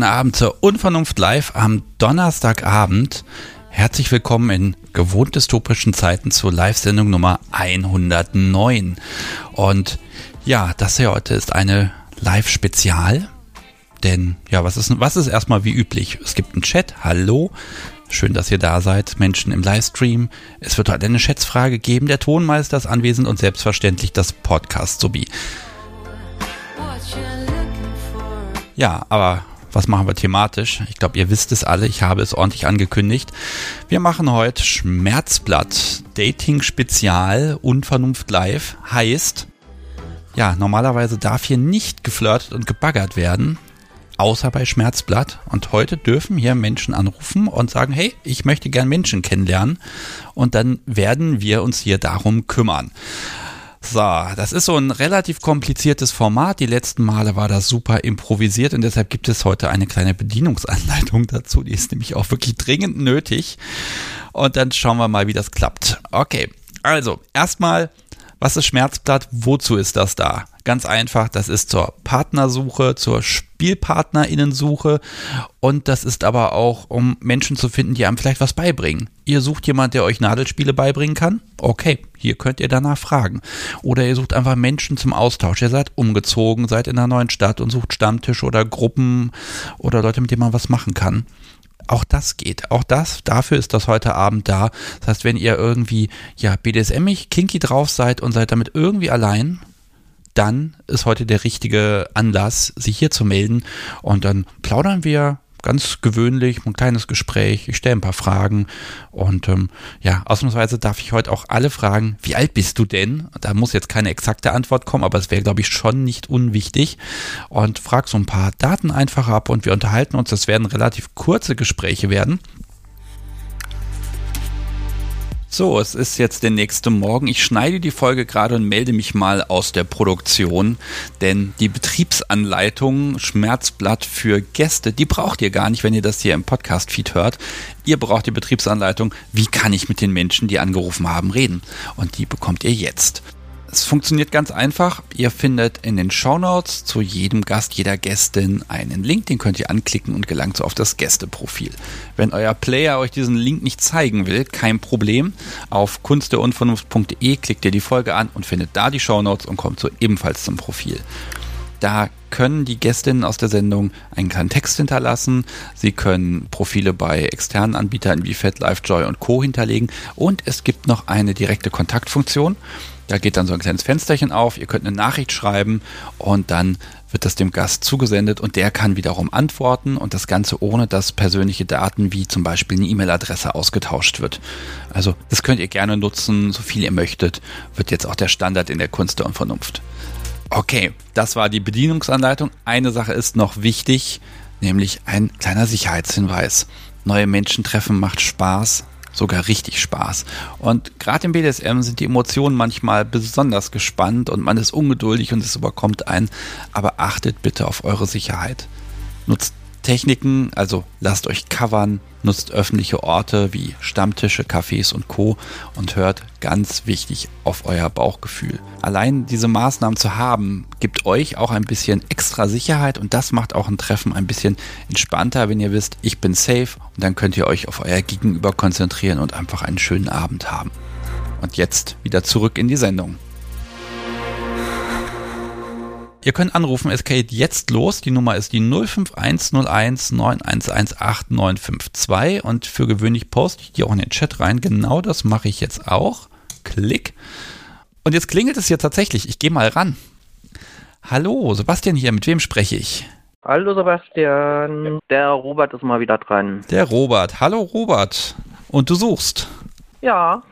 guten Abend zur Unvernunft Live am Donnerstagabend. Herzlich willkommen in gewohnt dystopischen Zeiten zur Live-Sendung Nummer 109. Und ja, das hier heute ist eine Live-Spezial. Denn ja, was ist, was ist erstmal wie üblich? Es gibt einen Chat. Hallo. Schön, dass ihr da seid, Menschen im Livestream. Es wird heute eine Schätzfrage geben. Der Tonmeister ist anwesend und selbstverständlich das Podcast sowie. Ja, aber was machen wir thematisch? Ich glaube, ihr wisst es alle. Ich habe es ordentlich angekündigt. Wir machen heute Schmerzblatt. Dating Spezial Unvernunft Live heißt, ja, normalerweise darf hier nicht geflirtet und gebaggert werden. Außer bei Schmerzblatt. Und heute dürfen hier Menschen anrufen und sagen, hey, ich möchte gern Menschen kennenlernen. Und dann werden wir uns hier darum kümmern. So, das ist so ein relativ kompliziertes Format. Die letzten Male war das super improvisiert und deshalb gibt es heute eine kleine Bedienungsanleitung dazu. Die ist nämlich auch wirklich dringend nötig. Und dann schauen wir mal, wie das klappt. Okay, also erstmal, was ist Schmerzblatt? Wozu ist das da? Ganz einfach, das ist zur Partnersuche, zur Spielpartnerinnensuche und das ist aber auch, um Menschen zu finden, die einem vielleicht was beibringen. Ihr sucht jemand, der euch Nadelspiele beibringen kann? Okay, hier könnt ihr danach fragen. Oder ihr sucht einfach Menschen zum Austausch. Ihr seid umgezogen, seid in einer neuen Stadt und sucht Stammtisch oder Gruppen oder Leute, mit denen man was machen kann. Auch das geht. Auch das, dafür ist das heute Abend da. Das heißt, wenn ihr irgendwie, ja, BDSM-ig, kinky drauf seid und seid damit irgendwie allein, dann ist heute der richtige Anlass, sich hier zu melden. Und dann plaudern wir ganz gewöhnlich, ein kleines Gespräch. Ich stelle ein paar Fragen. Und ähm, ja, ausnahmsweise darf ich heute auch alle fragen, wie alt bist du denn? Da muss jetzt keine exakte Antwort kommen, aber es wäre, glaube ich, schon nicht unwichtig. Und frag so ein paar Daten einfach ab und wir unterhalten uns. Das werden relativ kurze Gespräche werden. So, es ist jetzt der nächste Morgen. Ich schneide die Folge gerade und melde mich mal aus der Produktion, denn die Betriebsanleitung Schmerzblatt für Gäste, die braucht ihr gar nicht, wenn ihr das hier im Podcast-Feed hört. Ihr braucht die Betriebsanleitung, wie kann ich mit den Menschen, die angerufen haben, reden? Und die bekommt ihr jetzt. Es funktioniert ganz einfach. Ihr findet in den Shownotes zu jedem Gast, jeder Gästin einen Link, den könnt ihr anklicken und gelangt so auf das Gästeprofil. Wenn euer Player euch diesen Link nicht zeigen will, kein Problem. Auf kunstderunvernunft.de klickt ihr die Folge an und findet da die Shownotes und kommt so ebenfalls zum Profil. Da können die Gästinnen aus der Sendung einen kleinen Text hinterlassen. Sie können Profile bei externen Anbietern wie Fat, Livejoy und Co. hinterlegen. Und es gibt noch eine direkte Kontaktfunktion. Da geht dann so ein kleines Fensterchen auf. Ihr könnt eine Nachricht schreiben und dann wird das dem Gast zugesendet und der kann wiederum antworten und das Ganze ohne, dass persönliche Daten wie zum Beispiel eine E-Mail-Adresse ausgetauscht wird. Also das könnt ihr gerne nutzen, so viel ihr möchtet. Wird jetzt auch der Standard in der Kunst der Unvernunft. Okay, das war die Bedienungsanleitung. Eine Sache ist noch wichtig, nämlich ein kleiner Sicherheitshinweis. Neue Menschen treffen macht Spaß, sogar richtig Spaß. Und gerade im BDSM sind die Emotionen manchmal besonders gespannt und man ist ungeduldig und es überkommt einen. Aber achtet bitte auf eure Sicherheit. Nutzt Techniken, also lasst euch covern, nutzt öffentliche Orte wie Stammtische, Cafés und Co. und hört ganz wichtig auf euer Bauchgefühl. Allein diese Maßnahmen zu haben, gibt euch auch ein bisschen extra Sicherheit und das macht auch ein Treffen ein bisschen entspannter, wenn ihr wisst, ich bin safe und dann könnt ihr euch auf euer Gegenüber konzentrieren und einfach einen schönen Abend haben. Und jetzt wieder zurück in die Sendung. Ihr könnt anrufen, es geht jetzt los. Die Nummer ist die 05101 9118952 und für gewöhnlich poste ich die auch in den Chat rein. Genau das mache ich jetzt auch. Klick. Und jetzt klingelt es hier tatsächlich. Ich gehe mal ran. Hallo, Sebastian hier. Mit wem spreche ich? Hallo Sebastian, der Robert ist mal wieder dran. Der Robert. Hallo Robert. Und du suchst. Ja,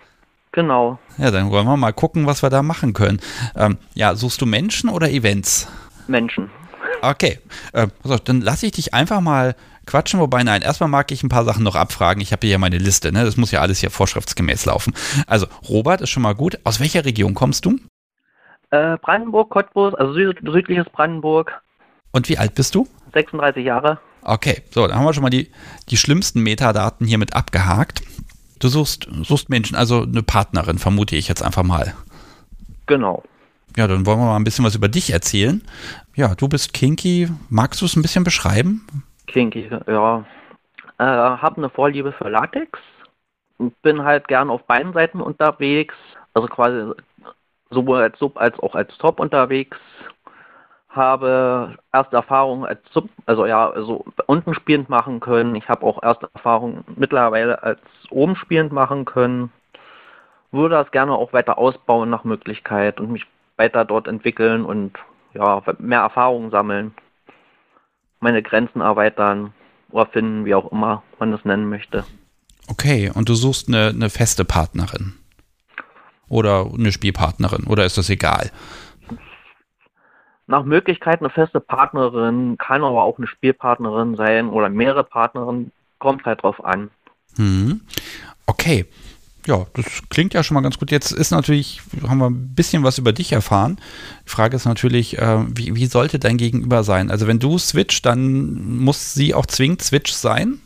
genau. Ja, dann wollen wir mal gucken, was wir da machen können. Ähm, ja, suchst du Menschen oder Events? Menschen. Okay, äh, auf, dann lasse ich dich einfach mal quatschen, wobei nein, erstmal mag ich ein paar Sachen noch abfragen. Ich habe hier ja meine Liste, ne? Das muss ja alles hier vorschriftsgemäß laufen. Also, Robert ist schon mal gut. Aus welcher Region kommst du? Äh, Brandenburg, Cottbus, also süd südliches Brandenburg, Und wie alt bist du? 36 Jahre. Okay, so, dann haben wir schon mal die, die schlimmsten Metadaten hiermit abgehakt. Du suchst, suchst Menschen, also eine Partnerin, vermute ich jetzt einfach mal. Genau. Ja, dann wollen wir mal ein bisschen was über dich erzählen. Ja, du bist kinky. Magst du es ein bisschen beschreiben? Kinky, ja. Äh, hab eine Vorliebe für Latex. Bin halt gern auf beiden Seiten unterwegs. Also quasi sowohl als Sub als auch als Top unterwegs. Habe erste Erfahrungen als Sub, also ja, also unten spielend machen können. Ich habe auch erste Erfahrungen mittlerweile als oben spielend machen können. Würde das gerne auch weiter ausbauen nach Möglichkeit und mich weiter dort entwickeln und ja, mehr Erfahrungen sammeln. Meine Grenzen erweitern oder finden, wie auch immer man das nennen möchte. Okay, und du suchst eine, eine feste Partnerin. Oder eine Spielpartnerin, oder ist das egal? Nach Möglichkeit eine feste Partnerin, kann aber auch eine Spielpartnerin sein oder mehrere Partnerinnen, kommt halt drauf an. Mhm. Okay. Ja, das klingt ja schon mal ganz gut. Jetzt ist natürlich, haben wir ein bisschen was über dich erfahren. Die Frage ist natürlich, äh, wie, wie sollte dein Gegenüber sein? Also wenn du switch, dann muss sie auch zwingend switch sein?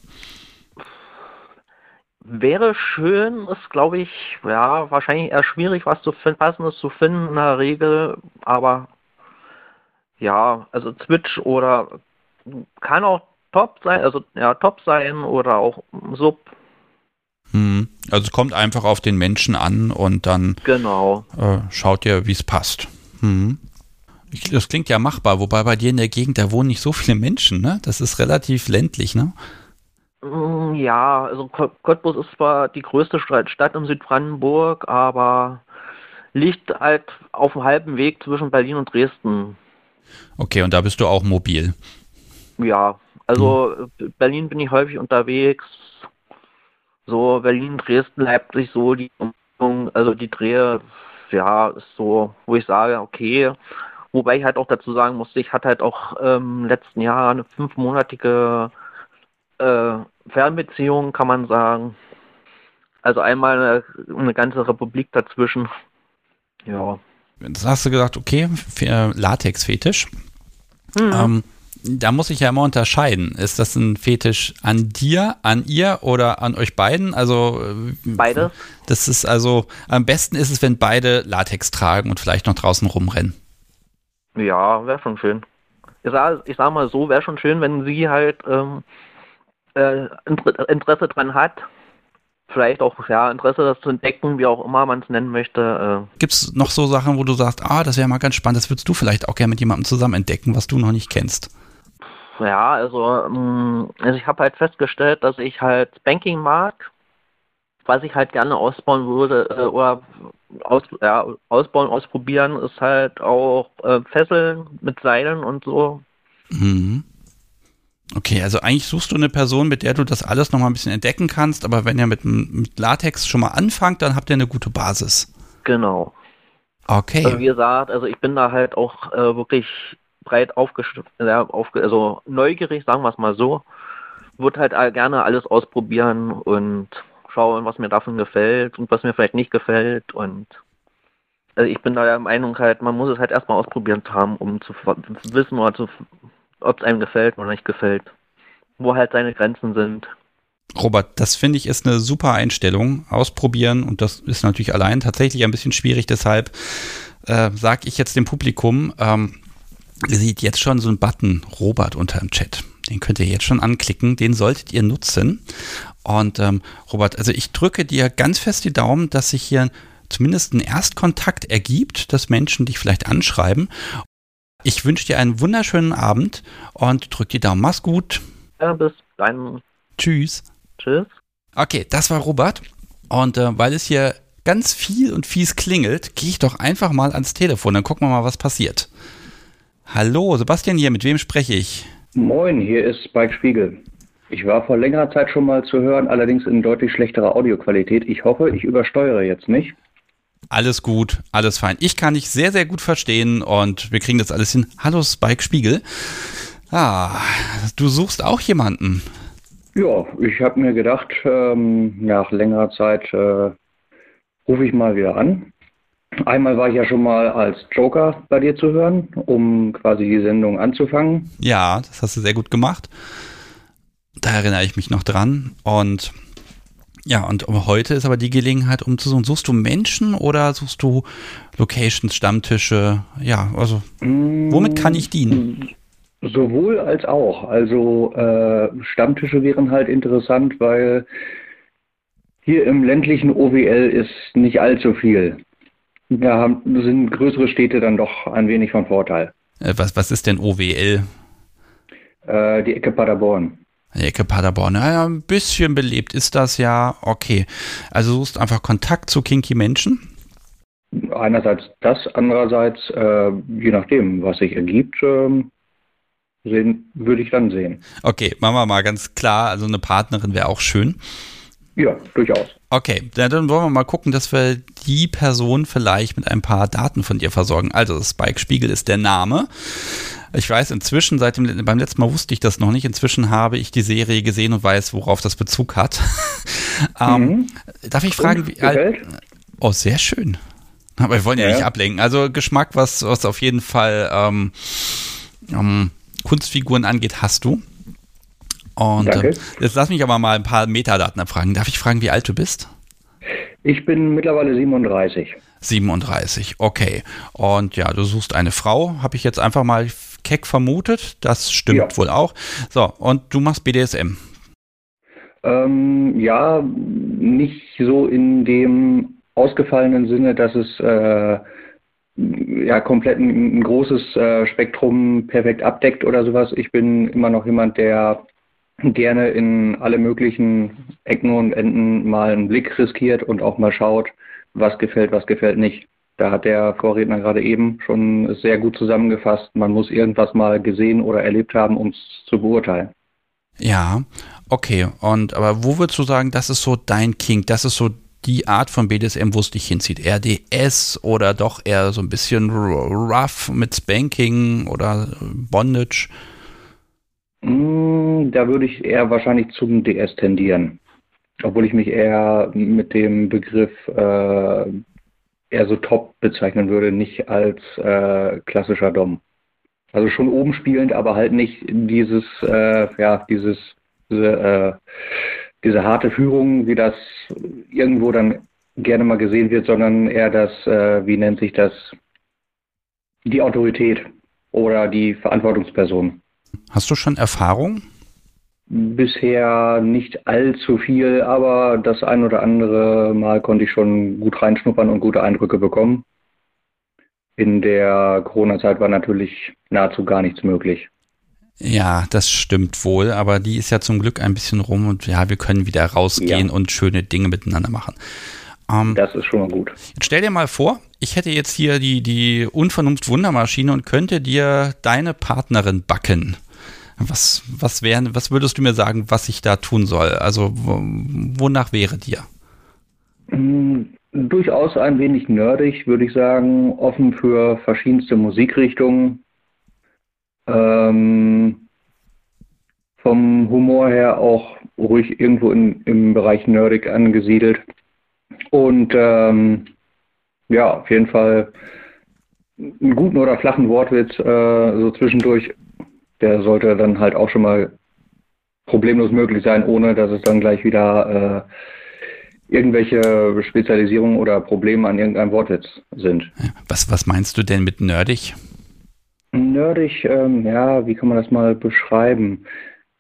Wäre schön, ist glaube ich, ja, wahrscheinlich eher schwierig, was zu finden, passendes zu finden in der Regel, aber ja, also Switch oder kann auch Top sein, also ja, Top sein oder auch Sub. Hm. Also es kommt einfach auf den Menschen an und dann Genau. äh, schaut ihr, wie es passt. Hm. Ich, das klingt ja machbar, wobei bei dir in der Gegend, da wohnen nicht so viele Menschen, ne? Das ist relativ ländlich, ne? Mm, Ja, also Cottbus ist zwar die größte Stadt Stadt in Südbrandenburg, aber liegt halt auf dem halben Weg zwischen Berlin und Dresden. Okay, und da bist du auch mobil. Ja, also äh, Berlin bin ich häufig unterwegs. So Berlin, Dresden, Leipzig, so die Umgebung, also die Drehe, ja, ist so, wo ich sage, okay. Wobei ich halt auch dazu sagen musste, ich hatte halt auch im letzten Jahr eine fünfmonatige äh, Fernbeziehung, kann man sagen. Also einmal eine, eine ganze Republik dazwischen. Ja. Jetzt hast du gesagt, okay, äh, Latex-Fetisch. Mhm. Ähm, da muss ich ja immer unterscheiden. Ist das ein Fetisch an dir, an ihr oder an euch beiden? Also äh, Beides. Das ist also, am besten ist es, wenn beide Latex tragen und vielleicht noch draußen rumrennen. Ja, wäre schon schön. Ich sag, ich sag mal so, wäre schon schön, wenn sie halt ähm, äh, Inter Interesse dran hat. Vielleicht auch, ja, Interesse, das zu entdecken, wie auch immer man es nennen möchte. Gibt es noch so Sachen, wo du sagst, ah, das wäre mal ganz spannend, das würdest du vielleicht auch gerne mit jemandem zusammen entdecken, was du noch nicht kennst? Äh, ja, also, ähm, also ich habe halt festgestellt, dass ich halt Spanking mag, was ich halt gerne ausbauen würde, äh, oder aus, ja, ausbauen, ausprobieren, ist halt auch äh, Fesseln mit Seilen und so. Mhm. Okay, also eigentlich suchst du eine Person, mit der du das alles nochmal ein bisschen entdecken kannst, aber wenn ihr mit, mit Latex schon mal anfangt, dann habt ihr eine gute Basis. Genau. Okay. Also wie gesagt, also ich bin da halt auch äh, wirklich breit aufgestellt, ja, aufge also neugierig, sagen wir es mal so. Würde halt gerne alles ausprobieren und schauen, was mir davon gefällt und was mir vielleicht nicht gefällt. Und also ich bin da der Meinung halt, man muss es halt erstmal ausprobiert haben, um zu wissen oder zu, ob es einem gefällt oder nicht gefällt. Wo halt seine Grenzen sind. Robert, das finde ich ist eine super Einstellung. Ausprobieren und das ist natürlich allein tatsächlich ein bisschen schwierig. Deshalb äh, sage ich jetzt dem Publikum, ähm, ihr seht jetzt schon so einen Button Robert unter dem Chat. Den könnt ihr jetzt schon anklicken. Den solltet ihr nutzen. Und ähm, Robert, also ich drücke dir ganz fest die Daumen, dass sich hier zumindest ein Erstkontakt ergibt, dass Menschen dich vielleicht anschreiben. Ich wünsche dir einen wunderschönen Abend und drück die Daumen. Mach's gut. Ja, bis dann. Tschüss. Tschüss. Okay, das war Robert. Und äh, weil es hier ganz viel und fies klingelt, gehe ich doch einfach mal ans Telefon. Dann gucken wir mal, was passiert. Hallo, Sebastian hier. Mit wem spreche ich? Moin, hier ist Spike Spiegel. Ich war vor längerer Zeit schon mal zu hören, allerdings in deutlich schlechterer Audioqualität. Ich hoffe, ich übersteuere jetzt nicht. Alles gut, alles fein. Ich kann dich sehr, sehr gut verstehen und wir kriegen das alles hin. Hallo, Spike Spiegel. Ah, du suchst auch jemanden. Ja, ich habe mir gedacht, ähm, nach längerer Zeit äh, rufe ich mal wieder an. Einmal war ich ja schon mal als Joker bei dir zu hören, um quasi die Sendung anzufangen. Ja, das hast du sehr gut gemacht. Da erinnere ich mich noch dran. Und Ja, und heute ist aber die Gelegenheit, um zu suchen. Suchst du Menschen oder suchst du Locations, Stammtische? Ja, also womit kann ich dienen? Sowohl als auch. Also äh, Stammtische wären halt interessant, weil hier im ländlichen OWL ist nicht allzu viel. Ja, haben- sind größere Städte dann doch ein wenig von Vorteil. Äh, Was, was ist denn OWL? Äh, die Ecke Paderborn. Die Ecke Paderborn. Naja, ein bisschen belebt ist das ja. Okay. Also suchst einfach Kontakt zu kinky Menschen. Einerseits das, andererseits, äh, je nachdem, was sich ergibt, ähm, sehen, würde ich dann sehen. Okay, machen wir mal ganz klar. Also eine Partnerin wäre auch schön. Ja, durchaus. Okay, dann wollen wir mal gucken, dass wir die Person vielleicht mit ein paar Daten von dir versorgen. Also Spike Spiegel ist der Name. Ich weiß inzwischen, seit dem, beim letzten Mal wusste ich das noch nicht. Inzwischen habe ich die Serie gesehen und weiß, worauf das Bezug hat. ähm, Mhm. Darf ich fragen, wie alt? Oh, sehr schön. Aber wir wollen ja, Ja. nicht ablenken. Also Geschmack, was, was auf jeden Fall ähm, ähm, Kunstfiguren angeht, hast du. Und Danke. ähm, jetzt lass mich aber mal ein paar Metadaten abfragen. Darf ich fragen, wie alt du bist? Ich bin mittlerweile 37. 37, okay. Und ja, du suchst eine Frau, habe ich jetzt einfach mal keck vermutet. Das stimmt Ja. wohl auch. So, und du machst BDSM. Ähm, ja, nicht so in dem ausgefallenen Sinne, dass es äh, ja komplett ein, ein großes äh, Spektrum perfekt abdeckt oder sowas. Ich bin immer noch jemand, der gerne in alle möglichen Ecken und Enden mal einen Blick riskiert und auch mal schaut, was gefällt, was gefällt nicht. Da hat der Vorredner gerade eben schon sehr gut zusammengefasst. Man muss irgendwas mal gesehen oder erlebt haben, um es zu beurteilen. Ja, okay. Und aber wo würdest du sagen, das ist so dein King? Das ist so die Art von BDSM, wo es dich hinzieht? RDS oder doch eher so ein bisschen rough mit Spanking oder Bondage? Mm, Da würde ich eher wahrscheinlich zum DS tendieren. Obwohl ich mich eher mit dem Begriff äh, eher so top bezeichnen würde, nicht als äh, klassischer Dom. Also schon oben spielend, aber halt nicht dieses, äh, ja, dieses, diese, äh, diese harte Führung, wie das irgendwo dann gerne mal gesehen wird, sondern eher das, äh, wie nennt sich das, die Autorität oder die Verantwortungsperson. Hast du schon Erfahrung? Bisher nicht allzu viel, aber das ein oder andere Mal konnte ich schon gut reinschnuppern und gute Eindrücke bekommen. In der Corona-Zeit war natürlich nahezu gar nichts möglich. Ja, das stimmt wohl, aber die ist ja zum Glück ein bisschen rum und ja, wir können wieder rausgehen Ja. und schöne Dinge miteinander machen. Ähm, Das ist schon mal gut. Jetzt stell dir mal vor, ich hätte jetzt hier die, die Unvernunft-Wundermaschine und könnte dir deine Partnerin backen. Was, was, wär, was würdest du mir sagen, was ich da tun soll? Also, wo, wonach wäre dir? Mm, Durchaus ein wenig nerdig, würde ich sagen, offen für verschiedenste Musikrichtungen. Ähm, vom Humor her auch ruhig irgendwo in, im Bereich nerdig angesiedelt. Und ähm, ja, auf jeden Fall einen guten oder flachen Wortwitz äh, so zwischendurch. Der sollte dann halt auch schon mal problemlos möglich sein, ohne dass es dann gleich wieder äh, irgendwelche Spezialisierungen oder Probleme an irgendeinem Wortwitz sind. Was, was meinst du denn mit nerdig? Nerdig, ähm, ja, wie kann man das mal beschreiben?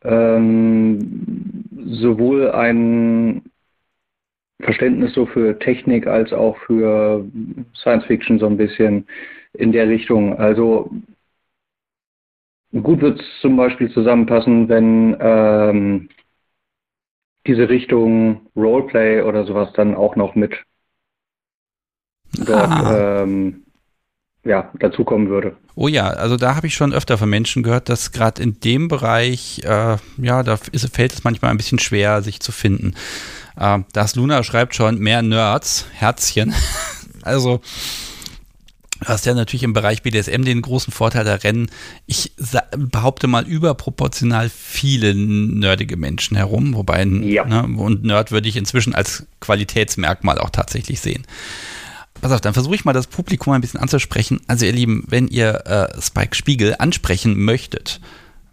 Ähm, sowohl ein Verständnis so für Technik als auch für Science Fiction so ein bisschen in der Richtung. Also gut wird es zum Beispiel zusammenpassen, wenn ähm, diese Richtung Roleplay oder sowas dann auch noch mit dort Ah. ähm, ja, dazukommen würde. Oh ja, also da habe ich schon öfter von Menschen gehört, dass gerade in dem Bereich, äh, ja, da ist, fällt es manchmal ein bisschen schwer, sich zu finden. Äh, das Luna schreibt schon mehr Nerds, Herzchen. also, hast ja natürlich im Bereich BDSM den großen Vorteil, da rennen, ich behaupte mal, überproportional viele nerdige Menschen herum, wobei, Ja. ne, und Nerd würde ich inzwischen als Qualitätsmerkmal auch tatsächlich sehen. Pass auf, dann versuche ich mal das Publikum ein bisschen anzusprechen. Also ihr Lieben, wenn ihr äh, Spike Spiegel ansprechen möchtet,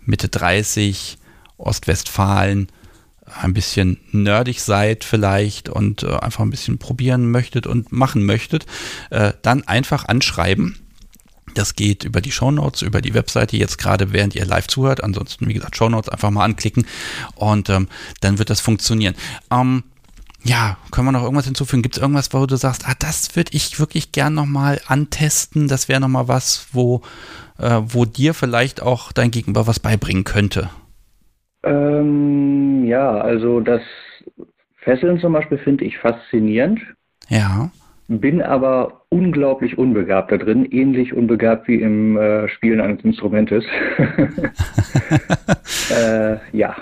Mitte 30, Ostwestfalen, ein bisschen nerdig seid vielleicht und äh, einfach ein bisschen probieren möchtet und machen möchtet, äh, dann einfach anschreiben. Das geht über die Shownotes, über die Webseite jetzt gerade, während ihr live zuhört. Ansonsten, wie gesagt, Shownotes einfach mal anklicken und ähm, dann wird das funktionieren. Ähm, ja, können wir noch irgendwas hinzufügen? Gibt es irgendwas, wo du sagst, ah, das würde ich wirklich gern nochmal antesten? Das wäre nochmal was, wo, äh, wo dir vielleicht auch dein Gegenüber was beibringen könnte? Ähm, ja, also das Fesseln zum Beispiel finde ich faszinierend. Ja. Bin aber unglaublich unbegabt da drin, ähnlich unbegabt wie im äh, Spielen eines Instrumentes. äh, ja.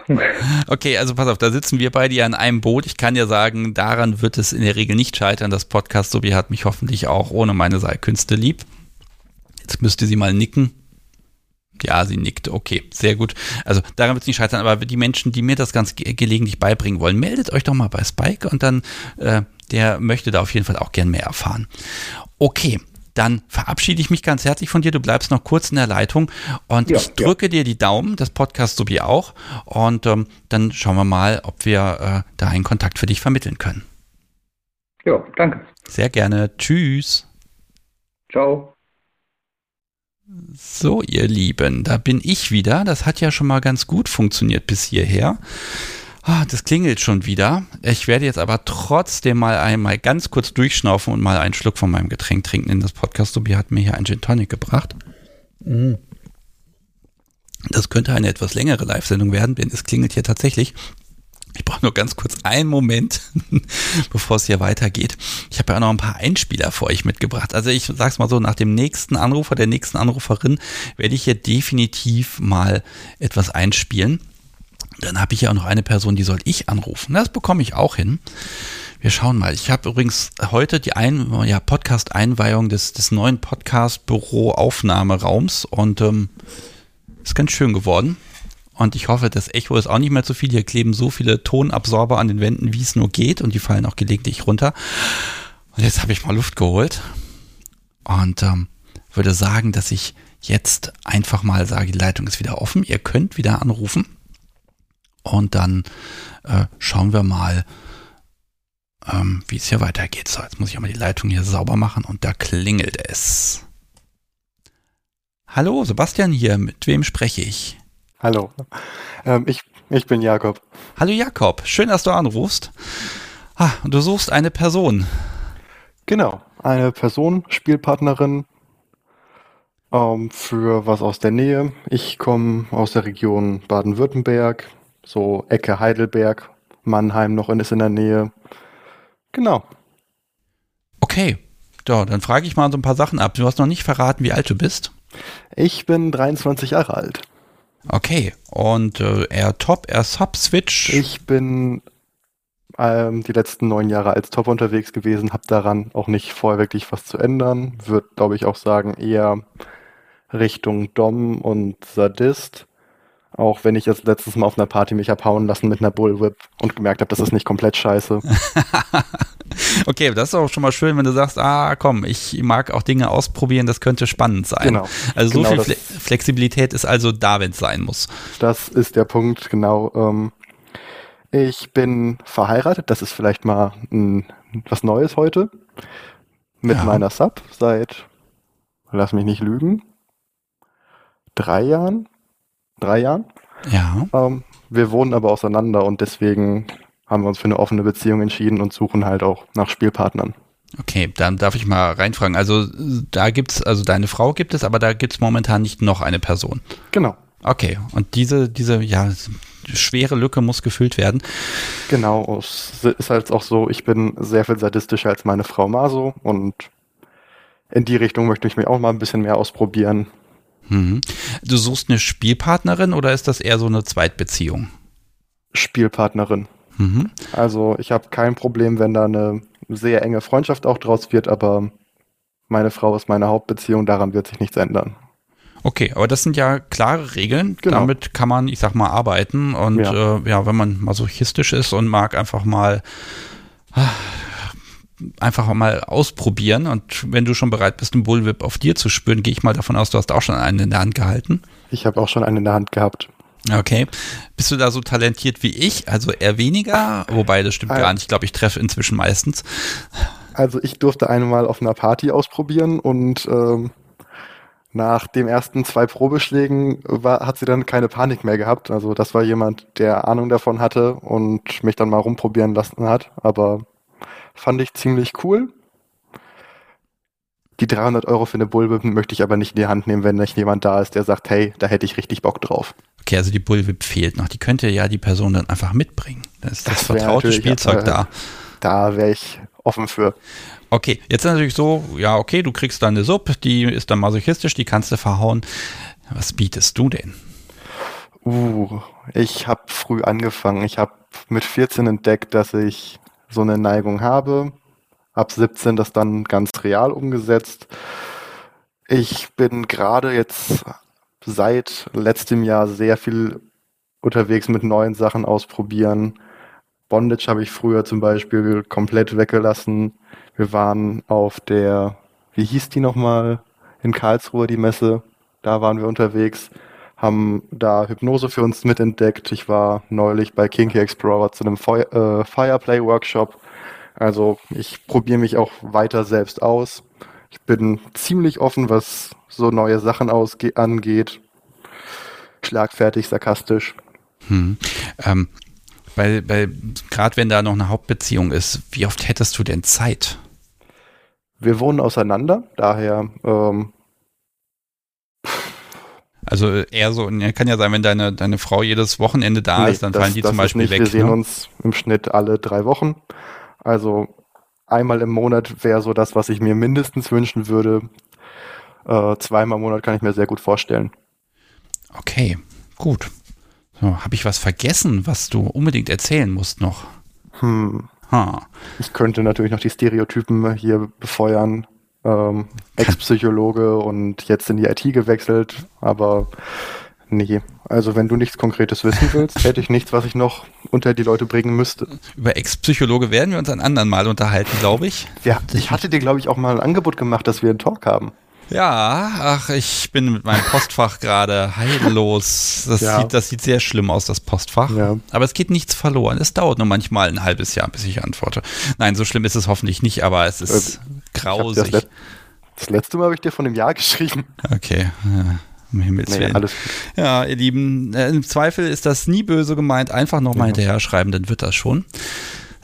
Okay, also pass auf, da sitzen wir beide ja in einem Boot. Ich kann ja sagen, daran wird es in der Regel nicht scheitern. Das Podcast Sobi hat mich hoffentlich auch ohne meine Seilkünste lieb. Jetzt müsste sie mal nicken. Ja, sie nickt. Okay, sehr gut. Also daran wird es nicht scheitern, aber die Menschen, die mir das ganz ge gelegentlich beibringen wollen, meldet euch doch mal bei Spike und dann, äh, der möchte da auf jeden Fall auch gern mehr erfahren. Okay, dann verabschiede ich mich ganz herzlich von dir. Du bleibst noch kurz in der Leitung und Ja, ich drücke dir die Daumen, das Podcast sowie auch. Und ähm, dann schauen wir mal, ob wir äh, da einen Kontakt für dich vermitteln können. Ja, danke. Sehr gerne. Tschüss. Ciao. So, ihr Lieben, da bin ich wieder. Das hat ja schon mal ganz gut funktioniert bis hierher. Ah, das klingelt schon wieder. Ich werde jetzt aber trotzdem mal einmal ganz kurz durchschnaufen und mal einen Schluck von meinem Getränk trinken, denn das Podcast Sobi hat mir hier ein Gin Tonic gebracht. Mm. Das könnte eine etwas längere Live-Sendung werden, denn es klingelt hier tatsächlich. Ich brauche nur ganz kurz einen Moment, bevor es hier weitergeht. Ich habe ja auch noch ein paar Einspieler für euch mitgebracht. Also ich sag's mal so, nach dem nächsten Anrufer, der nächsten Anruferin, werde ich hier definitiv mal etwas einspielen. Dann habe ich ja auch noch eine Person, die soll ich anrufen. Das bekomme ich auch hin. Wir schauen mal. Ich habe übrigens heute die Ein ja, Podcast-Einweihung des, des neuen Podcast-Büro-Aufnahmeraums und ähm, ist ganz schön geworden. Und ich hoffe, das Echo ist auch nicht mehr zu viel. Hier kleben so viele Tonabsorber an den Wänden, wie es nur geht. Und die fallen auch gelegentlich runter. Und jetzt habe ich mal Luft geholt. Und ähm, würde sagen, dass ich jetzt einfach mal sage, die Leitung ist wieder offen. Ihr könnt wieder anrufen. Und dann äh, schauen wir mal, ähm, wie es hier weitergeht. So, jetzt muss ich mal die Leitung hier sauber machen. Und da klingelt es. Hallo, Sebastian hier. Mit wem spreche ich? Hallo, ähm, ich, ich bin Jakob. Hallo Jakob, schön, dass du anrufst. Ah, und du suchst eine Person. Genau, eine Person, Spielpartnerin ähm, für was aus der Nähe. Ich komme aus der Region Baden-Württemberg, so Ecke Heidelberg, Mannheim noch ist in der Nähe. Genau. Okay, so, dann frage ich mal so ein paar Sachen ab. Du hast noch nicht verraten, wie alt du bist. Ich bin 23 Jahre alt. Okay, und äh, eher Top, eher Sub-Switch. Ich bin ähm, die letzten neun Jahre als Top unterwegs gewesen, habe daran auch nicht vorher wirklich was zu ändern. Würde, glaube ich, auch sagen, eher Richtung Dom und Sadist. Auch wenn ich jetzt letztes Mal auf einer Party mich abhauen lassen mit einer Bullwhip und gemerkt habe, das ist nicht komplett scheiße. okay, das ist auch schon mal schön, wenn du sagst, ah komm, ich mag auch Dinge ausprobieren, das könnte spannend sein. Genau. Also Genau so viel das- Fle Flexibilität ist also da, wenn es sein muss. Das ist der Punkt, genau. Ähm, ich bin verheiratet, das ist vielleicht mal ein, was Neues heute. Mit Ja. meiner Sub seit, lass mich nicht lügen, drei Jahren. Drei Jahren. Ja, Ähm, wir wohnen aber auseinander und deswegen haben wir uns für eine offene Beziehung entschieden und suchen halt auch nach Spielpartnern. okay, dann darf ich mal reinfragen. Also da gibt's, also deine Frau gibt es, aber da gibt's momentan nicht noch eine Person. Genau, Okay, und diese, diese, ja, schwere Lücke muss gefüllt werden. genau. Es ist halt auch so, ich bin sehr viel sadistischer als meine Frau Maso und in die Richtung möchte ich mich auch mal ein bisschen mehr ausprobieren. Mhm. Du suchst eine Spielpartnerin oder ist das eher so eine Zweitbeziehung? Spielpartnerin. Mhm. Also ich habe kein Problem, wenn da eine sehr enge Freundschaft auch draus wird, aber meine Frau ist meine Hauptbeziehung, daran wird sich nichts ändern. Okay, aber das sind ja klare Regeln. Genau. Damit kann man, ich sag mal, arbeiten. Und ja. Äh, ja, wenn man masochistisch ist und mag einfach mal ah, einfach mal ausprobieren und wenn du schon bereit bist, einen Bullwhip auf dir zu spüren, gehe ich mal davon aus, du hast auch schon einen in der Hand gehalten. Ich habe auch schon einen in der Hand gehabt. Okay. Bist du da so talentiert wie ich? Also eher weniger? Wobei, das stimmt Äh. gar nicht. Ich glaube, ich treffe inzwischen meistens. Also ich durfte einmal auf einer Party ausprobieren und ähm, nach den ersten zwei Probeschlägen war, hat sie dann keine Panik mehr gehabt. Also das war jemand, der Ahnung davon hatte und mich dann mal rumprobieren lassen hat. Aber fand ich ziemlich cool. Die 300 Euro für eine Bulbe möchte ich aber nicht in die Hand nehmen, wenn nicht jemand da ist, der sagt, hey, da hätte ich richtig Bock drauf. Okay, also die Bullwhip fehlt noch. Die könnte ja die Person dann einfach mitbringen. Das ist das, Das vertraute Spielzeug da. Da wäre ich offen für. Okay, jetzt natürlich so, ja, okay, du kriegst dann eine Sub, die ist dann masochistisch, die kannst du verhauen. Was bietest du denn? Uh, ich habe früh angefangen. Ich habe mit 14 entdeckt, dass ich so eine Neigung habe. Ab 17 das dann ganz real umgesetzt. Ich bin gerade jetzt seit letztem Jahr sehr viel unterwegs mit neuen Sachen ausprobieren. Bondage habe ich früher zum Beispiel komplett weggelassen. Wir waren auf der, wie hieß die nochmal, in Karlsruhe, die Messe. Da waren wir unterwegs, haben da Hypnose für uns mitentdeckt. Ich war neulich bei Kinky Explorer zu einem Feu äh, Fireplay-Workshop. Also ich probiere mich auch weiter selbst aus. Ich bin ziemlich offen, was so neue Sachen angeht. Schlagfertig, sarkastisch. Hm. Ähm, weil, weil gerade wenn da noch eine Hauptbeziehung ist, wie oft hättest du denn Zeit? Wir wohnen auseinander, daher ähm, Also eher so, ne, kann ja sein, wenn deine, deine Frau jedes Wochenende da nee, ist, dann das- fallen die das zum Beispiel nicht. weg. Wir sehen ne? uns im Schnitt alle drei Wochen. Also einmal im Monat wäre so das, was ich mir mindestens wünschen würde. Äh, zweimal im Monat kann ich mir sehr gut vorstellen. Okay, gut. So, Habe ich was vergessen, was du unbedingt erzählen musst noch? Hm. Ha. Ich könnte natürlich noch die Stereotypen hier befeuern. Ähm, Ex-Psychologe und jetzt in die IT gewechselt, aber nee. Also wenn du nichts Konkretes wissen willst, hätte ich nichts, was ich noch unter die Leute bringen müsste. Über Ex-Psychologe werden wir uns ein anderen Mal unterhalten, glaube ich. Ja, ich hatte dir, glaube ich, auch mal ein Angebot gemacht, dass wir einen Talk haben. Ja, ach, ich bin mit meinem Postfach gerade heillos. Das, Ja. sieht, das sieht sehr schlimm aus, das Postfach. Ja. Aber es geht nichts verloren. Es dauert nur manchmal ein halbes Jahr, bis ich antworte. Nein, so schlimm ist es hoffentlich nicht, aber es ist Hab das, grausig. let das letzte Mal habe ich dir von dem Jahr geschrieben. Okay, ja, um Himmels Nee, Willen. gut. Ja, ihr Lieben, äh, im Zweifel ist das nie böse gemeint. Einfach nochmal Ja. hinterher schreiben, dann wird das schon.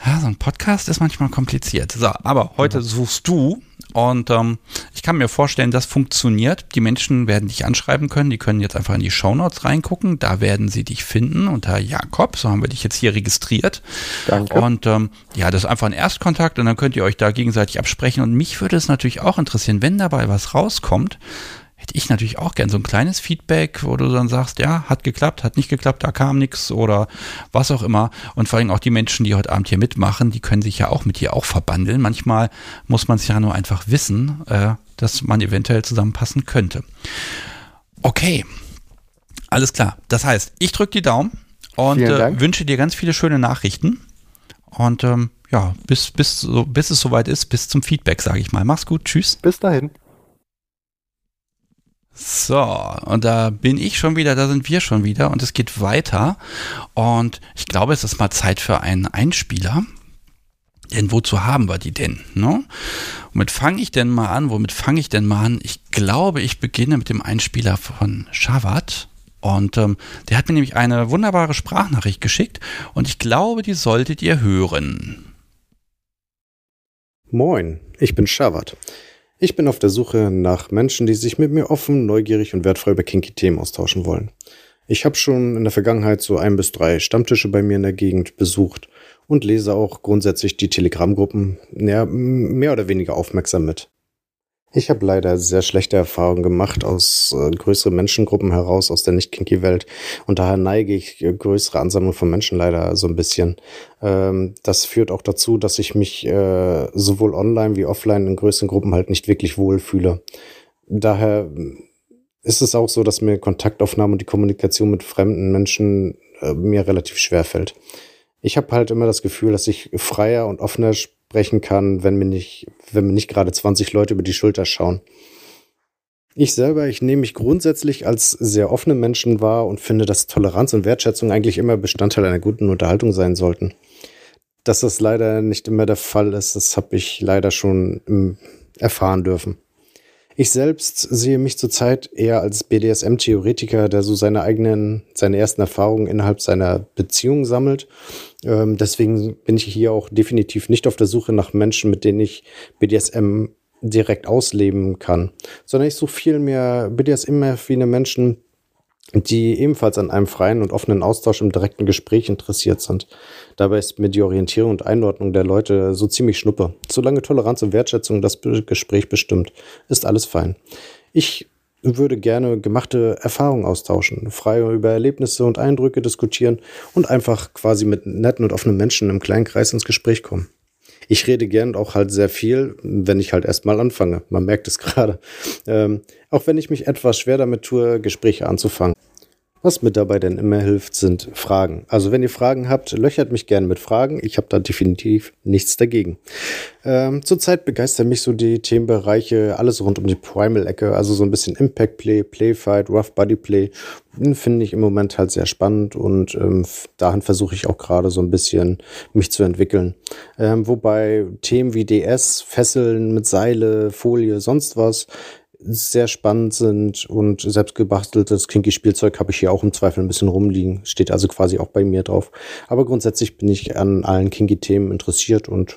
Ja, so ein Podcast ist manchmal kompliziert. So, aber heute suchst du und ähm, ich kann mir vorstellen, das funktioniert. Die Menschen werden dich anschreiben können. Die können jetzt einfach in die Shownotes reingucken. Da werden sie dich finden unter Jakob. So haben wir dich jetzt hier registriert. Danke. Und ähm, ja, das ist einfach ein Erstkontakt und dann könnt ihr euch da gegenseitig absprechen. Und mich würde es natürlich auch interessieren, wenn dabei was rauskommt, hätte ich natürlich auch gern so ein kleines Feedback, wo du dann sagst, ja, hat geklappt, hat nicht geklappt, da kam nichts oder was auch immer. Und vor allem auch die Menschen, die heute Abend hier mitmachen, die können sich ja auch mit dir auch verbandeln. Manchmal muss man es ja nur einfach wissen, äh, dass man eventuell zusammenpassen könnte. Okay, alles klar. Das heißt, ich drücke die Daumen und äh, wünsche dir ganz viele schöne Nachrichten. Und ähm, ja, bis, bis, so, bis es soweit ist, bis zum Feedback, sage ich mal. Mach's gut, tschüss. Bis dahin. So, und da bin ich schon wieder, da sind wir schon wieder und es geht weiter. Und ich glaube, es ist mal Zeit für einen Einspieler. Denn wozu haben wir die denn? Ne? Womit fange ich denn mal an? Womit fange ich denn mal an? Ich glaube, ich beginne mit dem Einspieler von Shavat. Und ähm, der hat mir nämlich eine wunderbare Sprachnachricht geschickt und ich glaube, die solltet ihr hören. Moin, ich bin Shavat. Ich bin auf der Suche nach Menschen, die sich mit mir offen, neugierig und wertfrei über kinky Themen austauschen wollen. Ich habe schon in der Vergangenheit so ein bis drei Stammtische bei mir in der Gegend besucht und lese auch grundsätzlich die Telegram-Gruppen mehr oder weniger aufmerksam mit. Ich habe leider sehr schlechte Erfahrungen gemacht aus äh, größeren Menschengruppen heraus, aus der Nicht-Kinky-Welt. Und daher neige ich äh, größere Ansammlungen von Menschen leider so ein bisschen. Ähm, das führt auch dazu, dass ich mich äh, sowohl online wie offline in größeren Gruppen halt nicht wirklich wohlfühle. Daher ist es auch so, dass mir Kontaktaufnahme und die Kommunikation mit fremden Menschen äh, mir relativ schwer fällt. Ich habe halt immer das Gefühl, dass ich freier und offener sprechen kann, wenn mir nicht, wenn mir nicht gerade 20 Leute über die Schulter schauen. Ich selber, ich nehme mich grundsätzlich als sehr offene Menschen wahr und finde, dass Toleranz und Wertschätzung eigentlich immer Bestandteil einer guten Unterhaltung sein sollten. Dass das leider nicht immer der Fall ist, das habe ich leider schon ähm, erfahren dürfen. Ich selbst sehe mich zurzeit eher als BDSM-Theoretiker, der so seine eigenen, seine ersten Erfahrungen innerhalb seiner Beziehung sammelt. Ähm, deswegen bin ich hier auch definitiv nicht auf der Suche nach Menschen, mit denen ich BDSM direkt ausleben kann, sondern ich suche viel mehr BDSM-affine Menschen, die ebenfalls an einem freien und offenen Austausch im direkten Gespräch interessiert sind. Dabei ist mir die Orientierung und Einordnung der Leute so ziemlich schnuppe. Solange Toleranz und Wertschätzung das Gespräch bestimmt, ist alles fein. Ich würde gerne gemachte Erfahrungen austauschen, frei über Erlebnisse und Eindrücke diskutieren und einfach quasi mit netten und offenen Menschen im kleinen Kreis ins Gespräch kommen. Ich rede gern auch halt sehr viel, wenn ich halt erstmal anfange. Man merkt es gerade. Ähm, auch wenn ich mich etwas schwer damit tue, Gespräche anzufangen. Was mir dabei denn immer hilft, sind Fragen. Also wenn ihr Fragen habt, löchert mich gerne mit Fragen. Ich habe da definitiv nichts dagegen. Ähm, zurzeit begeistern mich so die Themenbereiche, alles rund um die Primal-Ecke, also so ein bisschen Impact Play, Playfight, Rough Body Play. Finde ich im Moment halt sehr spannend und ähm, dahin versuche ich auch gerade so ein bisschen mich zu entwickeln. Ähm, wobei Themen wie DS, Fesseln mit Seile, Folie, sonst was sehr spannend sind und selbstgebasteltes Kinky-Spielzeug habe ich hier auch im Zweifel ein bisschen rumliegen. Steht also quasi auch bei mir drauf. Aber grundsätzlich bin ich an allen Kinky-Themen interessiert und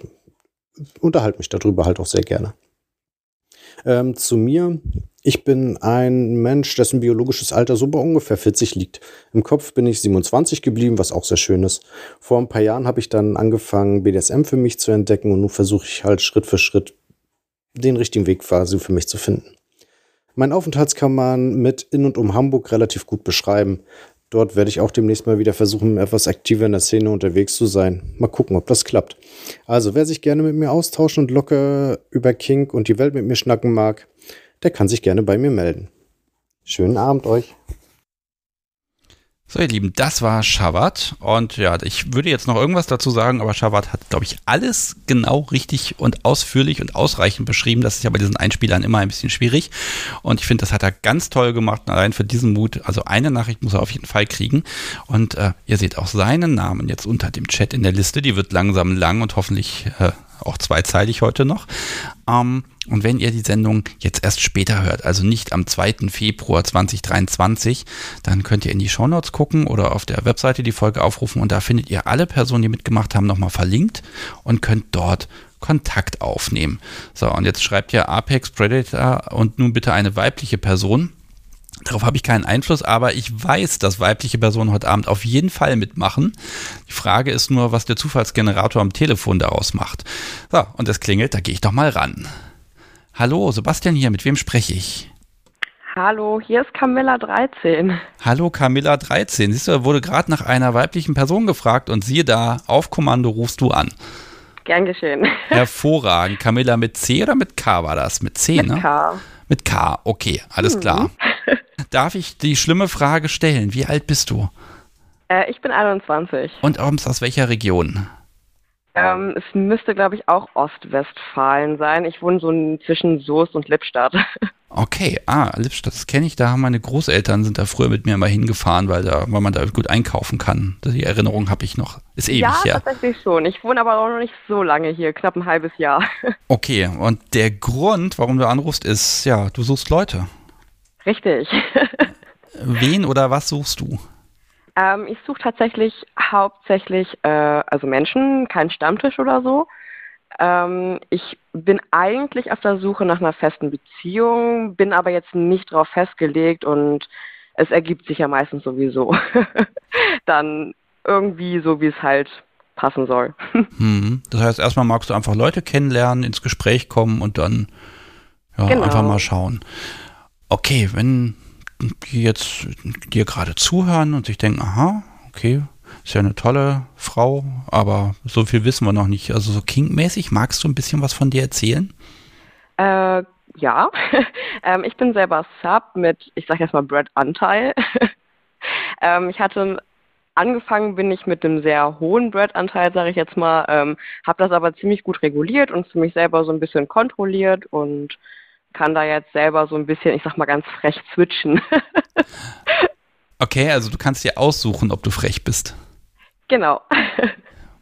unterhalte mich darüber halt auch sehr gerne. Ähm, zu mir. Ich bin ein Mensch, dessen biologisches Alter so bei ungefähr 40 liegt. Im Kopf bin ich 27 geblieben, was auch sehr schön ist. Vor ein paar Jahren habe ich dann angefangen, BDSM für mich zu entdecken und nun versuche ich halt Schritt für Schritt den richtigen Weg quasi für mich zu finden. Mein Aufenthaltskammern mit in und um Hamburg relativ gut beschreiben. Dort werde ich auch demnächst mal wieder versuchen, etwas aktiver in der Szene unterwegs zu sein. Mal gucken, ob das klappt. Also, wer sich gerne mit mir austauschen und locker über Kink und die Welt mit mir schnacken mag, der kann sich gerne bei mir melden. Schönen Abend euch. So, ihr Lieben, das war Shavat. Und ja, ich würde jetzt noch irgendwas dazu sagen, aber Shavat hat, glaube ich, alles genau richtig und ausführlich und ausreichend beschrieben. Das ist ja bei diesen Einspielern immer ein bisschen schwierig. Und ich finde, das hat er ganz toll gemacht. Und allein für diesen Mut, also eine Nachricht muss er auf jeden Fall kriegen. Und äh, ihr seht auch seinen Namen jetzt unter dem Chat in der Liste. Die wird langsam lang und hoffentlich äh, auch zweizeilig heute noch. Ähm, und wenn ihr die Sendung jetzt erst später hört, also nicht am 2. Februar 2023, dann könnt ihr in die Shownotes gucken oder auf der Webseite die Folge aufrufen und da findet ihr alle Personen, die mitgemacht haben, nochmal verlinkt und könnt dort Kontakt aufnehmen. So, und jetzt schreibt ihr Apex Predator und nun bitte eine weibliche Person. Darauf habe ich keinen Einfluss, aber ich weiß, dass weibliche Personen heute Abend auf jeden Fall mitmachen. Die Frage ist nur, was der Zufallsgenerator am Telefon daraus macht. So, und es klingelt, da gehe ich doch mal ran. Hallo, Sebastian hier, mit wem spreche ich? Hallo, hier ist Camilla 13. Hallo Camilla 13. Siehst du, wurde gerade nach einer weiblichen Person gefragt und siehe da, auf Kommando rufst du an. Gern geschehen. Hervorragend. Camilla mit C oder mit K war das? Mit C, Mit ne? K. Mit K, okay, alles klar. Darf ich die schlimme Frage stellen? Wie alt bist du? Äh, ich bin 21. Und aus welcher Region? Ähm, es müsste, glaube ich, auch Ostwestfalen sein. Ich wohne so zwischen Soest und Lippstadt. Okay, ah, Lippstadt, das kenne ich. Da haben meine Großeltern sind da früher mit mir mal hingefahren, weil da, weil man da gut einkaufen kann. Die Erinnerung habe ich noch. Ist ewig ja, her. tatsächlich schon. Ich wohne aber auch noch nicht so lange hier, knapp ein halbes Jahr. Okay, und der Grund, warum du anrufst, ist, ja, du suchst Leute. Richtig. Wen oder was suchst du? Ähm, ich suche tatsächlich hauptsächlich, äh, also Menschen, kein Stammtisch oder so. Ähm, ich bin eigentlich auf der Suche nach einer festen Beziehung, bin aber jetzt nicht drauf festgelegt und es ergibt sich ja meistens sowieso. Dann irgendwie so, wie es halt passen soll. Hm, das heißt, erstmal magst du einfach Leute kennenlernen, ins Gespräch kommen und dann ja, Genau. einfach mal schauen. Okay, wenn die jetzt dir gerade zuhören und sich denken, aha, okay, ist ja eine tolle Frau, aber so viel wissen wir noch nicht. Also so King-mäßig, magst du ein bisschen was von dir erzählen? Äh, ja, ähm, ich bin selber Sub mit, ich sag jetzt mal Bread-Anteil. ähm, ich hatte angefangen bin ich mit einem sehr hohen Bread-Anteil, sage ich jetzt mal, ähm, habe das aber ziemlich gut reguliert und für mich selber so ein bisschen kontrolliert und kann da jetzt selber so ein bisschen, ich sag mal ganz frech switchen. Okay, also du kannst dir aussuchen, ob du frech bist. genau.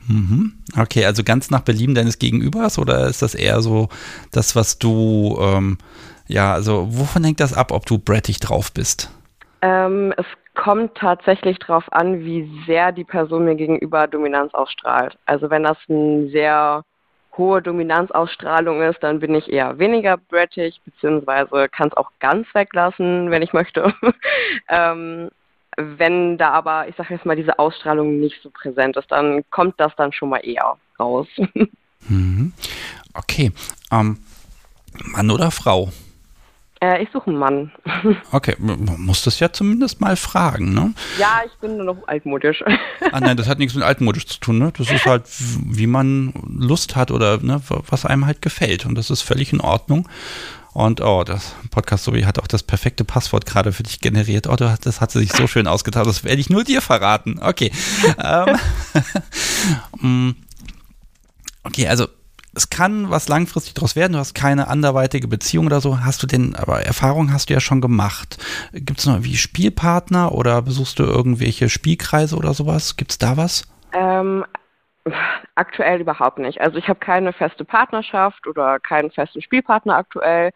Mhm. Okay, also ganz nach Belieben deines Gegenübers oder ist das eher so das, was du, ähm, ja, also wovon hängt das ab, ob du brettig drauf bist? Ähm, es kommt tatsächlich darauf an, wie sehr die Person mir gegenüber Dominanz ausstrahlt. Also wenn das eine sehr hohe Dominanzausstrahlung ist, dann bin ich eher weniger brettig, beziehungsweise kann es auch ganz weglassen, wenn ich möchte. ähm, wenn da aber, ich sage jetzt mal, diese Ausstrahlung nicht so präsent ist, dann kommt das dann schon mal eher raus. Mhm. Okay, ähm, Mann oder Frau? Äh, ich suche einen Mann. Okay, man muss das ja zumindest mal fragen, ne? ja, ich bin nur noch altmodisch. Ah nein, das hat nichts mit altmodisch zu tun, ne? Das ist halt, wie man Lust hat oder ne, was einem halt gefällt. Und das ist völlig in Ordnung. Und oh, das Podcast Sobi hat auch das perfekte Passwort gerade für dich generiert. Oh, das hat sie sich so schön ausgetan. Das werde ich nur dir verraten. Okay. ähm, mm, okay, also es kann was langfristig daraus werden. Du hast keine anderweitige Beziehung oder so. Hast du denn, aber Erfahrung hast du ja schon gemacht. Gibt es noch wie Spielpartner oder besuchst du irgendwelche Spielkreise oder sowas? Gibt es da was? Ähm, aktuell überhaupt nicht. Also ich habe keine feste Partnerschaft oder keinen festen Spielpartner aktuell.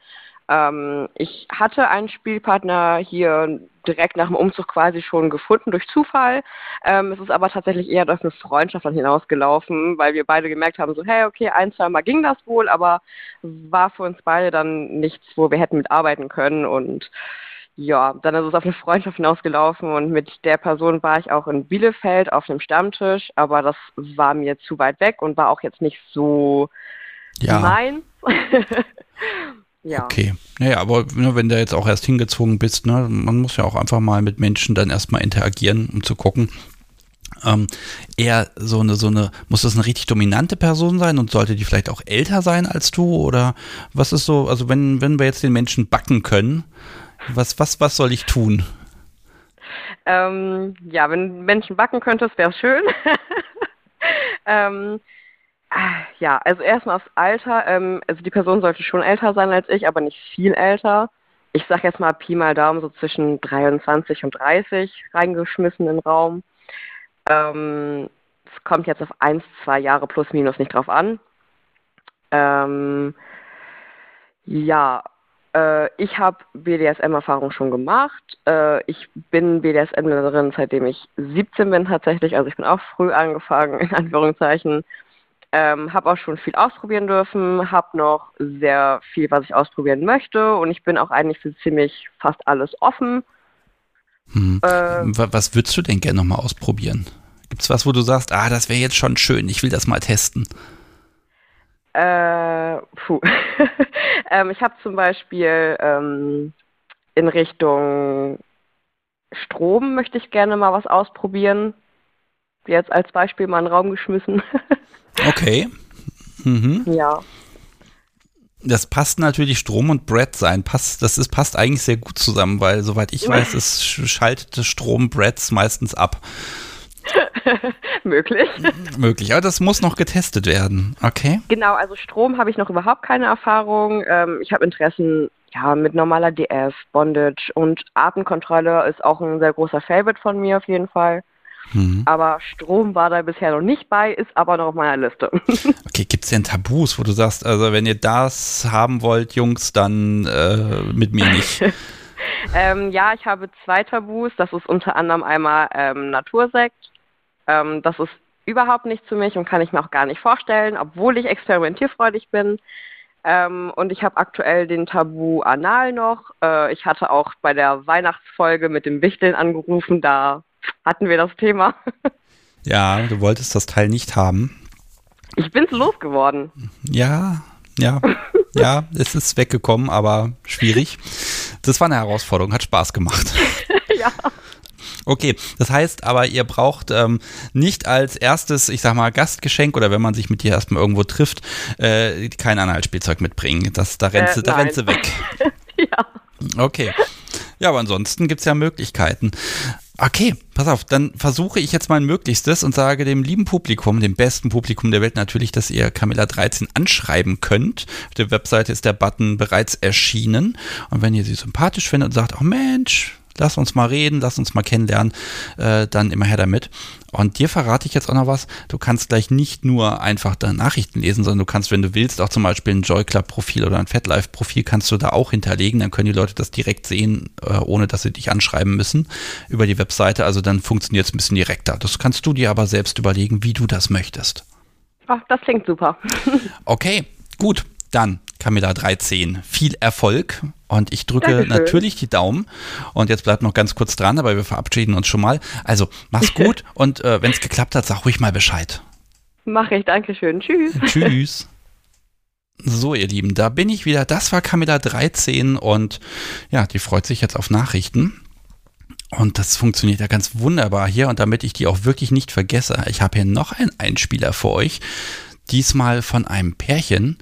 Ähm, ich hatte einen Spielpartner hier direkt nach dem Umzug quasi schon gefunden durch Zufall. Ähm, es ist aber tatsächlich eher auf eine Freundschaft dann hinausgelaufen, weil wir beide gemerkt haben, so hey, okay, ein, zwei Mal ging das wohl, aber war für uns beide dann nichts, wo wir hätten mitarbeiten können und ja, dann ist es auf eine Freundschaft hinausgelaufen und mit der Person war ich auch in Bielefeld auf einem Stammtisch, aber das war mir zu weit weg und war auch jetzt nicht so Ja. meins. ja. Okay. Naja, aber ne, wenn du jetzt auch erst hingezogen bist, ne, man muss ja auch einfach mal mit Menschen dann erstmal interagieren, um zu gucken. Ähm, eher so eine, so eine, muss das eine richtig dominante Person sein und sollte die vielleicht auch älter sein als du? Oder was ist so, also wenn, wenn wir jetzt den Menschen backen können, was, was, was soll ich tun? Ähm, ja, wenn Menschen backen könntest, wäre schön. ähm, ja, also erstmal aufs Alter. Ähm, also die Person sollte schon älter sein als ich, aber nicht viel älter. Ich sag jetzt mal Pi mal Daumen so zwischen 23 und 30 reingeschmissen in den Raum. Ähm, es kommt jetzt auf eins, zwei Jahre plus minus nicht drauf an. Ähm, ja, äh, ich habe BDSM-Erfahrung schon gemacht. Äh, ich bin BDSM-Lerin, seitdem ich 17 bin tatsächlich. Also ich bin auch früh angefangen, in Anführungszeichen. Ähm, habe auch schon viel ausprobieren dürfen, habe noch sehr viel, was ich ausprobieren möchte und ich bin auch eigentlich für ziemlich fast alles offen. Hm. Äh, Wa- Was würdest du denn gerne nochmal ausprobieren? Gibt es was, wo du sagst, ah, das wäre jetzt schon schön, ich will das mal testen? Äh, puh. ähm, ich habe zum Beispiel ähm, in Richtung Strom möchte ich gerne mal was ausprobieren. Jetzt als Beispiel mal in den Raum geschmissen. Okay. Mhm. ja. Das passt natürlich Strom und Brett sein. Passt, das ist, passt eigentlich sehr gut zusammen, weil soweit ich weiß, es sch- schaltet das Strom Bretts meistens ab. Möglich. Möglich. Aber das muss noch getestet werden. Okay. Genau, also Strom habe ich noch überhaupt keine Erfahrung. Ähm, ich habe Interessen ja, mit normaler DF, Bondage und Atemkontrolle ist auch ein sehr großer Favorite von mir auf jeden Fall. Mhm. Aber Strom war da bisher noch nicht bei, ist aber noch auf meiner Liste. Okay, gibt es denn Tabus, wo du sagst, also wenn ihr das haben wollt, Jungs, dann äh, mit mir nicht? ähm, ja, ich habe zwei Tabus. Das ist unter anderem einmal ähm, Natursekt. Ähm, das ist überhaupt nichts für mich und kann ich mir auch gar nicht vorstellen, obwohl ich experimentierfreudig bin. Ähm, und ich habe aktuell den Tabu Anal noch. Äh, ich hatte auch bei der Weihnachtsfolge mit dem Wichteln angerufen, da hatten wir das Thema. Ja, du wolltest das Teil nicht haben. Ich bin's losgeworden. Ja, ja, ja, es ist weggekommen, aber schwierig. Das war eine Herausforderung, hat Spaß gemacht. ja. Okay, das heißt aber, ihr braucht ähm, nicht als erstes, ich sag mal, Gastgeschenk oder wenn man sich mit dir erstmal irgendwo trifft, äh, kein Anhaltsspielzeug mitbringen. Das, da rennst, Äh, du- da rennst du weg. ja. Okay. Ja, aber ansonsten gibt's ja Möglichkeiten. Okay, pass auf, dann versuche ich jetzt mein Möglichstes und sage dem lieben Publikum, dem besten Publikum der Welt natürlich, dass ihr Camilla 13 anschreiben könnt. Auf der Webseite ist der Button bereits erschienen. Und wenn ihr sie sympathisch findet und sagt, oh Mensch, lass uns mal reden, lass uns mal kennenlernen, äh, dann immer her damit. Und dir verrate ich jetzt auch noch was. Du kannst gleich nicht nur einfach da Nachrichten lesen, sondern du kannst, wenn du willst, auch zum Beispiel ein Joy Club Profil oder ein FatLife Profil kannst du da auch hinterlegen. Dann können die Leute das direkt sehen, äh, ohne dass sie dich anschreiben müssen über die Webseite. Also dann funktioniert es ein bisschen direkter. Das kannst du dir aber selbst überlegen, wie du das möchtest. Ach, das klingt super. Okay, gut. Dann Camilla 13. Viel Erfolg und ich drücke Dankeschön. natürlich die Daumen. Und jetzt bleibt noch ganz kurz dran, aber wir verabschieden uns schon mal. Also mach's gut und äh, wenn es geklappt hat, sag ruhig mal Bescheid. Mache ich, Dankeschön. Tschüss. Tschüss. So, ihr Lieben, da bin ich wieder. Das war Camilla 13 und ja, die freut sich jetzt auf Nachrichten. Und das funktioniert ja ganz wunderbar hier. Und damit ich die auch wirklich nicht vergesse, ich habe hier noch einen Einspieler für euch. Diesmal von einem Pärchen,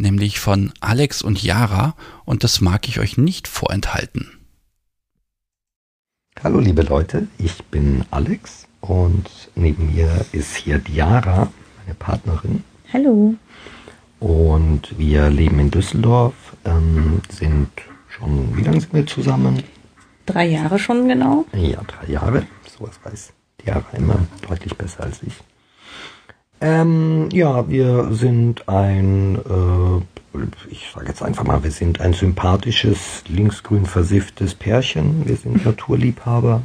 nämlich von Alex und Yara. Und das mag ich euch nicht vorenthalten. Hallo liebe Leute, ich bin Alex und neben mir ist hier Diara, meine Partnerin. Hallo. Und wir leben in Düsseldorf, ähm, sind schon, wie lange sind wir zusammen? Drei Jahre schon genau. Ja, drei Jahre. Sowas weiß Diara immer deutlich besser als ich. Ähm, ja, wir sind ein, äh, ich sage jetzt einfach mal, wir sind ein sympathisches, linksgrün versifftes Pärchen. Wir sind Naturliebhaber.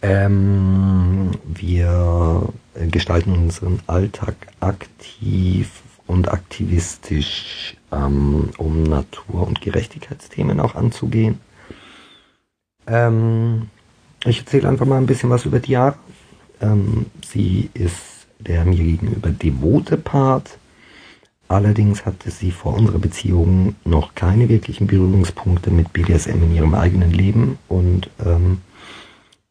Ähm, wir gestalten unseren Alltag aktiv und aktivistisch, ähm, um Natur- und Gerechtigkeitsthemen auch anzugehen. Ähm, ich erzähle einfach mal ein bisschen was über Diara. Ähm, sie ist der mir gegenüber devote Part. Allerdings hatte sie vor unserer Beziehung noch keine wirklichen Berührungspunkte mit BDSM in ihrem eigenen Leben und ähm,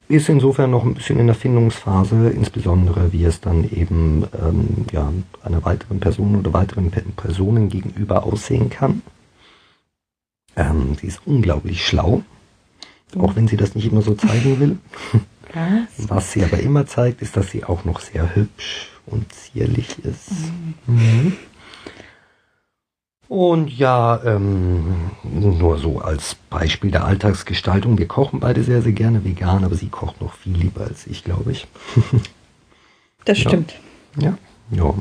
ist insofern noch ein bisschen in der Findungsphase, insbesondere wie es dann eben ähm, ja, einer weiteren Person oder weiteren Pe Personen gegenüber aussehen kann. Ähm, sie ist unglaublich schlau, auch wenn sie das nicht immer so zeigen will. Was? Was sie aber immer zeigt, ist, dass sie auch noch sehr hübsch und zierlich ist. Mhm. Und ja, ähm, nur so als Beispiel der Alltagsgestaltung. Wir kochen beide sehr, sehr gerne vegan, aber sie kocht noch viel lieber als ich, glaube ich. Das Ja. stimmt. Ja, ja.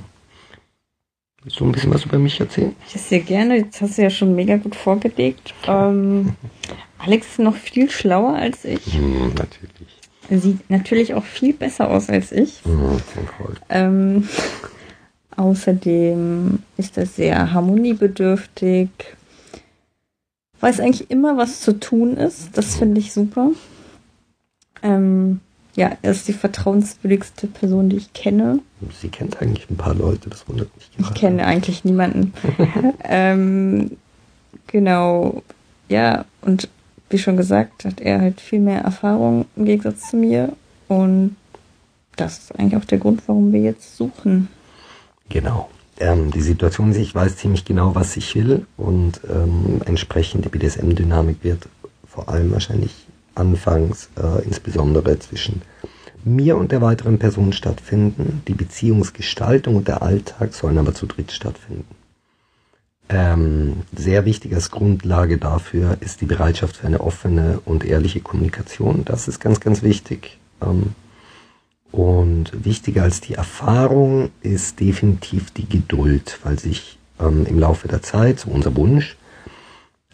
Willst du ein bisschen was über mich erzählen? Das sehr gerne. Jetzt hast du ja schon mega gut vorgelegt. Ähm, Alex ist noch viel schlauer als ich. Hm, natürlich. Sieht natürlich auch viel besser aus als ich. Hm, voll. Ähm, außerdem ist er sehr harmoniebedürftig. Weiß eigentlich immer, was zu tun ist. Das finde ich super. Ähm, ja, er ist die vertrauenswürdigste Person, die ich kenne. Sie kennt eigentlich ein paar Leute, das wundert mich Ich gerade. kenne eigentlich niemanden. ähm, genau. Ja, und wie schon gesagt, hat er halt viel mehr Erfahrung im Gegensatz zu mir. Und das ist eigentlich auch der Grund, warum wir jetzt suchen. Genau. Ähm, die Situation ist, ich weiß ziemlich genau, was ich will und ähm, entsprechend die BDSM-Dynamik wird vor allem wahrscheinlich anfangs äh, insbesondere zwischen mir und der weiteren Person stattfinden. Die Beziehungsgestaltung und der Alltag sollen aber zu dritt stattfinden. Ähm, sehr wichtig als Grundlage dafür ist die Bereitschaft für eine offene und ehrliche Kommunikation. Das ist ganz, ganz wichtig. Ähm, und wichtiger als die Erfahrung ist definitiv die Geduld, weil sich ähm, im Laufe der Zeit, so unser Wunsch,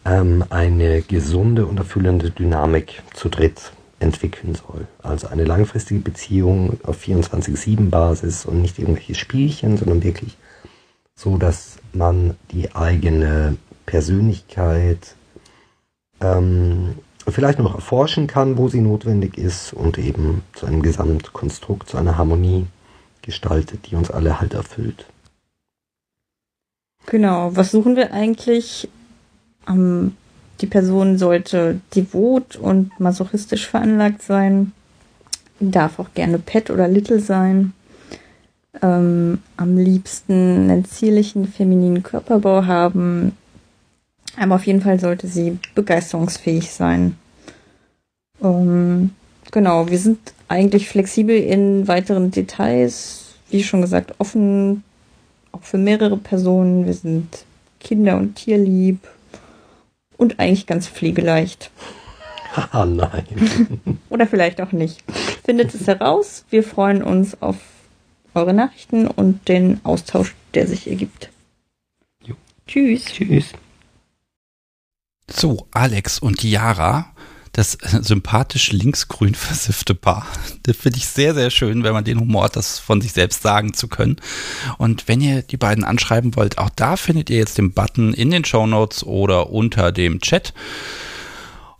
ähm, eine gesunde und erfüllende Dynamik zu dritt entwickeln soll. Also eine langfristige Beziehung auf 24-7-Basis und nicht irgendwelche Spielchen, sondern wirklich so, dass man die eigene Persönlichkeit ähm, vielleicht noch erforschen kann, wo sie notwendig ist und eben zu einem Gesamtkonstrukt, zu einer Harmonie gestaltet, die uns alle halt erfüllt. Genau, was suchen wir eigentlich? Ähm, die Person sollte devot und masochistisch veranlagt sein, darf auch gerne Pet oder Little sein. Ähm, am liebsten einen zierlichen femininen Körperbau haben. Aber auf jeden Fall sollte sie begeisterungsfähig sein. Ähm, genau, wir sind eigentlich flexibel in weiteren Details, wie schon gesagt, offen, auch für mehrere Personen. Wir sind Kinder- und Tierlieb und eigentlich ganz pflegeleicht. Haha, nein. Oder vielleicht auch nicht. Findet es heraus. Wir freuen uns auf eure Nachrichten und den Austausch, der sich ergibt. Jo. Tschüss. Tschüss. So, Alex und Yara, das sympathisch linksgrün versiffte Paar. Das finde ich sehr, sehr schön, wenn man den Humor hat, das von sich selbst sagen zu können. Und wenn ihr die beiden anschreiben wollt, auch da findet ihr jetzt den Button in den Show Notes oder unter dem Chat.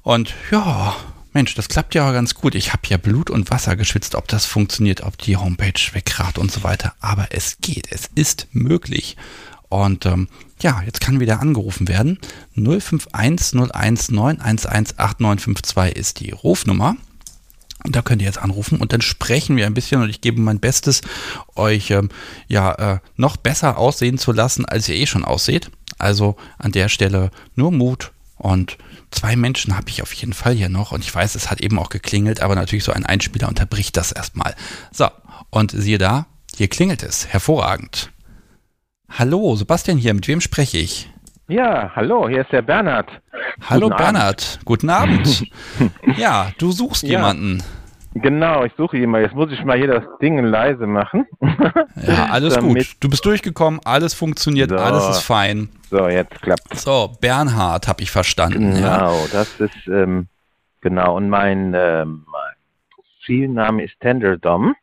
Und ja, Mensch, das klappt ja ganz gut. Ich habe ja Blut und Wasser geschwitzt, ob das funktioniert, ob die Homepage wegragt und so weiter. Aber es geht, es ist möglich. Und ähm, ja, jetzt kann wieder angerufen werden. 051 01 911 8952 ist die Rufnummer. Und da könnt ihr jetzt anrufen und dann sprechen wir ein bisschen und ich gebe mein Bestes, euch ähm, ja äh, noch besser aussehen zu lassen, als ihr eh schon ausseht. Also an der Stelle nur Mut und zwei Menschen habe ich auf jeden Fall hier noch und ich weiß, es hat eben auch geklingelt, aber natürlich so ein Einspieler unterbricht das erstmal. So, und siehe da, hier klingelt es. Hervorragend. Hallo, Sebastian hier, mit wem spreche ich? Ja, hallo, hier ist der Bernhard. Hallo Guten Bernhard, guten Abend. ja, du suchst Ja. jemanden. Genau, ich suche jemanden. Jetzt muss ich mal hier das Ding leise machen. Ja, alles gut. Du bist durchgekommen, alles funktioniert, So. alles ist fein. So, jetzt klappt So, Bernhard habe ich verstanden. Ja. Genau, das ist, ähm, genau. Und mein, ähm, Profilname ist Tenderdom.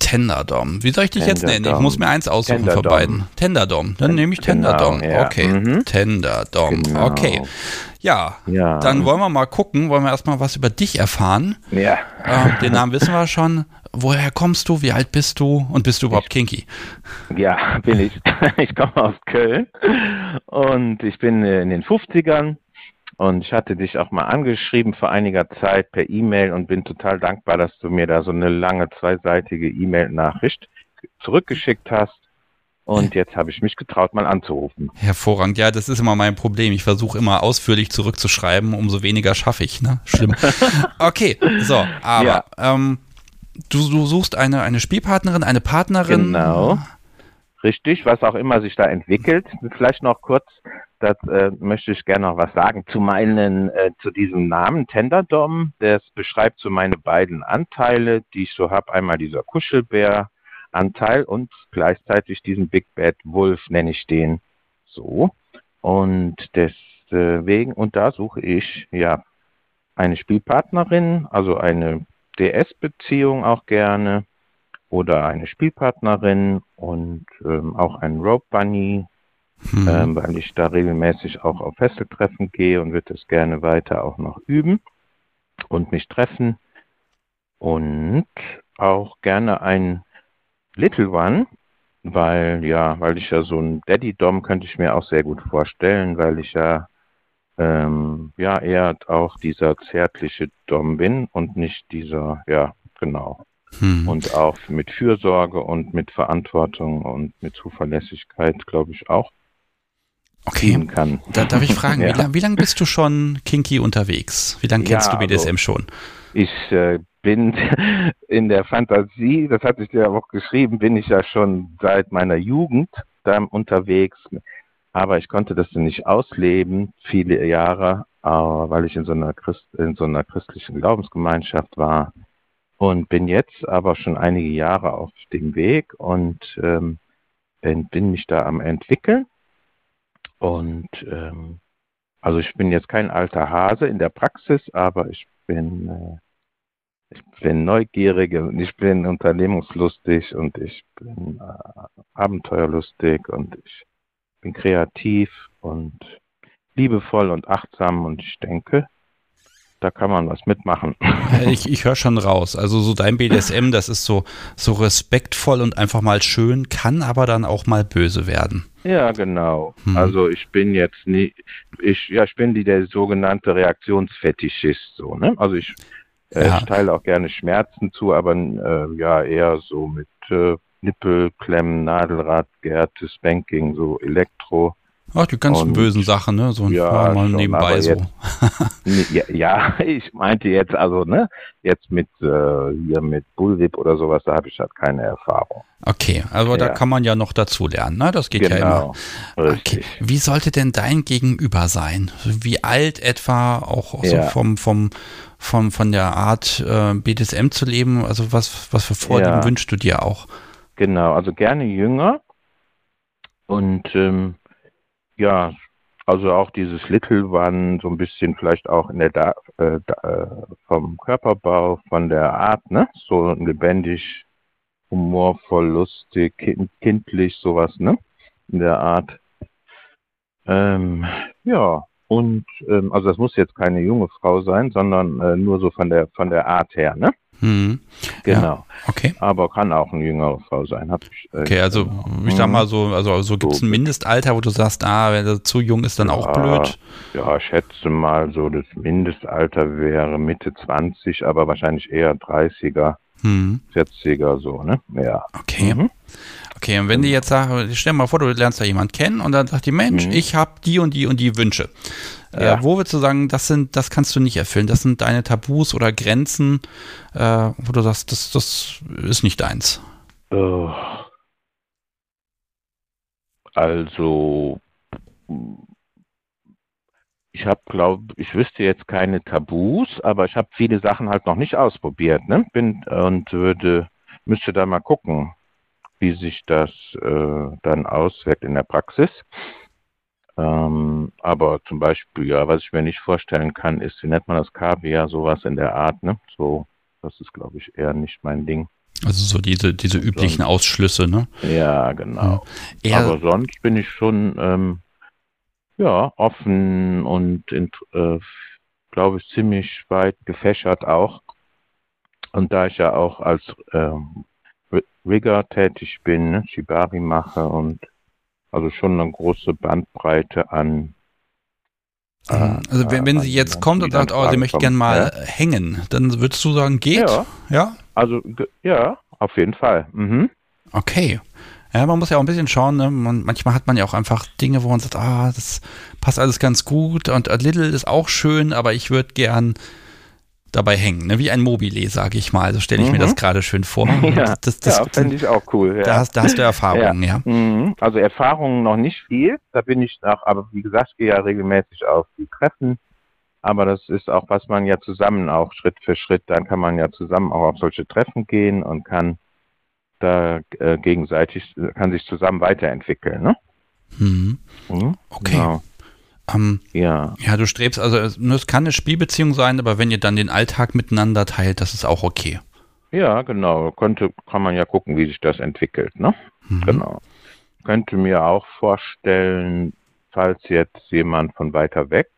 Tenderdom. Wie soll ich dich jetzt nennen? Ich muss mir eins aussuchen von Tenderdom. beiden. Tenderdom. Dann nehme ich Genau, Tenderdom. ja. Okay. Mhm. Tenderdom. Genau. Okay. Ja. Ja. Dann wollen wir mal gucken, wollen wir erstmal was über dich erfahren. Ja. Ähm, den Namen wissen wir schon. Woher kommst du? Wie alt bist du? Und bist du überhaupt kinky? Ja, bin ich. Ich komme aus Köln und ich bin in den 50ern und ich hatte dich auch mal angeschrieben vor einiger Zeit per E-Mail und bin total dankbar, dass du mir da so eine lange zweiseitige E-Mail-Nachricht zurückgeschickt hast. Und jetzt habe ich mich getraut, mal anzurufen. Hervorragend. Ja, das ist immer mein Problem. Ich versuche immer ausführlich zurückzuschreiben, umso weniger schaffe ich. Ne? Schlimm. Okay, so, aber Ja. ähm, du, du suchst eine, eine Spielpartnerin, eine Partnerin. Genau. Richtig, was auch immer sich da entwickelt. Vielleicht noch kurz, das äh, möchte ich gerne noch was sagen zu meinen, äh, zu diesem Namen Tenderdom. Das beschreibt so meine beiden Anteile, die ich so habe. Einmal dieser Kuschelbär-Anteil und gleichzeitig diesen Big Bad Wolf nenne ich den so. Und deswegen, und da suche ich ja eine Spielpartnerin, also eine DS-Beziehung auch gerne oder eine Spielpartnerin und ähm, auch ein Rope Bunny, Hm. ähm, weil ich da regelmäßig auch auf Fesseltreffen gehe und würde das gerne weiter auch noch üben und mich treffen und auch gerne ein Little One, weil ja, weil ich ja so ein Daddy Dom könnte ich mir auch sehr gut vorstellen, weil ich ja ähm, ja eher auch dieser zärtliche Dom bin und nicht dieser ja genau Hm. und auch mit Fürsorge und mit Verantwortung und mit Zuverlässigkeit, glaube ich, auch Okay. kann. Da, darf ich fragen, Ja. wie lange lang bist du schon kinky unterwegs? Wie lange kennst Ja, du BDSM also- schon? Ich äh, bin in der Fantasie, das hatte ich dir auch geschrieben, bin ich ja schon seit meiner Jugend da unterwegs, aber ich konnte das nicht ausleben, viele Jahre, äh, weil ich in so einer Christ in so einer christlichen Glaubensgemeinschaft war und bin jetzt aber schon einige Jahre auf dem Weg und ähm, bin mich da am entwickeln und ähm, also ich bin jetzt kein alter Hase in der Praxis, aber ich bin äh, ich bin neugierig und ich bin unternehmungslustig und ich bin äh, abenteuerlustig und ich bin kreativ und liebevoll und achtsam und ich denke, da kann man was mitmachen. Ich, ich höre schon raus. Also so dein BDSM, das ist so, so respektvoll und einfach mal schön, kann aber dann auch mal böse werden. Ja, genau. Hm. Also ich bin jetzt nie, ich, ja, ich bin die der sogenannte Reaktionsfetischist, so, ne? Also ich, äh, Ja. ich teile auch gerne Schmerzen zu, aber äh, ja, eher so mit äh, Nippelklemmen, Nadelrad, Gerte, Spanking, so Elektro, Ach, die ganzen Und- bösen Sachen, ne? So Ja, mal, mal schon, nebenbei so. jetzt- Ja, ja, ich meinte jetzt also, ne, jetzt mit äh, hier mit Bullwhip oder sowas, da habe ich halt keine Erfahrung. Okay, also da Ja. kann man ja noch dazu lernen, ne? Das geht ja immer. Genau, richtig. Wie sollte denn dein Gegenüber sein? Wie alt etwa, auch, auch so vom, vom, vom, von der Art äh, BDSM zu leben? Also was, was für Vorlieben wünschst du dir auch? Genau, also gerne jünger und ähm, ja, also auch dieses Little One, so ein bisschen vielleicht auch in der da, äh, da, äh, vom Körperbau, von der Art, ne? So lebendig, humorvoll, lustig, kind, kindlich, sowas, ne? In der Art. Ähm, ja, und ähm, also das muss jetzt keine junge Frau sein, sondern äh, nur so von der von der Art her, ne? Hm. Genau. Ja, okay. Aber kann auch eine jüngere Frau sein. Hab ich, äh, Okay, also ich sag Mhm. mal so, also so gibt es ein Mindestalter, wo du sagst, ah, wenn er zu jung ist, dann auch Ja, blöd. Ja, ich schätze mal so, das Mindestalter wäre Mitte 20, aber wahrscheinlich eher 30er, Hm. 40er so, ne? Ja. Okay. Mhm. Okay, und wenn die jetzt sagen, stell dir mal vor, du lernst da jemanden kennen und dann sagt die, Mensch, Mhm. ich habe die und die und die Wünsche. Äh, Ja. wo würdest du sagen, das sind, das kannst du nicht erfüllen? Das sind deine Tabus oder Grenzen, äh, wo du sagst, das, das ist nicht deins. Äh, Also, ich habe, glaube ich, wüsste jetzt keine Tabus, aber ich habe viele Sachen halt noch nicht ausprobiert, ne? Bin und würde, müsste da mal gucken, wie sich das äh, dann auswirkt in der Praxis. Ähm, aber zum Beispiel, ja, was ich mir nicht vorstellen kann, ist, wie nennt man das Kaviar, sowas in der Art, ne? So, das ist, glaube ich, eher nicht mein Ding. Also so diese, diese üblichen Ausschlüsse, ne? Ja, genau. Eher, Aber sonst bin ich schon ähm, ja offen und äh, glaube ich ziemlich weit gefächert auch. Und da ich ja auch als ähm, Ri- Rigger tätig bin, ne, Shibari mache und also schon eine große Bandbreite an. äh, also wenn, wenn an- sie jetzt an kommt und sagt, oh, sie möchte kommt, gern mal ja. hängen, dann würdest du sagen, geht? Ja. Ja? Also ja, auf jeden Fall. Mhm. Okay. Ja, man muss ja auch ein bisschen schauen, ne? man, manchmal hat man ja auch einfach Dinge, wo man sagt, ah, das passt alles ganz gut und a little ist auch schön, aber ich würde gern dabei hängen, ne? wie ein Mobile, sage ich mal. So stelle ich mir Mhm. das gerade schön vor. Ja, das, das, ja fände ich auch cool. Ja. da, hast, da hast du Erfahrungen, ja. Mhm. Also Erfahrungen noch nicht viel. Da bin ich noch, aber wie gesagt, ich gehe ja regelmäßig auf die Treffen. Aber das ist auch, was man ja zusammen auch Schritt für Schritt, dann kann man ja zusammen auch auf solche Treffen gehen und kann da äh, gegenseitig, kann sich zusammen weiterentwickeln. Ne? Mhm. Mhm. Okay. Genau. Ähm, Ja. ja, du strebst, also es es kann eine Spielbeziehung sein, aber wenn ihr dann den Alltag miteinander teilt, das ist auch okay. Ja, genau. Könnte, kann man ja gucken, wie sich das entwickelt, ne? Mhm. Genau. Könnte mir auch vorstellen, falls jetzt jemand von weiter weg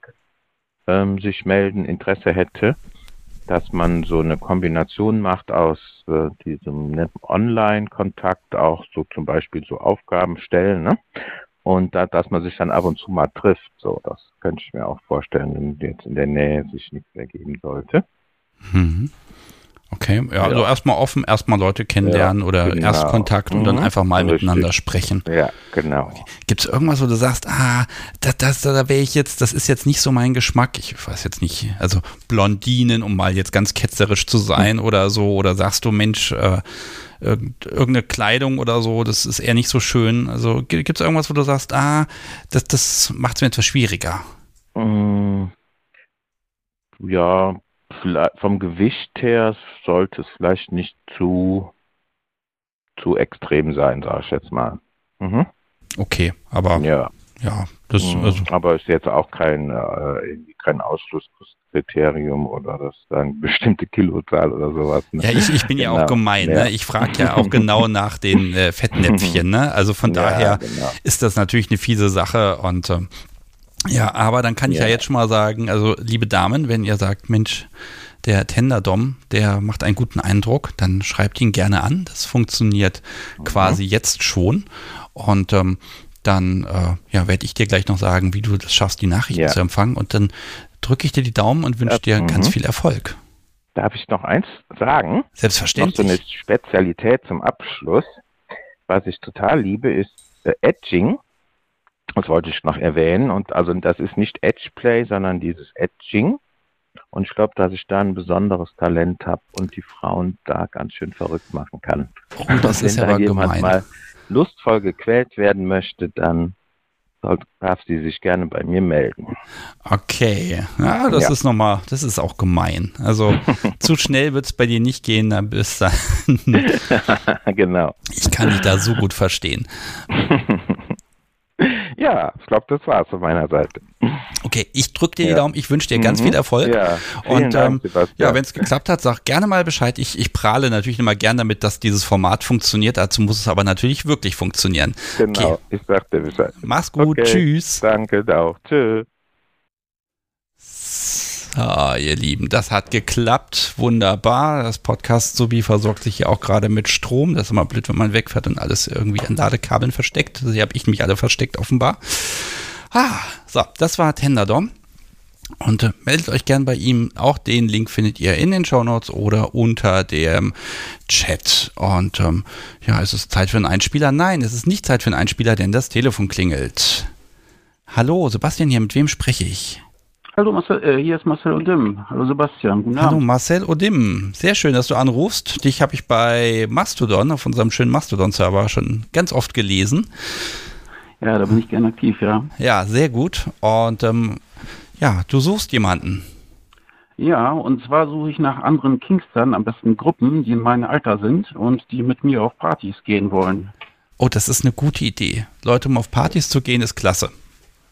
ähm, sich melden, Interesse hätte, dass man so eine Kombination macht aus äh, diesem netten Online-Kontakt, auch so zum Beispiel so Aufgaben stellen, ne? Und da, dass man sich dann ab und zu mal trifft. So, das könnte ich mir auch vorstellen, wenn jetzt in der Nähe sich nichts ergeben sollte. Mhm. Okay, ja, also Ja. erstmal offen, erstmal Leute kennenlernen Ja, oder genau. Erstkontakt und dann Mhm, einfach mal richtig. miteinander sprechen. Ja, genau. Gibt es irgendwas, wo du sagst, ah, das, das, da wäre ich jetzt, das ist jetzt nicht so mein Geschmack. Ich weiß jetzt nicht, also Blondinen, um mal jetzt ganz ketzerisch zu sein oder so, oder sagst du, Mensch, äh, irgendeine Kleidung oder so, das ist eher nicht so schön. Also gibt es irgendwas, wo du sagst, ah, das, das macht es mir etwas schwieriger. Mm, Ja, vom Gewicht her sollte es vielleicht nicht zu, zu extrem sein, sage ich jetzt mal. Mhm. Okay, aber ja, Ja, das, mm, also, aber ist jetzt auch kein, äh, kein Ausschlusskriterium oder das dann bestimmte Kilozahl oder sowas. Ne? Ja, ich, ich bin ja auch Genau. gemein. Ja. Ne? Ich frage ja auch genau nach den äh, Fettnäpfchen. Ne? Also von Ja, daher genau. ist das natürlich eine fiese Sache. Und ähm, ja, aber dann kann ich ja. Ja. jetzt schon mal sagen, also liebe Damen, wenn ihr sagt, Mensch, der Tenderdom, der macht einen guten Eindruck, dann schreibt ihn gerne an. Das funktioniert Mhm. quasi jetzt schon. Und ähm, dann äh, ja, werde ich dir gleich noch sagen, wie du das schaffst, die Nachrichten Ja. zu empfangen. Und dann drücke ich dir die Daumen und wünsche dir Mhm. ganz viel Erfolg. Darf ich noch eins sagen? Noch so Selbstverständlich. eine Spezialität zum Abschluss. Was ich total liebe, ist äh, Etching. Das wollte ich noch erwähnen. Und also das ist nicht Edgeplay, sondern dieses Edging. Und ich glaube, dass ich da ein besonderes Talent habe und die Frauen da ganz schön verrückt machen kann. Oh, das ist da aber gemein. mal lustvoll gequält werden möchte, dann darf sie sich gerne bei mir melden. Okay, ja, das Ja. ist nochmal, das ist auch gemein. Also zu schnell wird es bei dir nicht gehen, dann bist du. genau. ich kann dich da so gut verstehen. Ja, ich glaube, das war's von meiner Seite. Okay, ich drücke dir die Ja. Daumen, ich wünsche dir ganz Mhm. viel Erfolg. Ja, Und Dank, ähm, ja, wenn es geklappt hat, sag gerne mal Bescheid. Ich, ich prahle natürlich immer gern damit, dass dieses Format funktioniert. Dazu muss es aber natürlich wirklich funktionieren. Genau, Okay, ich sag dir Bescheid. mach's gut, Okay, tschüss. Danke, auch. Tschüss. Ah, ihr Lieben, das hat geklappt. Wunderbar. Das Podcast sowie versorgt sich ja auch gerade mit Strom. Das ist immer blöd, wenn man wegfährt und alles irgendwie an Ladekabeln versteckt. Sie habe ich mich alle versteckt, offenbar. Ah, so, das war Tenderdom. Und äh, meldet euch gern bei ihm. Auch den Link findet ihr in den Shownotes oder unter dem Chat. Und ähm, ja, ist es Zeit für einen Einspieler? Nein, es ist nicht Zeit für einen Einspieler, denn das Telefon klingelt. Hallo, Sebastian hier, mit wem spreche ich? Hallo Marcel, äh, hier ist Marcel Odim. Hallo Sebastian, guten Hallo Abend. Marcel Odim, sehr schön, dass du anrufst. Dich habe ich bei Mastodon, auf unserem schönen Mastodon-Server, schon ganz oft gelesen. Ja, da bin ich gerne aktiv, ja. Ja, sehr gut. Und ähm, ja, du suchst jemanden. Ja, und zwar suche ich nach anderen Kingstern, am besten Gruppen, die in meinem Alter sind und die mit mir auf Partys gehen wollen. Oh, das ist eine gute Idee. Leute, um auf Partys zu gehen, ist klasse.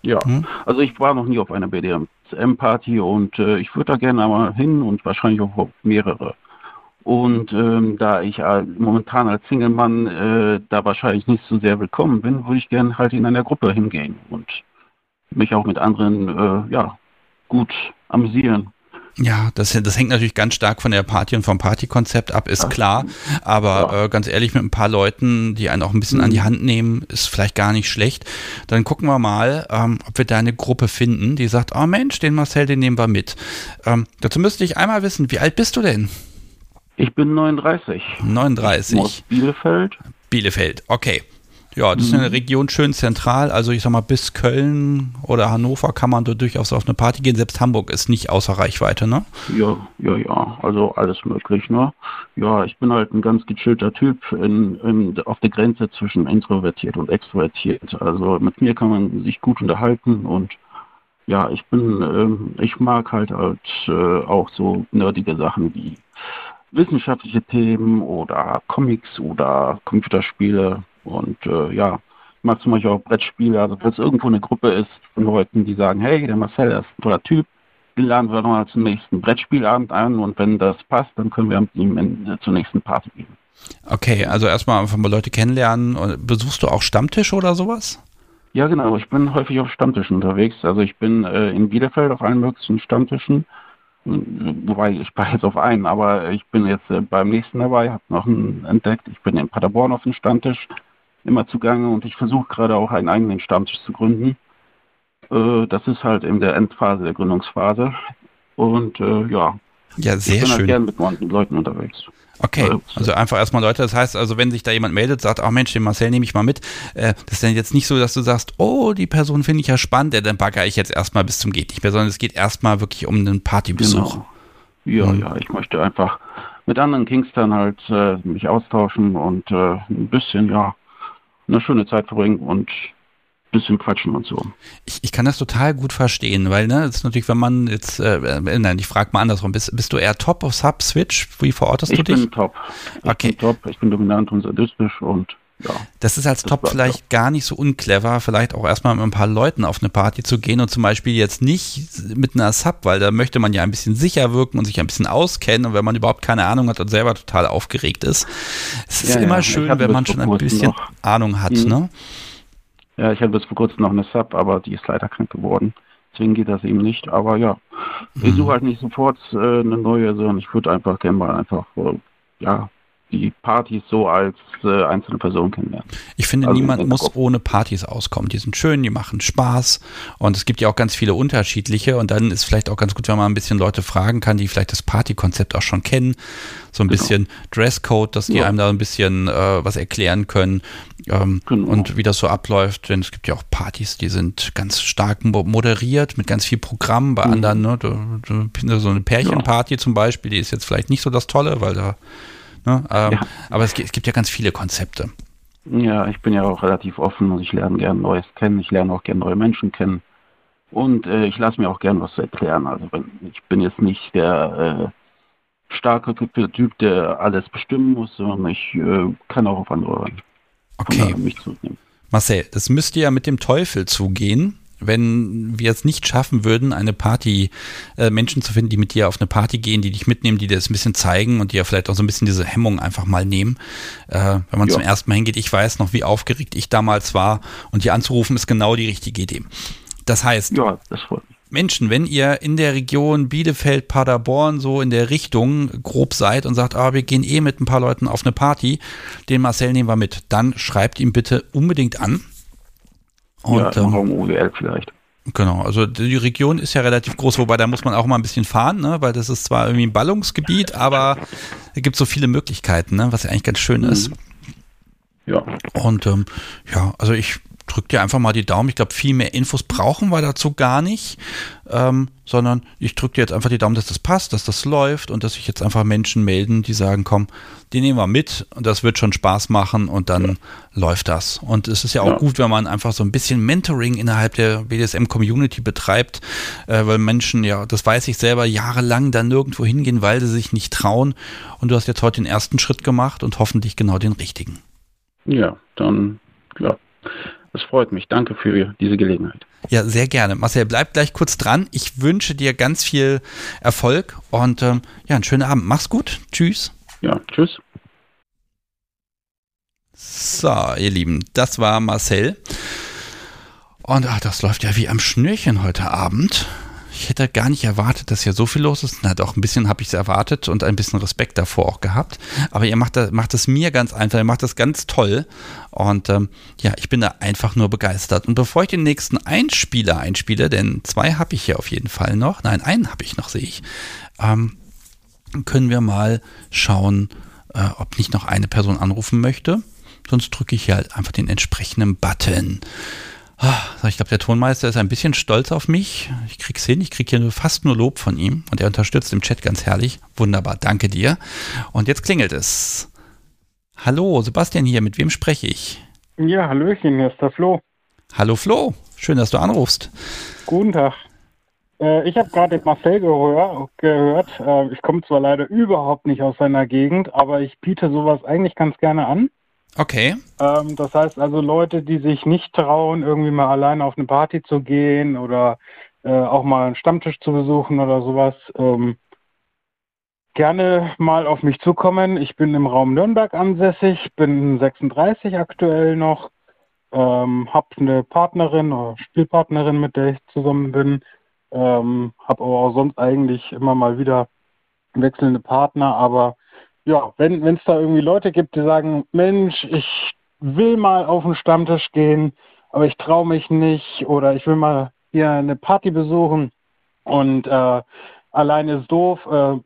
Ja, Hm? also ich war noch nie auf einer BDSM-Party und äh, ich würde da gerne mal hin und wahrscheinlich auch mehrere. Und ähm, da ich äh, momentan als Single-Mann äh, da wahrscheinlich nicht so sehr willkommen bin, würde ich gerne halt in einer Gruppe hingehen und mich auch mit anderen, äh, ja, gut amüsieren. Ja, das, das hängt natürlich ganz stark von der Party und vom Partykonzept ab, ist klar. Aber äh, ganz ehrlich, mit ein paar Leuten, die einen auch ein bisschen an die Hand nehmen, ist vielleicht gar nicht schlecht. Dann gucken wir mal, ähm, ob wir da eine Gruppe finden, die sagt, oh Mensch, den Marcel, den nehmen wir mit. Ähm, dazu müsste ich einmal wissen, wie alt bist du denn? Ich bin 39. 39. Aus Bielefeld. Bielefeld, okay. Ja, das ist eine Region schön zentral. Also ich sag mal, bis Köln oder Hannover kann man da durchaus auf eine Party gehen. Selbst Hamburg ist nicht außer Reichweite, ne? Ja, ja, ja, also alles möglich, ne? Ja, ich bin halt ein ganz gechillter Typ in, in, auf der Grenze zwischen introvertiert und extrovertiert. Also mit mir kann man sich gut unterhalten und ja, ich bin, ähm, ich mag halt halt äh, auch so nerdige Sachen wie wissenschaftliche Themen oder Comics oder Computerspiele und äh, ja, ich mag zum Beispiel auch Brettspiele. Also wenn es irgendwo eine Gruppe ist von Leuten, die sagen, hey, der Marcel ist ein toller Typ, den laden wir nochmal zum nächsten Brettspielabend ein und wenn das passt, dann können wir mit ihm in, äh, zur nächsten Party gehen. Okay, also erstmal einfach mal Leute kennenlernen. Besuchst du auch Stammtisch oder sowas? Ja, genau. Ich bin häufig auf Stammtischen unterwegs. Also ich bin äh, in Bielefeld auf allen möglichen Stammtischen. Wobei, ich war jetzt auf einen, aber ich bin jetzt äh, beim nächsten dabei, habe noch einen entdeckt. Ich bin in Paderborn auf dem Stammtisch immer zugange und ich versuche gerade auch einen eigenen Stammtisch zu gründen. Äh, das ist halt in der Endphase der Gründungsphase. Und äh, ja, Ja, sehr ich bin halt schön. gern mit Leuten unterwegs. Okay, also einfach erstmal Leute, das heißt also, wenn sich da jemand meldet, sagt, ach Mensch, den Marcel nehme ich mal mit, äh, das ist dann jetzt nicht so, dass du sagst, oh, die Person finde ich ja spannend, ja, dann bagger ich jetzt erstmal bis zum geht nicht mehr, sondern es geht erstmal wirklich um einen Partybesuch. Genau. Ja, Mhm. ja, ich möchte einfach mit anderen Kingstern halt äh, mich austauschen und äh, ein bisschen, ja, eine schöne Zeit verbringen und ein bisschen quatschen und so. Ich, ich kann das total gut verstehen, weil, ne, das ist natürlich, wenn man jetzt, äh, äh, nein, ich frage mal andersrum, bist, bist du eher Top of Sub Switch? Wie verortest du Ich dich? bin top. Ich Okay. bin top, ich bin dominant und sadistisch und ja. Das ist als Das Top vielleicht gar nicht so unclever, vielleicht auch erstmal mit ein paar Leuten auf eine Party zu gehen und zum Beispiel jetzt nicht mit einer Sub, weil da möchte man ja ein bisschen sicher wirken und sich ein bisschen auskennen und wenn man überhaupt keine Ahnung hat und selber total aufgeregt ist. Es ist Ja, ja, immer schön, wenn man schon ein bisschen noch. Ahnung hat, Mhm. ne? Ja, ich hatte bis vor kurzem noch eine Sub, aber die ist leider krank geworden. Deswegen geht das eben nicht. Aber ja, ich Mhm. suche halt nicht sofort äh, eine neue, sondern ich würde einfach gerne mal einfach, äh, ja, die Partys so als äh, einzelne Person kennenlernen. Ich finde, Also niemand muss ohne Partys auskommen. Die sind schön, die machen Spaß und es gibt ja auch ganz viele unterschiedliche und dann ist vielleicht auch ganz gut, wenn man ein bisschen Leute fragen kann, die vielleicht das Partykonzept auch schon kennen. So ein Genau. bisschen Dresscode, dass die Ja. einem da ein bisschen äh, was erklären können ähm, Genau. und wie das so abläuft. Denn es gibt ja auch Partys, die sind ganz stark mo- moderiert mit ganz viel Programm. Bei Mhm. anderen, ne, so eine Pärchenparty zum Beispiel, die ist jetzt vielleicht nicht so das Tolle, weil da, ne, ähm, Ja. aber es, gibt- es gibt ja ganz viele Konzepte. Ja, ich bin ja auch relativ offen und ich lerne gern Neues kennen. Ich lerne auch gern neue Menschen kennen. Und äh, ich lasse mir auch gern was erklären. Also wenn, ich bin jetzt nicht der äh, starke Typ, der alles bestimmen muss, sondern ich äh, kann auch auf andere Okay. mich zurücknehmen. Marcel, das müsste ja mit dem Teufel zugehen, wenn wir es nicht schaffen würden, eine Party, äh, Menschen zu finden, die mit dir auf eine Party gehen, die dich mitnehmen, die dir das ein bisschen zeigen und die ja vielleicht auch so ein bisschen diese Hemmung einfach mal nehmen. Äh, wenn man Ja. zum ersten Mal hingeht, ich weiß noch, wie aufgeregt ich damals war und die anzurufen ist genau die richtige Idee. Das heißt, Ja, das. Menschen, wenn ihr in der Region Bielefeld, Paderborn so in der Richtung grob seid und sagt, ah, wir gehen eh mit ein paar Leuten auf eine Party, den Marcel nehmen wir mit, dann schreibt ihn bitte unbedingt an. Und ja, im ähm, Raum OWL vielleicht. Genau, also die Region ist ja relativ groß, wobei da muss man auch mal ein bisschen fahren, ne? weil das ist zwar irgendwie ein Ballungsgebiet, aber es gibt so viele Möglichkeiten, ne? was ja eigentlich ganz schön ist. Ja, Und ähm, ja, also ich drücke dir einfach mal die Daumen. Ich glaube, viel mehr Infos brauchen wir dazu gar nicht, ähm, sondern ich drücke dir jetzt einfach die Daumen, dass das passt, dass das läuft und dass sich jetzt einfach Menschen melden, die sagen, komm, die nehmen wir mit und das wird schon Spaß machen und dann läuft das. Und es ist ja auch Ja. gut, wenn man einfach so ein bisschen Mentoring innerhalb der BDSM-Community betreibt, äh, weil Menschen, ja, das weiß ich selber, jahrelang dann nirgendwo hingehen, weil sie sich nicht trauen. Und du hast jetzt heute den ersten Schritt gemacht und hoffentlich genau den richtigen. ja, dann, ja, das freut mich. Danke für diese Gelegenheit. Ja, sehr gerne. Marcel, bleib gleich kurz dran. Ich wünsche dir ganz viel Erfolg und ähm, ja, einen schönen Abend. Mach's gut. Tschüss. Ja, tschüss. So, ihr Lieben, das war Marcel. Und ach, das läuft ja wie am Schnürchen heute Abend. Ich hätte gar nicht erwartet, dass hier so viel los ist. Na doch, ein bisschen habe ich es erwartet und ein bisschen Respekt davor auch gehabt. Aber ihr macht das, macht das mir ganz einfach, ihr macht das ganz toll. Und ähm, ja, ich bin da einfach nur begeistert. Und bevor ich den nächsten Einspieler einspiele, denn zwei habe ich hier auf jeden Fall noch, nein, einen habe ich noch, sehe ich, ähm, können wir mal schauen, äh, ob nicht noch eine Person anrufen möchte. Sonst drücke ich hier halt einfach den entsprechenden Button. Ah, Ich glaube, der Tonmeister ist ein bisschen stolz auf mich. Ich krieg's hin, ich krieg hier nur, fast nur Lob von ihm und er unterstützt im Chat ganz herrlich. Wunderbar, danke dir. Und jetzt klingelt es. Hallo, Sebastian hier, mit wem spreche ich? Ja, Hallöchen, hier ist der Flo. Hallo Flo, schön, dass du anrufst. Guten Tag. Äh, ich habe gerade den Marcel gehör, gehört. Äh, ich komme zwar leider überhaupt nicht aus seiner Gegend, aber ich biete sowas eigentlich ganz gerne an. Okay, Ähm, das heißt also Leute, die sich nicht trauen, irgendwie mal alleine auf eine Party zu gehen oder äh, auch mal einen Stammtisch zu besuchen oder sowas, ähm, gerne mal auf mich zukommen. Ich bin im Raum Nürnberg ansässig, bin 36 aktuell noch, ähm, habe eine Partnerin oder Spielpartnerin, mit der ich zusammen bin, ähm, habe aber auch sonst eigentlich immer mal wieder wechselnde Partner, aber ja, wenn es da irgendwie Leute gibt, die sagen, Mensch, ich will mal auf den Stammtisch gehen, aber ich traue mich nicht oder ich will mal hier eine Party besuchen und äh, alleine ist doof, äh,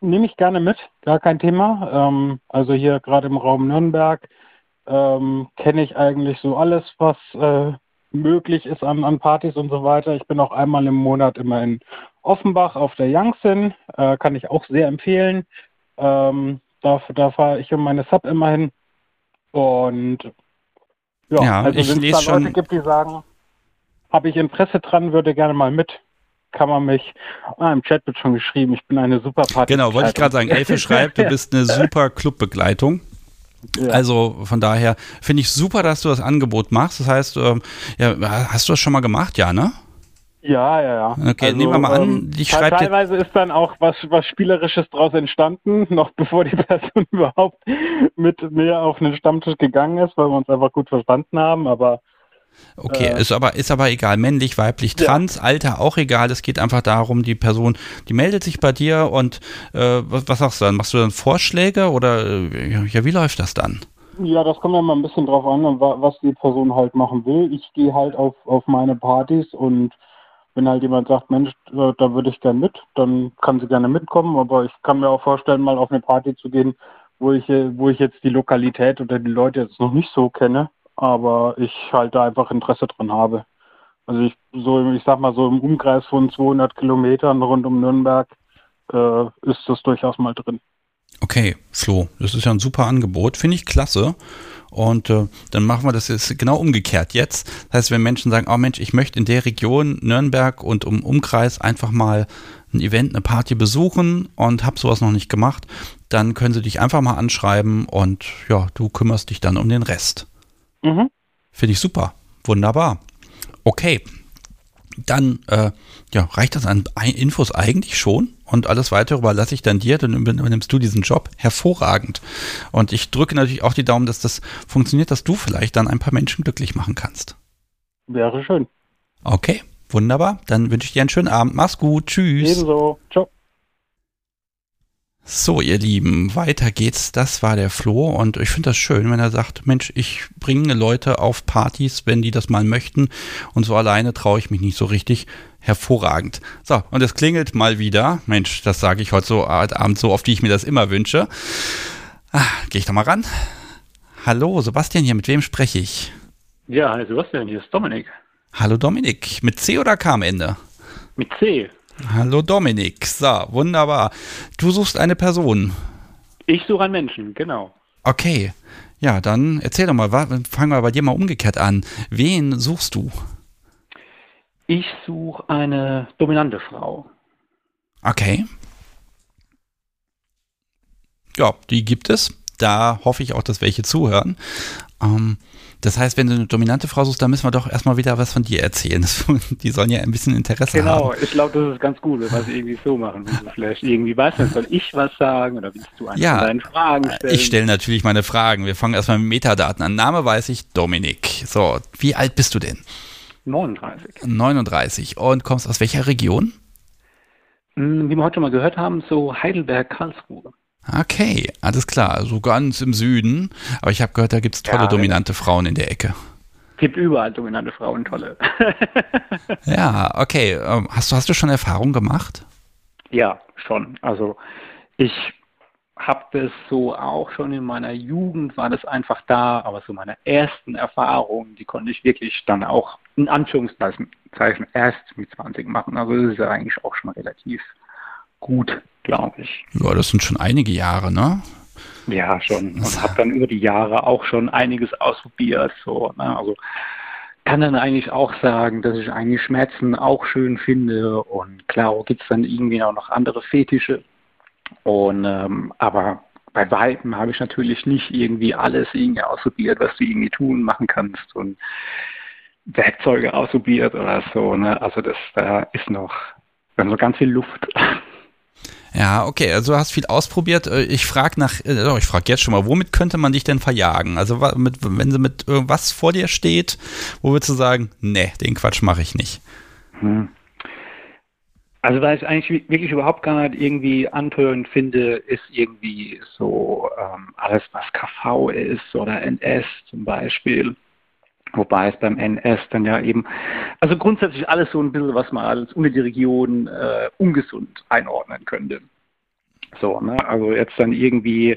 nehme ich gerne mit, gar kein Thema. Ähm, also hier gerade im Raum Nürnberg ähm, kenne ich eigentlich so alles, was äh, möglich ist an, an Partys und so weiter. Ich bin auch einmal im Monat immer in Offenbach auf der Youngsin, äh, kann ich auch sehr empfehlen. Ähm, da da fahre ich und meine Sub immer hin. Und ja, Ja, also ich wenn es lese da schon- Leute gibt, die sagen, habe ich Interesse dran, würde gerne mal mit, kann man mich, ah, im Chat wird schon geschrieben, ich bin eine super Party. genau, wollte ich gerade sagen. Elfe schreibt, du bist eine super Clubbegleitung. Ja. Also von daher finde ich super, dass du das Angebot machst. Das heißt, ähm, ja, hast du das schon mal gemacht? Ja, ne? Ja, ja, ja. Also, Okay, nehmen wir mal an, te- schreibt jetzt- Teilweise ist dann auch was, was Spielerisches draus entstanden, noch bevor die Person überhaupt mit mir auf einen Stammtisch gegangen ist, weil wir uns einfach gut verstanden haben. Aber Okay, Äh, ist aber ist aber egal, männlich, weiblich, Ja. trans, Alter auch egal. Es geht einfach darum, die Person, die meldet sich bei dir und äh, was, was sagst du dann? Machst du dann Vorschläge oder äh, ja, wie läuft das dann? Ja, das kommt ja mal ein bisschen drauf an, wa- was die Person halt machen will. Ich gehe halt auf, auf meine Partys und wenn halt jemand sagt, Mensch, äh, da würde ich gern mit, dann kann sie gerne mitkommen, aber ich kann mir auch vorstellen, mal auf eine Party zu gehen, wo ich, äh, wo ich jetzt die Lokalität oder die Leute jetzt noch nicht so kenne, aber ich halt da einfach Interesse dran habe. Also ich so, ich sag mal so im Umkreis von 200 Kilometern rund um Nürnberg äh, ist das durchaus mal drin. Okay, Flo, das ist ja ein super Angebot, finde ich klasse. Und äh, dann machen wir das jetzt genau umgekehrt jetzt. Das heißt, wenn Menschen sagen, oh Mensch, ich möchte in der Region Nürnberg und um Umkreis einfach mal ein Event, eine Party besuchen und habe sowas noch nicht gemacht, dann können sie dich einfach mal anschreiben und ja, du kümmerst dich dann um den Rest. Mhm. Finde ich super. Wunderbar. Okay. Dann äh, ja, reicht das an Infos eigentlich schon und alles weitere überlasse ich dann dir, dann übernimmst du diesen Job. Hervorragend. Und ich drücke natürlich auch die Daumen, dass das funktioniert, dass du vielleicht dann ein paar Menschen glücklich machen kannst. Wäre schön. Okay, wunderbar. Dann wünsche ich dir einen schönen Abend. Mach's gut. Tschüss. Ebenso. Ciao. So, ihr Lieben, weiter geht's. Das war der Flo und ich finde das schön, wenn er sagt, Mensch, ich bringe Leute auf Partys, wenn die das mal möchten und so alleine traue ich mich nicht so richtig. Hervorragend. So, und es klingelt mal wieder. Mensch, das sage ich heute so heute Abend so oft, wie ich mir das immer wünsche. Ah, Gehe ich doch mal ran. Hallo, Sebastian hier, mit wem spreche ich? Ja, hi Sebastian, hier ist Dominik. Hallo Dominik, mit C oder K am Ende? Mit C. Hallo Dominik, so, wunderbar. Du suchst eine Person. Ich suche einen Menschen, genau. Okay, ja, dann erzähl doch mal, fangen wir bei dir mal umgekehrt an. Wen suchst du? Ich suche eine dominante Frau. Okay. Ja, die gibt es. Da hoffe ich auch, dass welche zuhören. Ähm, das heißt, wenn du eine dominante Frau suchst, dann müssen wir doch erstmal wieder was von dir erzählen. Die sollen ja ein bisschen Interesse Genau, haben. ich glaube, das ist ganz gut, wenn wir es irgendwie so machen. Wenn vielleicht irgendwie weißt, dann soll ich was sagen oder willst du eine Ja, von deinen Fragen stellen? Ich stelle natürlich meine Fragen. Wir fangen erstmal mit Metadaten an. Name weiß ich, Dominik. So, wie alt bist du denn? 39. 39. Und kommst aus welcher Region? Hm, Wie wir heute schon mal gehört haben, so Heidelberg-Karlsruhe. Okay, alles klar. Also ganz im Süden. Aber ich habe gehört, da gibt es tolle Ja, dominante Frauen in der Ecke. Gibt überall dominante Frauen, tolle. Ja, okay. Ähm, Hast du, hast du schon Erfahrung gemacht? Ja, schon. Also ich habe das so auch schon in meiner Jugend, war das einfach da, aber so meine ersten Erfahrungen, die konnte ich wirklich dann auch in Anführungszeichen Zeichen erst mit 20 machen. Also das ist ja eigentlich auch schon relativ gut, glaube ich. Ja, das sind schon einige Jahre, ne? Ja, schon. Und habe dann über die Jahre auch schon einiges ausprobiert. So, ne? Also kann dann eigentlich auch sagen, dass ich eigentlich Schmerzen auch schön finde. Und klar gibt es dann irgendwie auch noch andere Fetische. Und ähm, aber bei Weitem habe ich natürlich nicht irgendwie alles irgendwie ausprobiert, was du irgendwie tun, machen kannst und Werkzeuge ausprobiert oder so. Ne? Also das da ist noch, da ist noch ganz viel Luft. Ja, okay, also du hast viel ausprobiert. Äh, Ich frage nach, äh, ich frage jetzt schon mal, womit könnte man dich denn verjagen? Also mit, wenn sie mit irgendwas vor dir steht, wo würdest du sagen, nee, den Quatsch mache ich nicht? Hm. Also was ich eigentlich wi- wirklich überhaupt gar nicht irgendwie antörend finde, ist irgendwie so ähm, alles, was KV ist oder NS zum Beispiel. Wobei es beim NS dann ja eben, also grundsätzlich alles so ein bisschen, was man als die Region äh, ungesund einordnen könnte. So, ne? Also jetzt dann irgendwie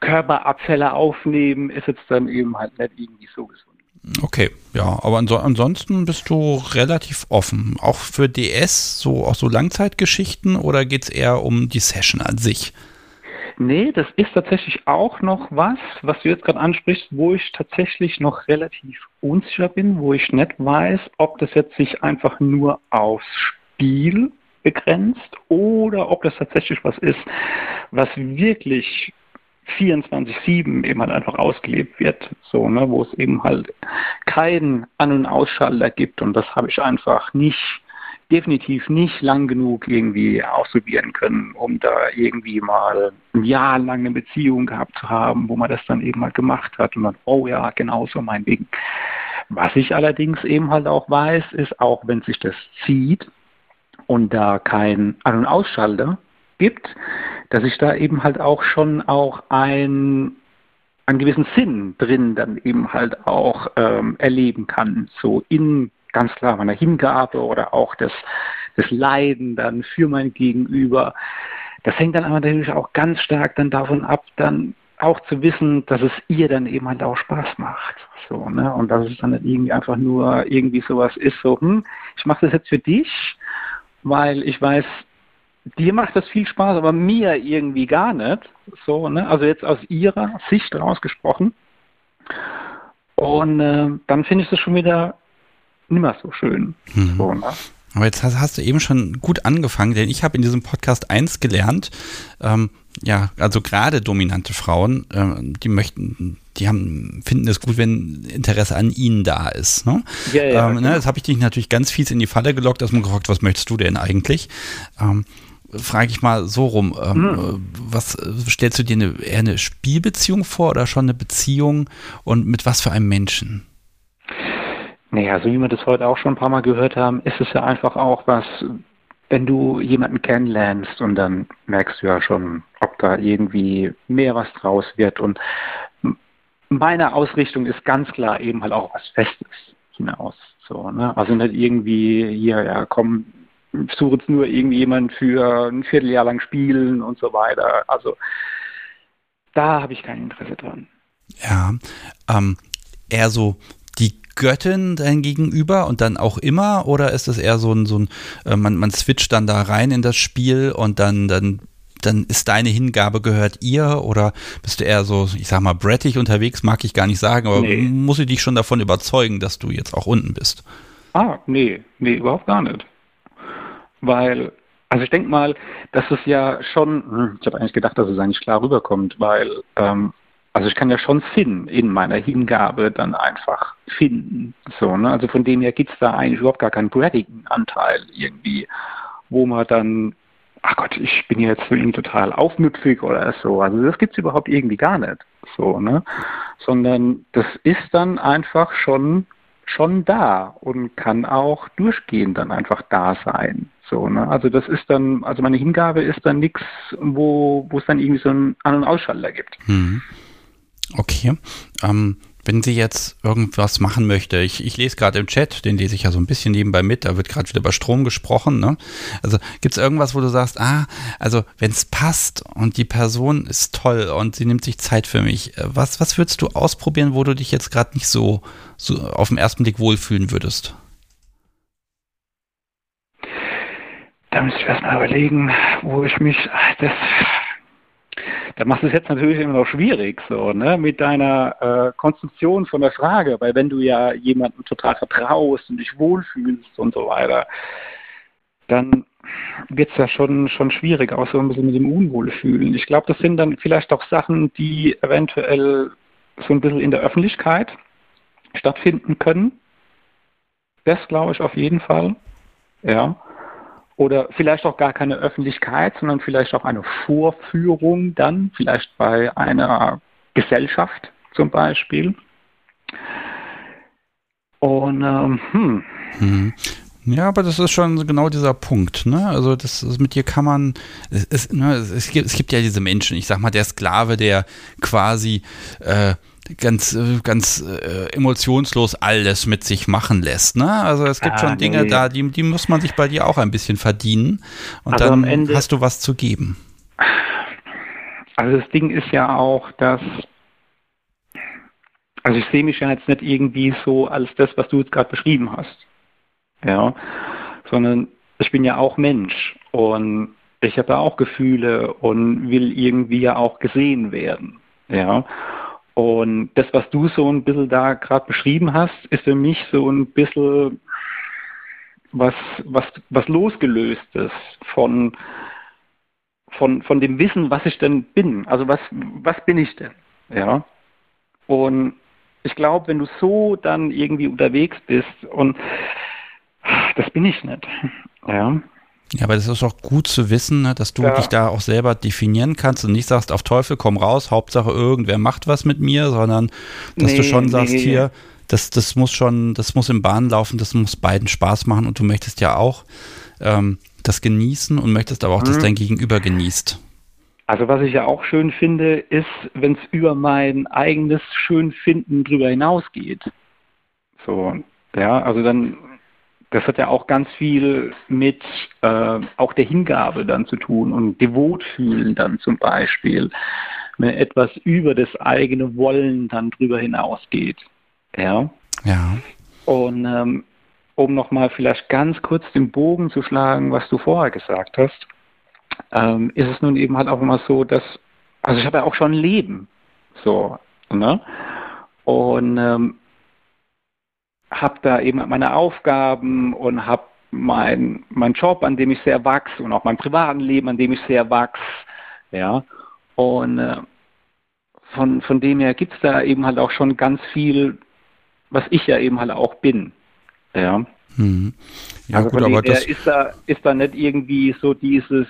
Körperabfälle aufnehmen, ist jetzt dann eben halt nicht irgendwie so gesund. Okay, ja, aber anso ansonsten bist du relativ offen. Auch für DS, so auch so Langzeitgeschichten oder geht es eher um die Session an sich? Nee, das ist tatsächlich auch noch was, was du jetzt gerade ansprichst, wo ich tatsächlich noch relativ unsicher bin, wo ich nicht weiß, ob das jetzt sich einfach nur aufs Spiel begrenzt oder ob das tatsächlich was ist, was wirklich 24-7 eben halt einfach ausgelebt wird, so, ne, wo es eben halt keinen An- und Ausschalter gibt und das habe ich einfach nicht definitiv nicht lang genug irgendwie ausprobieren können, um da irgendwie mal ein Jahr lang eine Beziehung gehabt zu haben, wo man das dann eben mal gemacht hat und dann, oh ja, genau so mein Ding. Was ich allerdings eben halt auch weiß, ist, auch wenn sich das zieht und da kein An- und Ausschalter gibt, dass ich da eben halt auch schon auch ein, einen gewissen Sinn drin dann eben halt auch ähm, erleben kann. So in ganz klar meiner Hingabe oder auch das, das Leiden dann für mein Gegenüber. Das hängt dann aber natürlich auch ganz stark dann davon ab, dann auch zu wissen, dass es ihr dann eben halt auch Spaß macht. So, ne? Und dass es dann nicht irgendwie einfach nur irgendwie sowas ist, so, hm, ich mache das jetzt für dich, weil ich weiß, dir macht das viel Spaß, aber mir irgendwie gar nicht. So, ne? Also jetzt aus ihrer Sicht rausgesprochen. Und äh, dann finde ich das schon wieder nimmer so schön. Mhm. So, ne? Aber jetzt hast, hast, du eben schon gut angefangen, denn ich habe in diesem Podcast eins gelernt, ähm, ja, also gerade dominante Frauen, ähm, die möchten, die haben, finden es gut, wenn Interesse an ihnen da ist. Ne? Ja, ja, ähm, ne, das habe ich dich natürlich ganz fies in die Falle gelockt, dass man gefragt, was möchtest du denn eigentlich? Ähm, Frage ich mal so rum, ähm, Mhm. was äh, stellst du dir eine, eher eine Spielbeziehung vor oder schon eine Beziehung und mit was für einem Menschen? Naja, so wie wir das heute auch schon ein paar Mal gehört haben, ist es ja einfach auch was, wenn du jemanden kennenlernst und dann merkst du ja schon, ob da irgendwie mehr was draus wird. Und meine Ausrichtung ist ganz klar eben halt auch was Festes hinaus. So, ne? Also nicht irgendwie hier, ja komm, suche jetzt nur irgendwie jemanden für ein Vierteljahr lang spielen und so weiter. Also da habe ich kein Interesse dran. Ja, ähm, eher so Göttin dein Gegenüber und dann auch immer oder ist es eher so ein, so ein äh, man, man switcht dann da rein in das Spiel und dann, dann, dann ist deine Hingabe gehört ihr oder bist du eher so, ich sag mal, brettig unterwegs, mag ich gar nicht sagen, aber Nee. muss ich dich schon davon überzeugen, dass du jetzt auch unten bist? Ah, nee, nee, überhaupt gar nicht. Weil, also ich denke mal, dass es ja schon, hm, ich habe eigentlich gedacht, dass es eigentlich klar rüberkommt, weil, ähm, also ich kann ja schon Sinn in meiner Hingabe dann einfach finden. So, ne? Also von dem her gibt es da eigentlich überhaupt gar keinen poetischen Anteil irgendwie, wo man dann, ach Gott, ich bin jetzt ihn total aufmüpfig oder so. Also das gibt es überhaupt irgendwie gar nicht. So, ne? Sondern das ist dann einfach schon schon da und kann auch durchgehend dann einfach da sein. So, ne? Also das ist dann, also meine Hingabe ist dann nichts, wo, wo es dann irgendwie so einen An- und Ausschalter gibt. Mhm. Okay. Ähm, wenn sie jetzt irgendwas machen möchte, ich, ich lese gerade im Chat, den lese ich ja so ein bisschen nebenbei mit, da wird gerade wieder über Strom gesprochen. Ne? Also gibt es irgendwas, wo du sagst, ah, also wenn es passt und die Person ist toll und sie nimmt sich Zeit für mich, äh, was, was würdest du ausprobieren, wo du dich jetzt gerade nicht so, so auf den ersten Blick wohlfühlen würdest? Da müsste ich erstmal überlegen, wo ich mich, das, da machst du es jetzt natürlich immer noch schwierig, so, ne, mit deiner äh, Konstruktion von der Frage, weil wenn du ja jemandem total vertraust und dich wohlfühlst und so weiter, dann wird es ja schon, schon schwierig, auch so ein bisschen mit dem Unwohlfühlen. Ich glaube, das sind dann vielleicht auch Sachen, die eventuell so ein bisschen in der Öffentlichkeit stattfinden können. Das glaube ich auf jeden Fall. Ja. Oder vielleicht auch gar keine Öffentlichkeit, sondern vielleicht auch eine Vorführung dann, vielleicht bei einer Gesellschaft zum Beispiel. Und ähm, hm, Mhm. Ja, aber das ist schon genau dieser Punkt, ne? Also das ist, mit dir kann man, es, es, ne, es, gibt, es gibt ja diese Menschen, ich sag mal, der Sklave, der quasi äh, ganz, äh, ganz äh, emotionslos alles mit sich machen lässt, ne? Also es gibt Ah, schon Dinge nee. da, die, die muss man sich bei dir auch ein bisschen verdienen und Also dann am Ende- hast du was zu geben. Also das Ding ist ja auch, dass also ich sehe mich ja jetzt nicht irgendwie so als das, was du jetzt gerade beschrieben hast. Ja. Sondern ich bin ja auch Mensch und ich habe ja auch Gefühle und will irgendwie ja auch gesehen werden. Ja. Und das, was du so ein bisschen da gerade beschrieben hast, ist für mich so ein bisschen was, was, was losgelöstes von, von, von dem Wissen, was ich denn bin. Also was, was bin ich denn? Ja. Und ich glaube, wenn du so dann irgendwie unterwegs bist und das bin ich nicht. Ja. Ja, aber das ist auch gut zu wissen, ne, dass du Ja. dich da auch selber definieren kannst und nicht sagst, auf Teufel komm raus, Hauptsache irgendwer macht was mit mir, sondern dass du Nee, schon sagst, nee. hier, das, das muss schon, das muss im Bahn laufen, das muss beiden Spaß machen und du möchtest ja auch ähm, das genießen und möchtest aber auch, dass Mhm. dein Gegenüber genießt. Also was ich ja auch schön finde, ist, wenn es über mein eigenes Schönfinden drüber hinausgeht. So, ja, also dann, das hat ja auch ganz viel mit äh, auch der Hingabe dann zu tun und devot fühlen dann zum Beispiel, wenn etwas über das eigene Wollen dann drüber hinausgeht. Ja. Ja. Und ähm, um nochmal vielleicht ganz kurz den Bogen zu schlagen, was du vorher gesagt hast, ähm, ist es nun eben halt auch immer so, dass, also ich habe ja auch schon ein Leben, so, ne? Und ähm, habe da eben meine Aufgaben und habe mein, mein Job, an dem ich sehr wachse und auch mein privaten Leben, an dem ich sehr wachse, ja. Und äh, von, von dem her gibt es da eben halt auch schon ganz viel, was ich ja eben halt auch bin. Ja. Hm. Ja, also gut, aber das, ist da, ist da nicht irgendwie so dieses,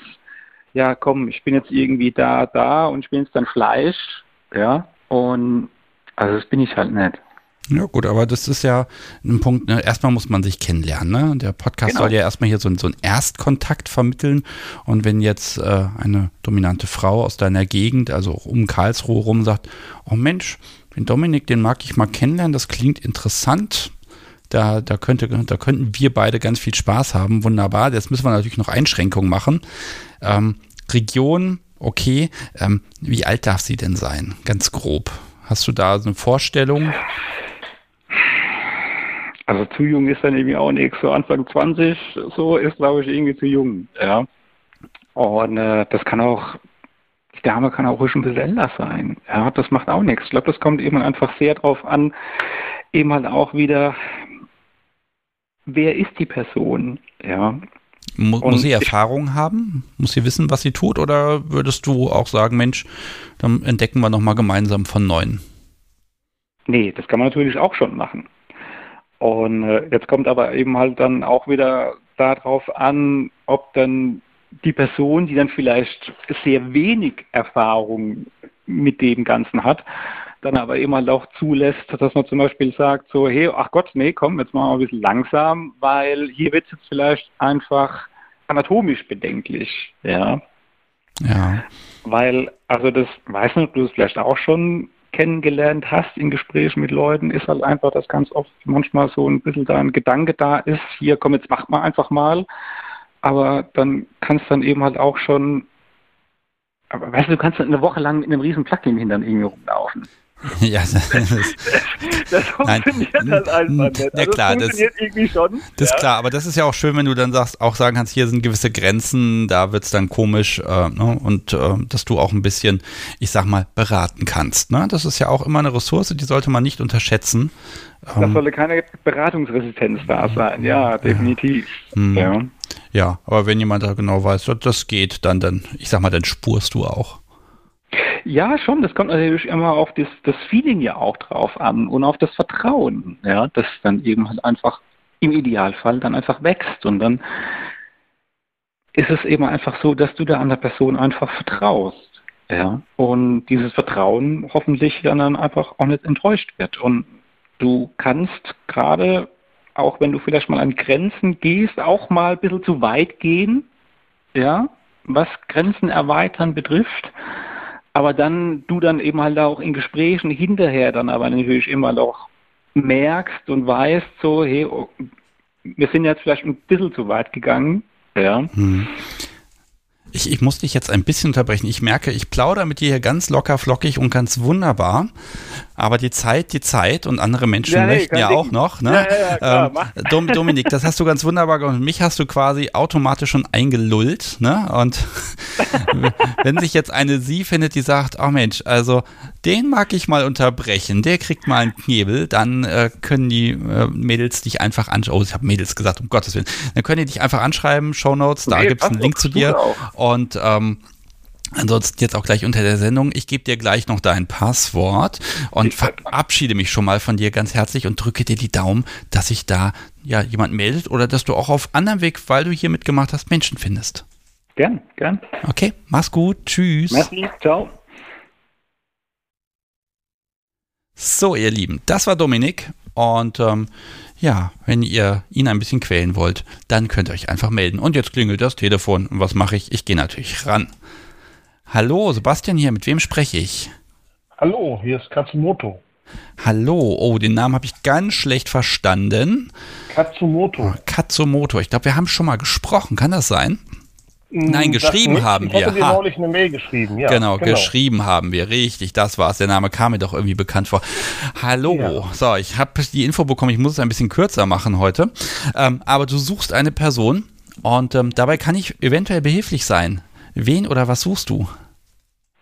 ja komm, ich bin jetzt irgendwie da, da und ich bin jetzt dann Fleisch, ja, und also das bin ich halt nicht. Ja, gut, aber das ist ja ein Punkt, ne? erstmal muss man sich kennenlernen. Ne? Der Podcast Genau. soll ja erstmal hier so, so einen Erstkontakt vermitteln. Und wenn jetzt äh, eine dominante Frau aus deiner Gegend, also um Karlsruhe rum, sagt, oh Mensch, den Dominik, den mag ich mal kennenlernen, das klingt interessant. Da, da, könnte, da könnten wir beide ganz viel Spaß haben. Wunderbar. Jetzt müssen wir natürlich noch Einschränkungen machen. Ähm, Region, okay. Ähm, wie alt darf sie denn sein? Ganz grob. Hast du da so eine Vorstellung? Also zu jung ist dann irgendwie auch nichts, so Anfang 20, so ist glaube ich irgendwie zu jung, ja. Und äh, das kann auch, die Dame kann auch ruhig ein bisschen älter sein, ja, das macht auch nichts. Ich glaube, das kommt eben einfach sehr drauf an, eben halt auch wieder, wer ist die Person, ja. Mu Und muss sie ich- Erfahrung haben? Muss sie wissen, was sie tut? Oder würdest du auch sagen, Mensch, dann entdecken wir nochmal gemeinsam von Neuem? Nee, das kann man natürlich auch schon machen. Und äh, jetzt kommt aber eben halt dann auch wieder darauf an, ob dann die Person, die dann vielleicht sehr wenig Erfahrung mit dem Ganzen hat, dann aber eben halt auch zulässt, dass man zum Beispiel sagt, so, hey, ach Gott, nee, komm, jetzt machen wir ein bisschen langsam, weil hier wird es jetzt vielleicht einfach anatomisch bedenklich, ja. Ja. Weil, also das, weiß nicht, du es vielleicht auch schon kennengelernt hast in Gesprächen mit Leuten, ist halt einfach, dass ganz oft manchmal so ein bisschen da ein Gedanke da ist, hier komm, jetzt mach mal einfach mal. Aber dann kannst dann eben halt auch schon, aber weißt du, du kannst dann eine Woche lang mit einem riesen Plugin hintern irgendwie rumlaufen. ja, das, Das Nein. funktioniert halt einfach nicht. Ja, Also klar, das das- funktioniert irgendwie schon. das ist ja. klar, aber das ist ja auch schön, wenn du dann sagst, auch sagen kannst, hier sind gewisse Grenzen, da wird es dann komisch äh, ne? und äh, dass du auch ein bisschen, ich sag mal, beraten kannst. Ne? Das ist ja auch immer eine Ressource, die sollte man nicht unterschätzen. Da Ähm, solle keine Beratungsresistenz da sein, ja, definitiv. hm. Ja. ja, aber wenn jemand da genau weiß, das- das geht, dann, dann, ich sag mal, dann spurst du auch. Ja, schon. Das kommt natürlich immer auf das, das Feeling ja auch drauf an und auf das Vertrauen, ja, das dann eben halt einfach im Idealfall dann einfach wächst und dann ist es eben einfach so, dass du der anderen Person einfach vertraust, ja, und dieses Vertrauen hoffentlich dann, dann einfach auch nicht enttäuscht wird und du kannst gerade auch wenn du vielleicht mal an Grenzen gehst, auch mal ein bisschen zu weit gehen, ja, was Grenzen erweitern betrifft. Aber dann du dann eben halt auch in Gesprächen hinterher dann aber natürlich immer noch merkst und weißt so, hey, oh, wir sind jetzt vielleicht ein bisschen zu weit gegangen. Ja. Hm. Ich, ich muss dich jetzt ein bisschen unterbrechen. Ich merke, ich plaudere mit dir hier ganz locker, flockig und ganz wunderbar. Aber die Zeit, die Zeit und andere Menschen Ja, nee, möchten kein ja auch noch. Ne? Ja, ja, klar. Dom, Dominik, das hast du ganz wunderbar gemacht. Mich hast du quasi automatisch schon eingelullt. Ne? Und wenn sich jetzt eine Sie findet, die sagt, oh Mensch, also den mag ich mal unterbrechen, der kriegt mal einen Knebel, dann äh, können die äh, Mädels dich einfach anschauen. Oh, ich habe Mädels gesagt, um Gottes Willen. Dann können die dich einfach anschreiben, Shownotes, da Nee, gibt es einen Link zu dir. auch. Und ähm, Ansonsten jetzt auch gleich unter der Sendung. Ich gebe dir gleich noch dein Passwort und verabschiede mich schon mal von dir ganz herzlich und drücke dir die Daumen, dass sich da ja jemand meldet oder dass du auch auf anderem Weg, weil du hier mitgemacht hast, Menschen findest. Gern, gern. Okay, mach's gut. Tschüss. Merci, ciao. So, ihr Lieben, das war Dominik. Und ähm, ja, wenn ihr ihn ein bisschen quälen wollt, dann könnt ihr euch einfach melden. Und jetzt klingelt das Telefon. Und was mache ich? Ich gehe natürlich ran. Hallo, Sebastian hier. Mit wem spreche ich? Hallo, hier ist Katsumoto. Hallo. Oh, den Namen habe ich ganz schlecht verstanden. Katsumoto. Katsumoto. Ich glaube, wir haben schon mal gesprochen. Kann das sein? Nein, Mm, Das geschrieben nicht. haben ich wir. hatte dir neulich eine Mail geschrieben, ja. genau, geschrieben haben wir. Richtig, das war's. Der Name kam mir doch irgendwie bekannt vor. Hallo. So, ich habe die Info bekommen, ich muss es ein bisschen kürzer machen heute. Ähm, aber du suchst eine Person und ähm, dabei kann ich eventuell behilflich sein. Wen oder was suchst du?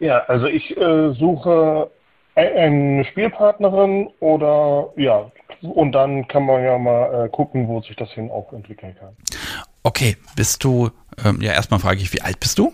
Ja, also ich äh, suche eine Spielpartnerin oder ja, und dann kann man ja mal äh, gucken, wo sich das hin auch entwickeln kann. Okay, bist du, ähm, ja, erstmal frage ich, wie alt bist du?